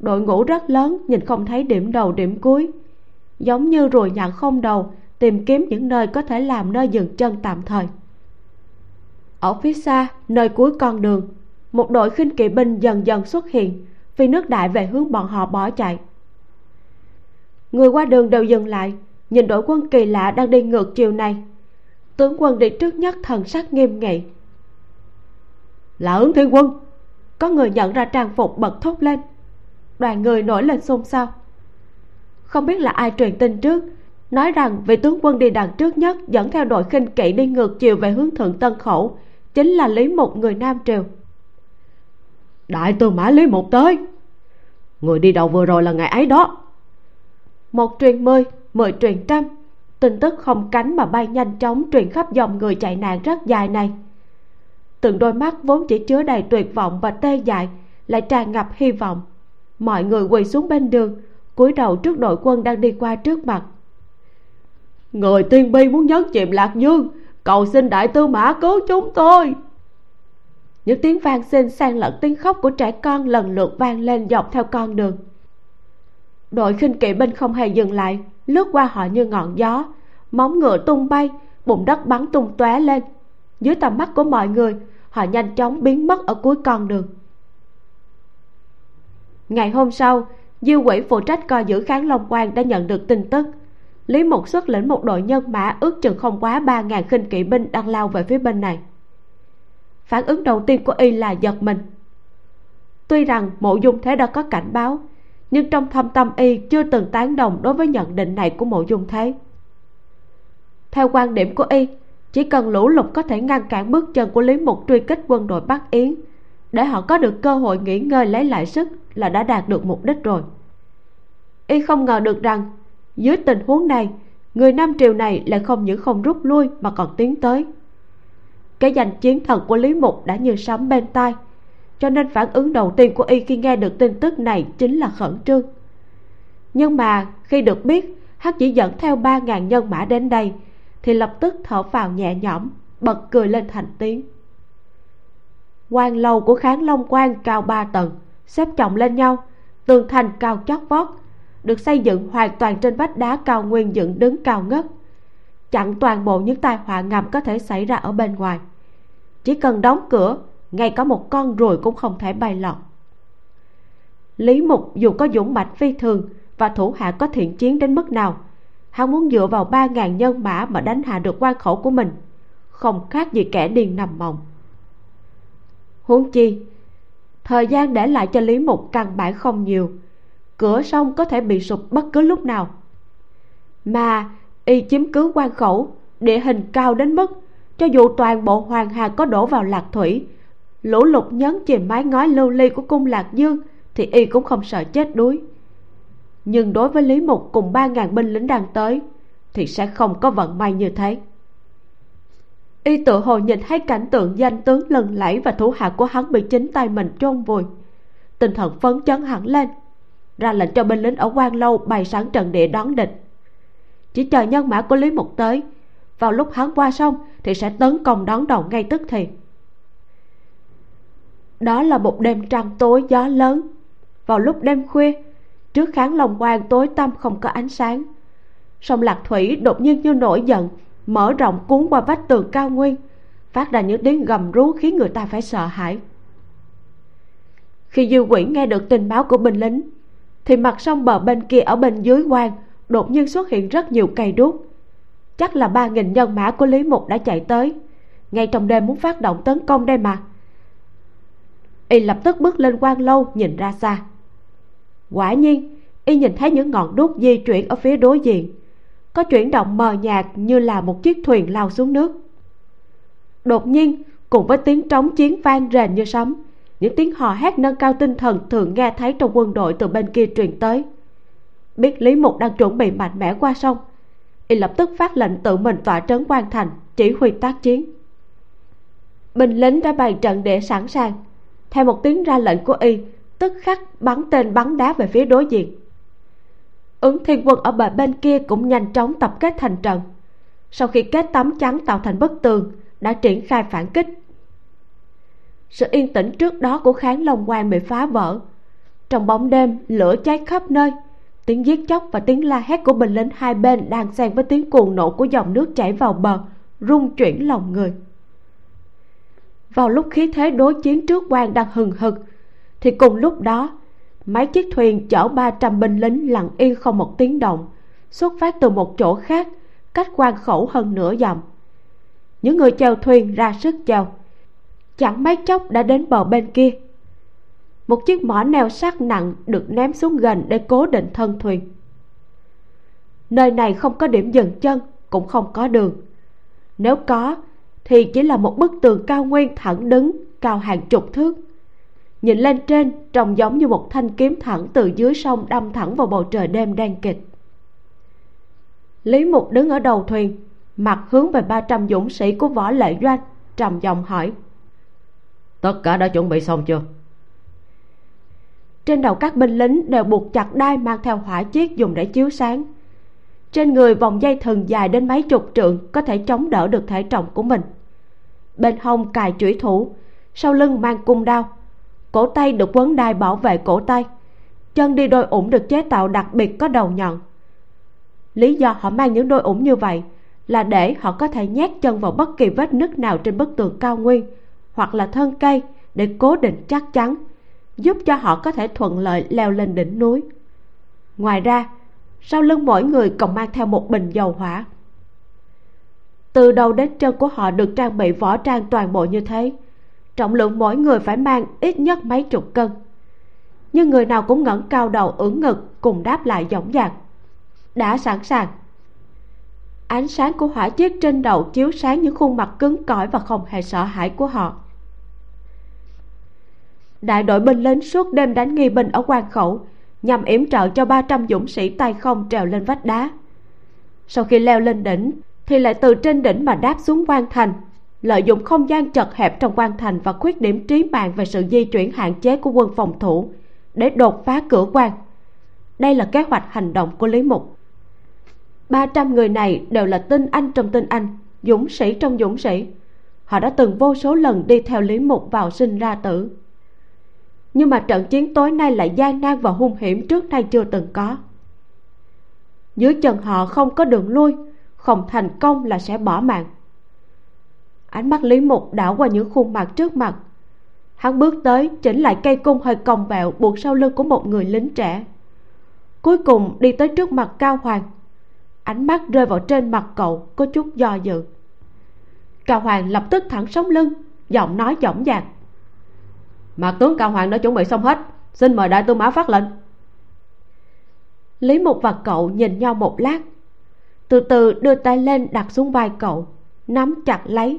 Speaker 1: Đội ngũ rất lớn, nhìn không thấy điểm đầu điểm cuối giống như ruồi nhặn không đầu, tìm kiếm những nơi có thể làm nơi dừng chân tạm thời. Ở phía xa, nơi cuối con đường, một đội khinh kỵ binh dần dần xuất hiện vì nước đại về hướng bọn họ bỏ chạy. Người qua đường đều dừng lại, nhìn đội quân kỳ lạ đang đi ngược chiều này. Tướng quân đi trước nhất thần sắc nghiêm nghị. Là ứng thiên quân, có người nhận ra trang phục bật thốt lên. Đoàn người nổi lên xôn xao không biết là ai truyền tin trước. Nói rằng vị tướng quân đi đằng trước nhất dẫn theo đội khinh kỵ đi ngược chiều về hướng thượng tân khẩu chính là lý mục người nam triều. Đại tư mã lý mục tới. Người đi đầu vừa rồi là ngày ấy đó. Một truyền mười mười truyền trăm. Tin tức không cánh mà bay nhanh chóng truyền khắp dòng người chạy nạn rất dài này. Từng đôi mắt vốn chỉ chứa đầy tuyệt vọng và tê dại lại tràn ngập hy vọng. Mọi người quỳ xuống bên đường cúi đầu trước đội quân đang đi qua trước mặt. Người tiên bi muốn nhấn chìm lạc dương cầu xin đại tư mã cứu chúng tôi. Những tiếng vang xin sang lẫn tiếng khóc của trẻ con lần lượt vang lên dọc theo con đường. Đội khinh kỵ binh không hề dừng lại, lướt qua họ như ngọn gió. Móng ngựa tung bay bụng đất bắn tung tóe lên. Dưới tầm mắt của mọi người, họ nhanh chóng biến mất ở cuối con đường. Ngày hôm sau diêu quỷ phụ trách coi giữ kháng long quan đã nhận được tin tức. Lý mục xuất lĩnh một đội nhân mã ước chừng không quá ba ngàn khinh kỵ binh đang lao về phía bên này. Phản ứng đầu tiên của y là giật mình. Tuy rằng mộ dung thế đã có cảnh báo, nhưng trong thâm tâm y chưa từng tán đồng đối với nhận định này của mộ dung thế. Theo quan điểm của y, chỉ cần lũ lụt có thể ngăn cản bước chân của lý mục truy kích quân đội bắc yến để họ có được cơ hội nghỉ ngơi lấy lại sức là đã đạt được mục đích rồi. Y không ngờ được rằng, dưới tình huống này, người nam triều này lại không những không rút lui mà còn tiến tới. Cái danh chiến thần của lý mục đã như sấm bên tai, cho nên phản ứng đầu tiên của y khi nghe được tin tức này chính là khẩn trương. Nhưng mà khi được biết hắn chỉ dẫn theo ba ngàn nhân mã đến đây, thì lập tức thở phào nhẹ nhõm, bật cười lên thành tiếng quan lầu của kháng long quan cao ba tầng, xếp chồng lên nhau, tường thành cao chót vót, được xây dựng hoàn toàn trên vách đá cao nguyên dựng đứng cao ngất. Chặn toàn bộ những tai họa ngầm có thể xảy ra ở bên ngoài. Chỉ cần đóng cửa, ngay cả một con ruồi cũng không thể bay lọt. Lý mục dù có dũng mãnh phi thường và thủ hạ có thiện chiến đến mức nào, hắn muốn dựa vào ba ngàn nhân mã mà đánh hạ được quan khẩu của mình, không khác gì kẻ điên nằm mộng huống chi, thời gian để lại cho lý mục căn bản không nhiều. Cửa sông có thể bị sụp bất cứ lúc nào. Mà y chiếm cứ quan khẩu, địa hình cao đến mức, cho dù toàn bộ hoàng hà có đổ vào lạc thủy, lũ lụt nhấn chìm mái ngói lưu ly của cung lạc dương thì y cũng không sợ chết đuối. Nhưng đối với lý mục cùng ba ngàn binh lính đang tới thì sẽ không có vận may như thế y tự hồ nhìn thấy cảnh tượng danh tướng lần lẫy và thủ hạ của hắn bị chính tay mình chôn vùi. Tinh thần phấn chấn hẳn lên. Ra lệnh cho binh lính ở quan lâu bày sẵn trận địa đón địch. Chỉ chờ nhân mã của lý mục tới, vào lúc hắn qua sông thì sẽ tấn công đón đầu ngay tức thì. Đó là một đêm trăng tối gió lớn. Vào lúc đêm khuya, trước kháng lòng quan tối tăm không có ánh sáng, sông lạc thủy đột nhiên như nổi giận mở rộng cuốn qua vách tường cao nguyên, phát ra những tiếng gầm rú khiến người ta phải sợ hãi. Khi dư quỷ nghe được tình báo của binh lính, thì mặt sông bờ bên kia ở bên dưới quan đột nhiên xuất hiện rất nhiều cây đuốc. Chắc là ba nghìn nhân mã của lý mục đã chạy tới, ngay trong đêm muốn phát động tấn công đây mà. Y lập tức bước lên quan lâu, nhìn ra xa. Quả nhiên, y nhìn thấy những ngọn đuốc di chuyển ở phía đối diện có chuyển động mờ nhạt như là một chiếc thuyền lao xuống nước. Đột nhiên, cùng với tiếng trống chiến vang rền như sấm, những tiếng hò hét nâng cao tinh thần thường nghe thấy trong quân đội từ bên kia truyền tới. Biết lý mục đang chuẩn bị mạnh mẽ qua sông, y lập tức phát lệnh tự mình tỏa trấn quan thành, chỉ huy tác chiến. Binh lính đã bày trận để sẵn sàng. Theo một tiếng ra lệnh của y, tức khắc bắn tên bắn đá về phía đối diện ứng thiên quân ở bờ bên kia cũng nhanh chóng tập kết thành trận. Sau khi kết tấm chắn tạo thành bức tường, đã triển khai phản kích. Sự yên tĩnh trước đó của kháng long quan bị phá vỡ. Trong bóng đêm, lửa cháy khắp nơi. Tiếng giết chóc và tiếng la hét của binh lính hai bên đang xen với tiếng cuồng nộ của dòng nước chảy vào bờ, rung chuyển lòng người. Vào lúc khí thế đối chiến trước quan đang hừng hực, thì cùng lúc đó mấy chiếc thuyền chở 300 binh lính lặng yên không một tiếng động, xuất phát từ một chỗ khác, cách quan khẩu hơn nửa dặm. Những người chèo thuyền ra sức chèo. Chẳng mấy chốc đã đến bờ bên kia. Một chiếc mỏ neo sắt nặng được ném xuống gần để cố định thân thuyền. Nơi này không có điểm dừng chân, cũng không có đường. Nếu có, thì chỉ là một bức tường cao nguyên thẳng đứng, cao hàng chục thước nhìn lên trên trông giống như một thanh kiếm thẳng từ dưới sông đâm thẳng vào bầu trời đêm đen kịch. Lý mục đứng ở đầu thuyền mặt hướng về ba trăm dũng sĩ của võ lệ doanh trầm giọng hỏi.
Speaker 2: Tất cả đã chuẩn bị xong chưa?
Speaker 1: Trên đầu các binh lính đều buộc chặt đai mang theo hỏa chiếc dùng để chiếu sáng. Trên người vòng dây thừng dài đến mấy chục trượng có thể chống đỡ được thể trọng của mình. Bên hông cài chủy thủ sau lưng mang cung đao cổ tay được quấn đai bảo vệ cổ tay. Chân đi đôi ủng được chế tạo đặc biệt có đầu nhọn lý do họ mang những đôi ủng như vậy là để họ có thể nhét chân vào bất kỳ vết nứt nào trên bức tường cao nguyên hoặc là thân cây để cố định chắc chắn, giúp cho họ có thể thuận lợi leo lên đỉnh núi. Ngoài ra, sau lưng mỗi người còn mang theo một bình dầu hỏa. Từ đầu đến chân của họ được trang bị võ trang toàn bộ như thế trọng lượng mỗi người phải mang ít nhất mấy chục cân. Nhưng người nào cũng ngẩng cao đầu ưỡn ngực cùng đáp lại dõng dạc. Đã sẵn sàng. Ánh sáng của hỏa chiếc trên đầu chiếu sáng những khuôn mặt cứng cỏi và không hề sợ hãi của họ. Đại đội binh lính suốt đêm đánh nghi binh ở quan khẩu, nhằm yểm trợ cho 300 dũng sĩ tay không trèo lên vách đá. Sau khi leo lên đỉnh, thì lại từ trên đỉnh mà đáp xuống quan thành lợi dụng không gian chật hẹp trong quan thành và khuyết điểm trí mạng về sự di chuyển hạn chế của quân phòng thủ để đột phá cửa quan. Đây là kế hoạch hành động của lý mục. 300 người này đều là tinh anh trong tinh anh, dũng sĩ trong dũng sĩ. Họ đã từng vô số lần đi theo lý mục vào sinh ra tử. Nhưng mà trận chiến tối nay lại gian nan và hung hiểm trước nay chưa từng có. Dưới chân họ không có đường lui, không thành công là sẽ bỏ mạng ánh mắt lý mục đảo qua những khuôn mặt trước mặt. Hắn bước tới chỉnh lại cây cung hơi cong vẹo buộc sau lưng của một người lính trẻ. Cuối cùng đi tới trước mặt cao hoàng. Ánh mắt rơi vào trên mặt cậu có chút do dự. Cao hoàng lập tức thẳng sống lưng giọng nói dõng dạc. Mặt tướng cao hoàng đã chuẩn bị xong hết xin mời đại tư mã phát lệnh. Lý mục và cậu nhìn nhau một lát. Từ từ đưa tay lên đặt xuống vai cậu nắm chặt lấy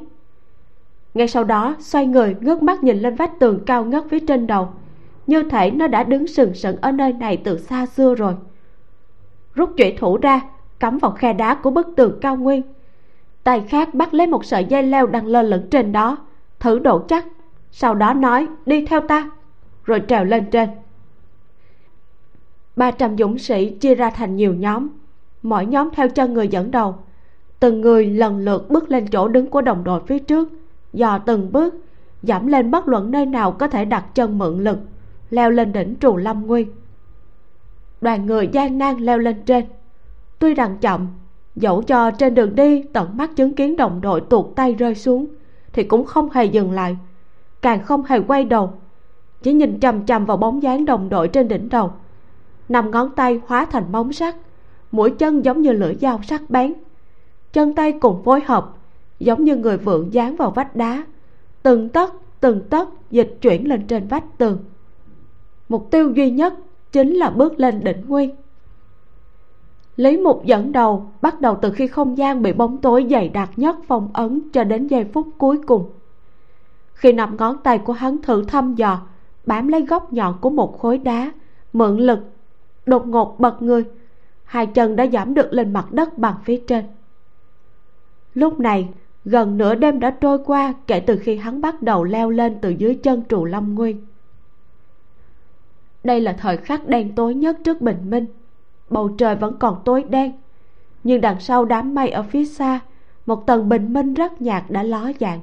Speaker 1: ngay sau đó, xoay người, ngước mắt nhìn lên vách tường cao ngất phía trên đầu. Như thể nó đã đứng sừng sững ở nơi này từ xa xưa rồi. Rút chủy thủ ra, cắm vào khe đá của bức tường cao nguyên. Tay khác bắt lấy một sợi dây leo đang lơ lửng trên đó. Thử độ chắc, sau đó nói, đi theo ta. Rồi trèo lên trên. Ba trăm dũng sĩ chia ra thành nhiều nhóm. Mỗi nhóm theo chân người dẫn đầu. Từng người lần lượt bước lên chỗ đứng của đồng đội phía trước dò từng bước, giảm lên bất luận nơi nào có thể đặt chân mượn lực, leo lên đỉnh trù lâm nguyên đoàn người gian nan leo lên trên. Tuy rằng chậm, dẫu cho trên đường đi tận mắt chứng kiến đồng đội tuột tay rơi xuống, thì cũng không hề dừng lại, càng không hề quay đầu, chỉ nhìn chằm chằm vào bóng dáng đồng đội trên đỉnh đầu. Năm ngón tay hóa thành móng sắt, mũi chân giống như lưỡi dao sắc bén, chân tay cùng phối hợp giống như người vượng dán vào vách đá. Từng tấc từng tấc dịch chuyển lên trên vách tường. Mục tiêu duy nhất chính là bước lên đỉnh nguyên. Lý mục dẫn đầu, bắt đầu từ khi không gian bị bóng tối dày đặc nhất phong ấn cho đến giây phút cuối cùng. Khi nằm ngón tay của hắn thử thăm dò, bám lấy góc nhọn của một khối đá, mượn lực, đột ngột bật người. Hai chân đã giảm được lên mặt đất bằng phía trên. Lúc này gần nửa đêm đã trôi qua kể từ khi hắn bắt đầu leo lên từ dưới chân trù lâm nguyên. Đây là thời khắc đen tối nhất trước bình minh. Bầu trời vẫn còn tối đen, nhưng đằng sau đám mây ở phía xa, một tầng bình minh rất nhạt đã ló dạng.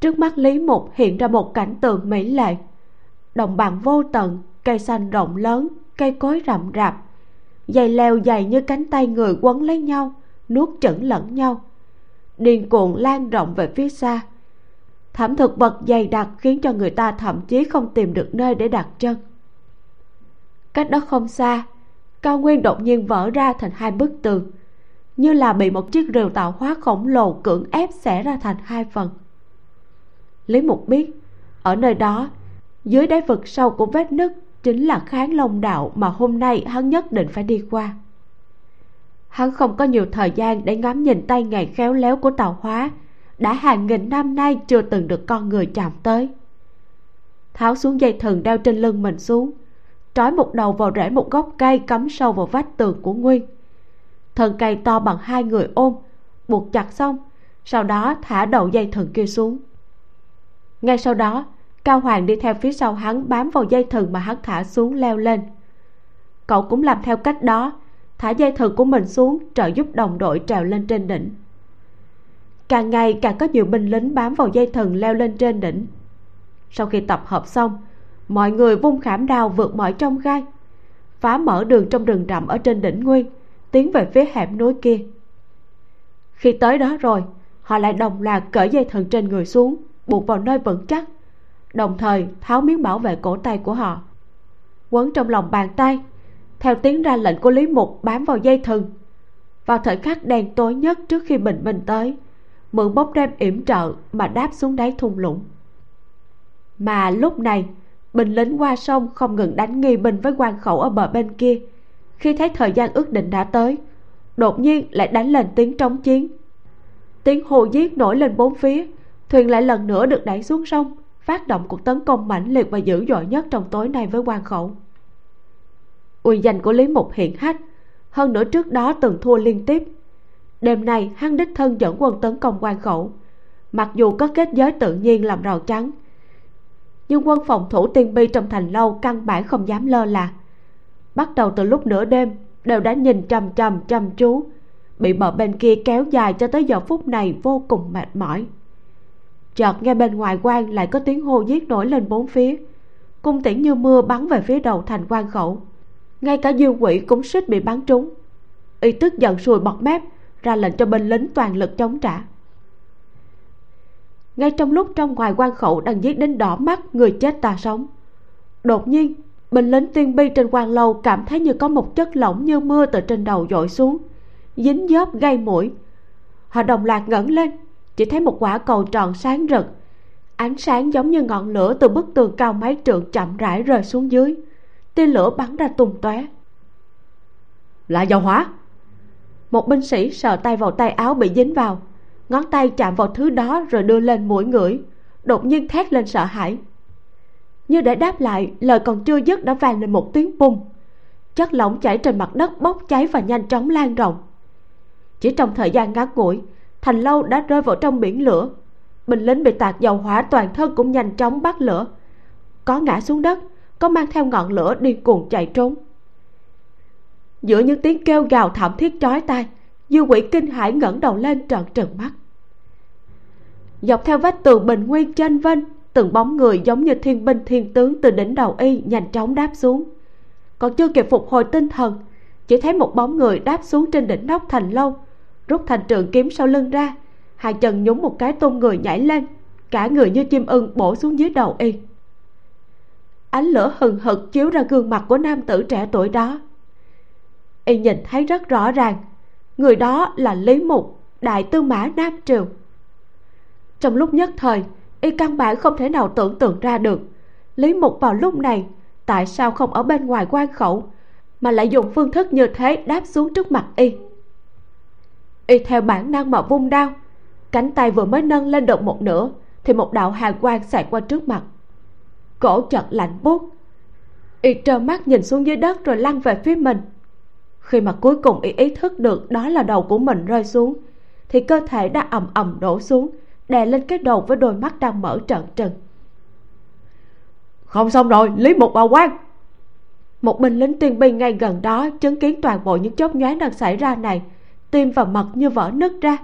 Speaker 1: Trước mắt lý mục hiện ra một cảnh tượng mỹ lệ. Đồng bằng vô tận, cây xanh rộng lớn, cây cối rậm rạp, dây leo dày như cánh tay người quấn lấy nhau, nuốt chửng lẫn nhau điên cuồng lan rộng về phía xa. Thảm thực vật dày đặc khiến cho người ta thậm chí không tìm được nơi để đặt chân. Cách đó không xa, cao nguyên đột nhiên vỡ ra thành hai bức tường, như là bị một chiếc rìu tạo hóa khổng lồ cưỡng ép xẻ ra thành hai phần. Lý mục biết, ở nơi đó, dưới đáy vực sâu của vết nứt chính là kháng long đạo mà hôm nay hắn nhất định phải đi qua hắn không có nhiều thời gian để ngắm nhìn tay nghề khéo léo của tàu hóa. Đã hàng nghìn năm nay chưa từng được con người chạm tới. Tháo xuống dây thừng đeo trên lưng mình xuống. Trói một đầu vào rễ một gốc cây cắm sâu vào vách tường của nguyên. Thân cây to bằng hai người ôm, buộc chặt xong, sau đó thả đầu dây thừng kia xuống. Ngay sau đó, cao hoàng đi theo phía sau hắn bám vào dây thừng mà hắn thả xuống leo lên. Cậu cũng làm theo cách đó thả dây thừng của mình xuống, trợ giúp đồng đội trèo lên trên đỉnh. Càng ngày càng có nhiều binh lính bám vào dây thừng leo lên trên đỉnh. Sau khi tập hợp xong, mọi người vung khảm đao vượt mọi trong gai, phá mở đường trong rừng rậm ở trên đỉnh nguyên tiến về phía hẻm núi kia. Khi tới đó rồi, họ lại đồng loạt cởi dây thừng trên người xuống, buộc vào nơi vững chắc, đồng thời tháo miếng bảo vệ cổ tay của họ. Quấn trong lòng bàn tay theo tiếng ra lệnh của lý mục bám vào dây thừng. Vào thời khắc đen tối nhất trước khi bình minh tới, mượn bóng đêm yểm trợ mà đáp xuống đáy thung lũng. Mà lúc này, binh lính qua sông không ngừng đánh nghi binh với quan khẩu ở bờ bên kia. Khi thấy thời gian ước định đã tới, đột nhiên lại đánh lên tiếng trống chiến. Tiếng hô giết nổi lên bốn phía, thuyền lại lần nữa được đẩy xuống sông, phát động cuộc tấn công mãnh liệt và dữ dội nhất trong tối nay với quan khẩu uy danh của lý mục hiện hách. Hơn nữa trước đó từng thua liên tiếp. Đêm nay, hắn đích thân dẫn quân tấn công quan khẩu. Mặc dù có kết giới tự nhiên làm rào chắn, nhưng quân phòng thủ tiên bi trong thành lâu căn bản không dám lơ là. Bắt đầu từ lúc nửa đêm, đều đã nhìn chằm chằm, chăm chú, bị bờ bên kia kéo dài cho tới giờ phút này vô cùng mệt mỏi. Chợt nghe bên ngoài quan lại có tiếng hô giết nổi lên bốn phía. Cung tiễn như mưa bắn về phía đầu thành quan khẩu ngay cả dương quỷ cũng suýt bị bắn trúng. Y tức giận sùi bọt mép, ra lệnh cho binh lính toàn lực chống trả. Ngay trong lúc trong ngoài quan khẩu đang giết đến đỏ mắt, người chết ta sống. Đột nhiên, binh lính tiên bi trên quan lâu cảm thấy như có một chất lỏng như mưa từ trên đầu dội xuống, dính dớp gây mũi. Họ đồng loạt ngẩng lên, chỉ thấy một quả cầu tròn sáng rực. Ánh sáng giống như ngọn lửa từ bức tường cao mấy trượng chậm rãi rơi xuống dưới tia lửa bắn ra tung tóe. Là dầu hỏa. Một binh sĩ sờ tay vào tay áo bị dính vào. Ngón tay chạm vào thứ đó rồi đưa lên mũi ngửi đột nhiên thét lên sợ hãi. Như để đáp lại lời còn chưa dứt đã vang lên một tiếng bung. Chất lỏng chảy trên mặt đất bốc cháy và nhanh chóng lan rộng. Chỉ trong thời gian ngắn ngủi thành lâu đã rơi vào trong biển lửa. Binh lính bị tạt dầu hỏa toàn thân cũng nhanh chóng bắt lửa có ngã xuống đất có mang theo ngọn lửa điên cuồng chạy trốn. Giữa những tiếng kêu gào thảm thiết chói tai, dư quỷ kinh hãi ngẩng đầu lên trợn trừng mắt. Dọc theo vách tường bình nguyên trên vênh, từng bóng người giống như thiên binh thiên tướng từ đỉnh đầu y nhanh chóng đáp xuống. Còn chưa kịp phục hồi tinh thần, chỉ thấy một bóng người đáp xuống trên đỉnh nóc thành lâu, rút thành trường kiếm sau lưng ra, hai chân nhúng một cái tung người nhảy lên, cả người như chim ưng bổ xuống dưới đầu y ánh lửa hừng hực chiếu ra gương mặt của nam tử trẻ tuổi đó. Y nhìn thấy rất rõ ràng, người đó là lý mục, đại tư mã nam triều. Trong lúc nhất thời, y căn bản không thể nào tưởng tượng ra được lý mục vào lúc này tại sao không ở bên ngoài quan khẩu mà lại dùng phương thức như thế đáp xuống trước mặt y. Y theo bản năng mà vung đao, cánh tay vừa mới nâng lên được một nửa thì một đạo hàn quang xẹt qua trước mặt cổ chợt lạnh buốt. Y trơ mắt nhìn xuống dưới đất rồi lăn về phía mình. Khi mà cuối cùng y ý thức được đó là đầu của mình rơi xuống thì cơ thể đã ầm ầm đổ xuống đè lên cái đầu với đôi mắt đang mở trợn trừng.
Speaker 2: Không xong rồi lý mục bảo quan
Speaker 1: một binh lính tiên binh ngay gần đó chứng kiến toàn bộ những chốc nhoáng đang xảy ra này tim và mật như vỡ nứt ra.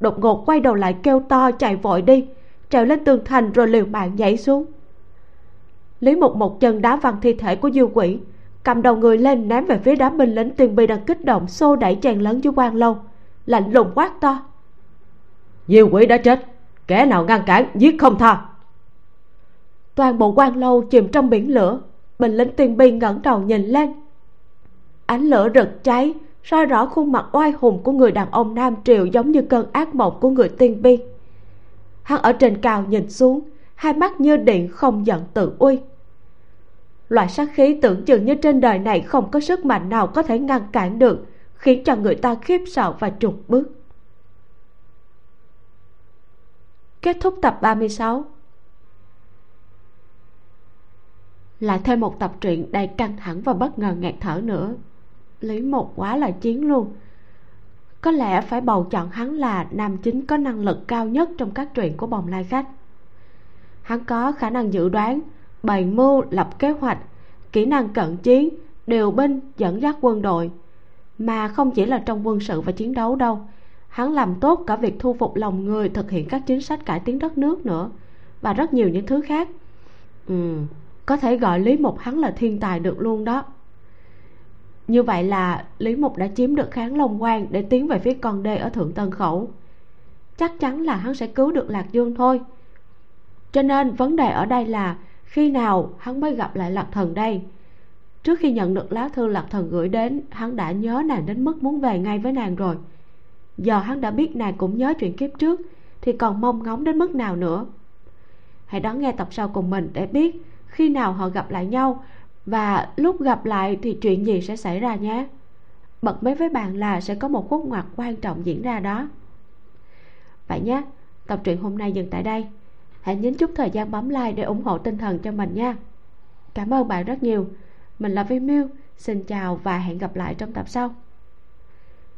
Speaker 1: Đột ngột quay đầu lại kêu to chạy vội đi trèo lên tường thành rồi liều mạng nhảy xuống lý mục một chân đá văng thi thể của diêu quỷ cầm đầu người lên ném về phía đám binh lính tiên bi đang kích động xô đẩy chèn lớn với quan lâu. Lạnh lùng quát to.
Speaker 2: Diêu quỷ đã chết kẻ nào ngăn cản giết không tha.
Speaker 1: Toàn bộ quan lâu chìm trong biển lửa binh lính tiên bi ngẩng đầu nhìn lên. Ánh lửa rực cháy soi rõ khuôn mặt oai hùng của người đàn ông nam triều giống như cơn ác mộng của người tiên bi. Hắn ở trên cao nhìn xuống hai mắt như điện không giận tự uy loại sát khí tưởng chừng như trên đời này không có sức mạnh nào có thể ngăn cản được, khiến cho người ta khiếp sợ và trục bước. Kết thúc tập 36 lại thêm một tập truyện đầy căng thẳng và bất ngờ ngạt thở nữa. Lý một quá là chiến luôn. Có lẽ phải bầu chọn hắn là nam chính có năng lực cao nhất trong các truyện của bồng lai khách. Hắn có khả năng dự đoán bày mưu lập kế hoạch, kỹ năng cận chiến, điều binh, dẫn dắt quân đội. Mà không chỉ là trong quân sự và chiến đấu đâu, hắn làm tốt cả việc thu phục lòng người, thực hiện các chính sách cải tiến đất nước nữa, và rất nhiều những thứ khác. Ừ có thể gọi lý mục hắn là thiên tài được luôn đó. Như vậy là lý mục đã chiếm được kháng long quan để tiến về phía con đê ở thượng tân khẩu. Chắc chắn là hắn sẽ cứu được lạc dương thôi. Cho nên vấn đề ở đây là khi nào hắn mới gặp lại lạc thần đây? Trước khi nhận được lá thư lạc thần gửi đến, hắn đã nhớ nàng đến mức muốn về ngay với nàng rồi. Giờ hắn đã biết nàng cũng nhớ chuyện kiếp trước, thì còn mong ngóng đến mức nào nữa? Hãy đón nghe tập sau cùng mình để biết khi nào họ gặp lại nhau, và lúc gặp lại thì chuyện gì sẽ xảy ra nhé. Bật mí với bạn là sẽ có một khúc ngoặt quan trọng diễn ra đó. Vậy nhé, tập truyện hôm nay dừng tại đây hãy nhấn chút thời gian bấm like để ủng hộ tinh thần cho mình nha. Cảm ơn bạn rất nhiều. Mình là vi miu. Xin chào và hẹn gặp lại trong tập sau.